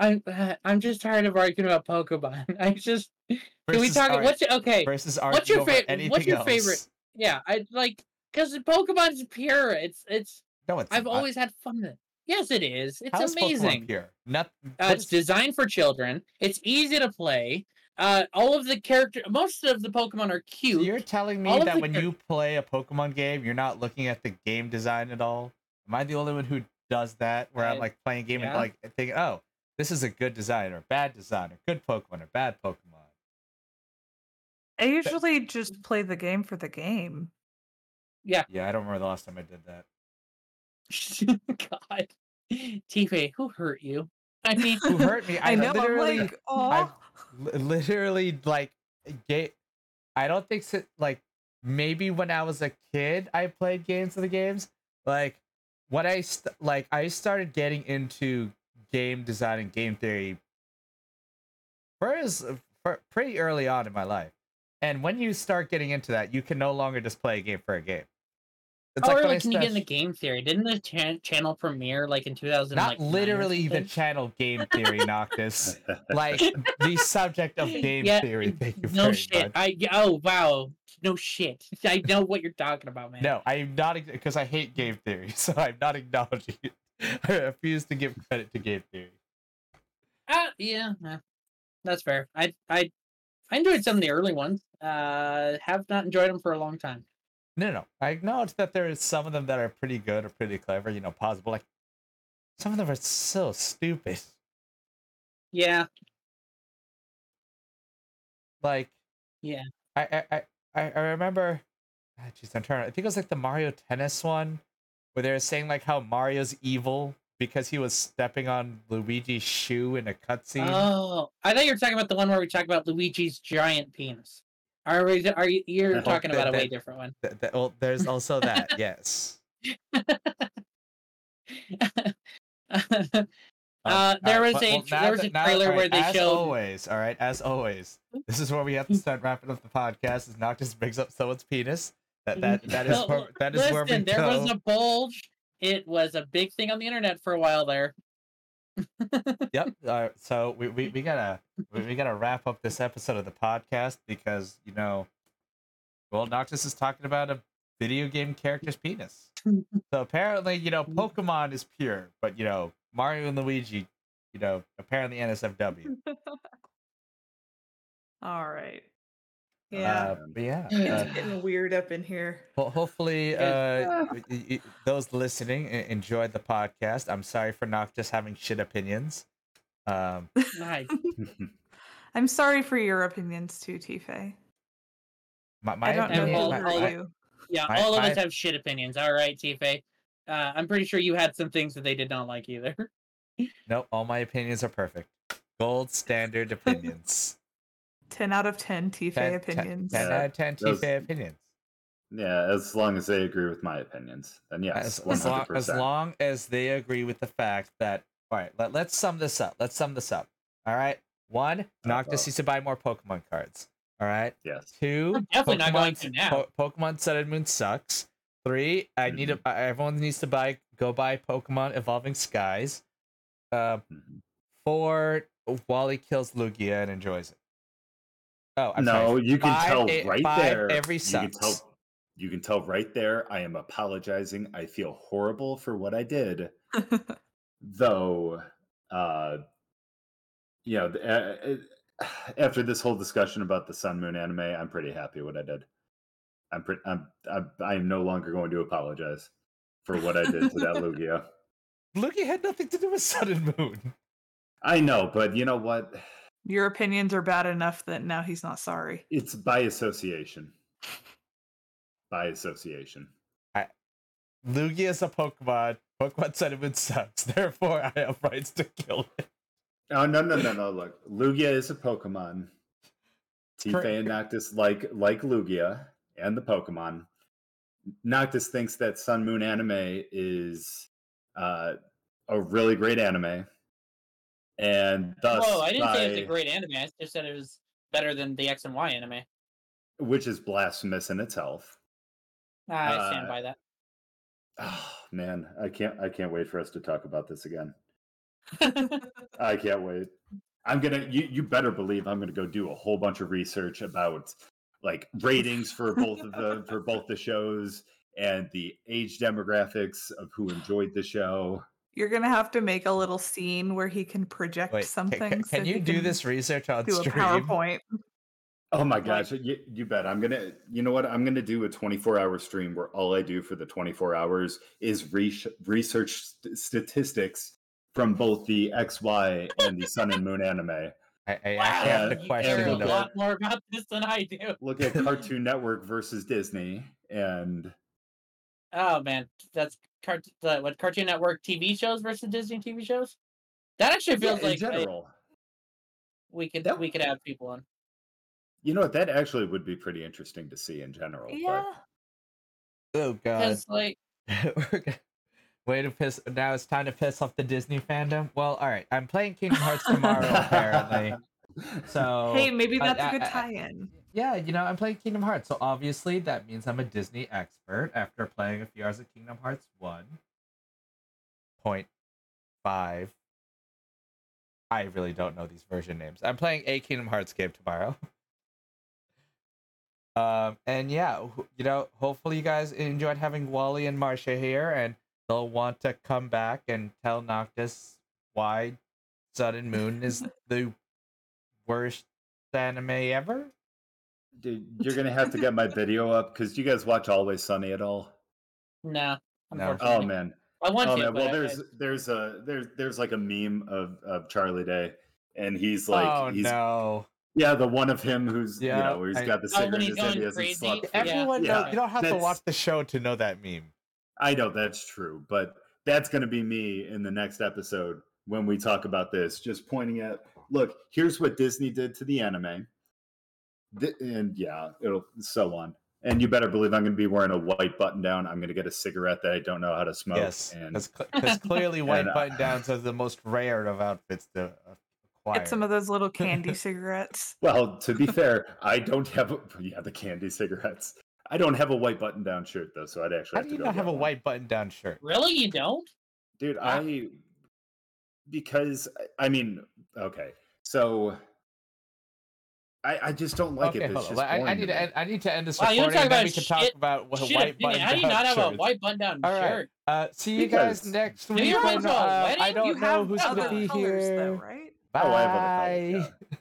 I'm uh, I'm just tired of arguing about Pokemon. I just can we talk? arg- What's your, okay? versus What's your favorite? What's your else. favorite? Yeah, I like because Pokemon is pure. It's it's. No, it's I've not. always had fun with it. Yes, it is. It's How is Pokemon amazing. pure. Not, Uh, it's designed for children. It's easy to play. Uh, all of the character, most of the Pokemon are so cute. you're telling me all that when char- you play a Pokemon game, you're not looking at the game design at all? Am I the only one who does that? Where I'm like playing a game and like thinking, oh, this is a good design or bad design or good Pokemon or bad Pokemon. I usually just play the game for the game. Yeah, Yeah, I don't remember the last time I did that. God, Tifa, who hurt you? I mean, Who hurt me? I, I, know. literally, I'm like, oh, li- literally like ga- I don't think so, like maybe when I was a kid I played games of the games. Like when I st- like I started getting into game design and game theory first for pretty early on in my life. And when you start getting into that, you can no longer just play a game for a game. It's oh, I really? Can you get into start- game theory? Didn't the chan- channel premiere like in 2000? not like, literally the channel game theory Noctis. like the subject of game Yeah, theory. Thank you No shit. much. I oh wow. No shit. I know what you're talking about, man. No, I'm not because I hate game theory, so I'm not acknowledging it. I refuse to give credit to game theory. Ah, yeah, that's fair. I I I enjoyed some of the early ones. Uh, have not enjoyed them for a long time. No, no. I acknowledge that there is some of them that are pretty good or pretty clever, you know, possible. Like some of them are so stupid. Yeah, Like Yeah. I I I, I I remember. ah, Jeez, I'm trying. I think it was like the Mario Tennis one, where they were saying like how Mario's evil because he was stepping on Luigi's shoe in a cutscene. Oh, I thought you were talking about the one where we talk about Luigi's giant penis. Are we? Are you? You're Oh, talking about that- a way different one. Th- th- well, there's also that. yes. Uh, Um, there was a well, there was that- a now- trailer alright, where they as showed- always. All right, as always, this is where we have to start wrapping up the podcast. Is Noctis brings up someone's penis. That that that is where, that is Listen, where we there go. was a bulge. It was a big thing on the internet for a while there. Yep. Uh, so we, we, we gotta we, we gotta wrap up this episode of the podcast because you know, well, Noctis is talking about a video game character's penis. so apparently, you know, Pokemon is pure, but you know, Mario and Luigi, you know, apparently NSFW. all right. Yeah, Uh, but yeah. Yeah. uh, it's getting weird up in here. Well, hopefully, uh, those listening enjoyed the podcast. I'm sorry for not just having shit opinions. Um, Nice. I'm sorry for your opinions too, Tife. my, my I don't know opinion- who my- hurt my- you. Yeah, My- all of my- us have shit opinions. All right, Tife. Uh, I'm pretty sure you had some things that they did not like either. Nope, all my opinions are perfect. Gold standard opinions. 10 out of 10 Tife 10, opinions. 10, Yeah, out of 10 those- Tifa opinions. yeah, as long as they agree with my opinions, then yes, As, one as, long, as long as they agree with the fact that, all right, let, let's sum this up. Let's sum this up. All right. One, Noctis needs to buy more Pokemon cards. All right. Yes. Two, I'm definitely not going to now. Po- Pokemon Sun and Moon sucks. Three, I need. Mm-hmm. uh, Everyone needs to buy. Go buy Pokemon Evolving Skies. Uh, Mhm. four, Wally kills Lugia and enjoys it. Oh, I'm no, sorry. you can Five, tell eight- right there. every you can tell. You can tell right there. I am apologizing. I feel horrible for what I did. though uh you know uh, uh, after this whole discussion about the sun moon anime i'm pretty happy what i did i'm pretty i'm i'm, I'm no longer going to apologize for what i did to that lugia Lugia had nothing to do with Sun and Moon. i know but you know what Your opinions are bad enough that now he's not sorry. it's by association by association Lugia is a Pokemon. Pokemon Sun and Moon sucks. Therefore, I have rights to kill it. oh no no no no look lugia is a pokemon Cor- Tifa and Noctis like like Lugia and the Pokemon. Noctis thinks that Sun Moon anime is uh, a really great anime, and thus, Whoa, I didn't say it was a great anime. I just said it was better than the X and Y anime. which is blasphemous in itself. I stand Uh, by that. Oh, man, I can't. I can't wait for us to talk about this again. I can't wait. I'm gonna. You, you better believe I'm gonna go do a whole bunch of research about like ratings for both of the for both the shows and the age demographics of who enjoyed the show. You're gonna have to make a little scene where he can project Wait, something. ca- so can he you do this research on Do a? PowerPoint. Oh my gosh, you, you bet. I'm gonna. You know what? I'm gonna do a 24 hour stream where all I do for the 24 hours is re- research st- statistics from both the XY and the Sun and Moon anime. I, I Wow, actually have to you you question care a look the at- lot more about this than I do. Look at Cartoon Network versus Disney, and Oh man, that's cart- the, what Cartoon Network TV shows versus Disney TV shows. That actually yeah, feels in like a- general. we could That- we could have people on. You know what? That actually would be pretty interesting to see in general. Yeah. Oh god. Because like We're gonna- Way to piss. Now it's time to piss off the Disney fandom. Well, all right. I'm playing Kingdom Hearts tomorrow, apparently. So Hey, maybe that's a I- good I- tie-in. Yeah, you know, I'm playing Kingdom Hearts, so obviously that means I'm a Disney expert after playing a few hours of Kingdom Hearts one point five. I really don't know these version names. I'm playing a Kingdom Hearts game tomorrow. Um, and yeah, you know, hopefully you guys enjoyed having Wally and Marcia here, and they'll want to come back and tell Noctis why Sun and Moon is the worst anime ever. Dude, you're gonna have to get my video up because you guys watch Always Sunny at all? no, No. Oh man, I want oh to. man. but Well, there's I- there's a there's there's like a meme of of Charlie Day, and he's like oh he's no! yeah the one of him who's you Yeah, know where he's I- got the Oh, cigarette when in his hand, he hasn't slept. Everyone Yeah, knows. You don't have to watch the show to know that meme. I know that's true, but that's going to be me in the next episode when we talk about this. Just pointing at, look, here's what Disney did to the anime, Th- and yeah, it'll so on. And you better believe I'm going to be wearing a white button down. I'm going to get a cigarette that I don't know how to smoke. yes, and because clearly white and, uh, button downs are the most rare of outfits to uh, acquire. Get some of those little candy cigarettes. well, to be fair, I don't have a, yeah the candy cigarettes. I don't have a white button down shirt though, so I'd actually How have do to you go not have get a white button down shirt? really you don't. dude Ah. i because i mean okay so i i just don't like okay, it it's hold on. just I, I need to to end, I need to end this Wow, you recording, wanna talk about we can talk about what Shit, white Vinny, button how do you not have a white button down All right. shirt? Uh, see you guys Because- next week. you when, have a uh. I don't you know have who's gonna be colors, here. though, right? Bye. oh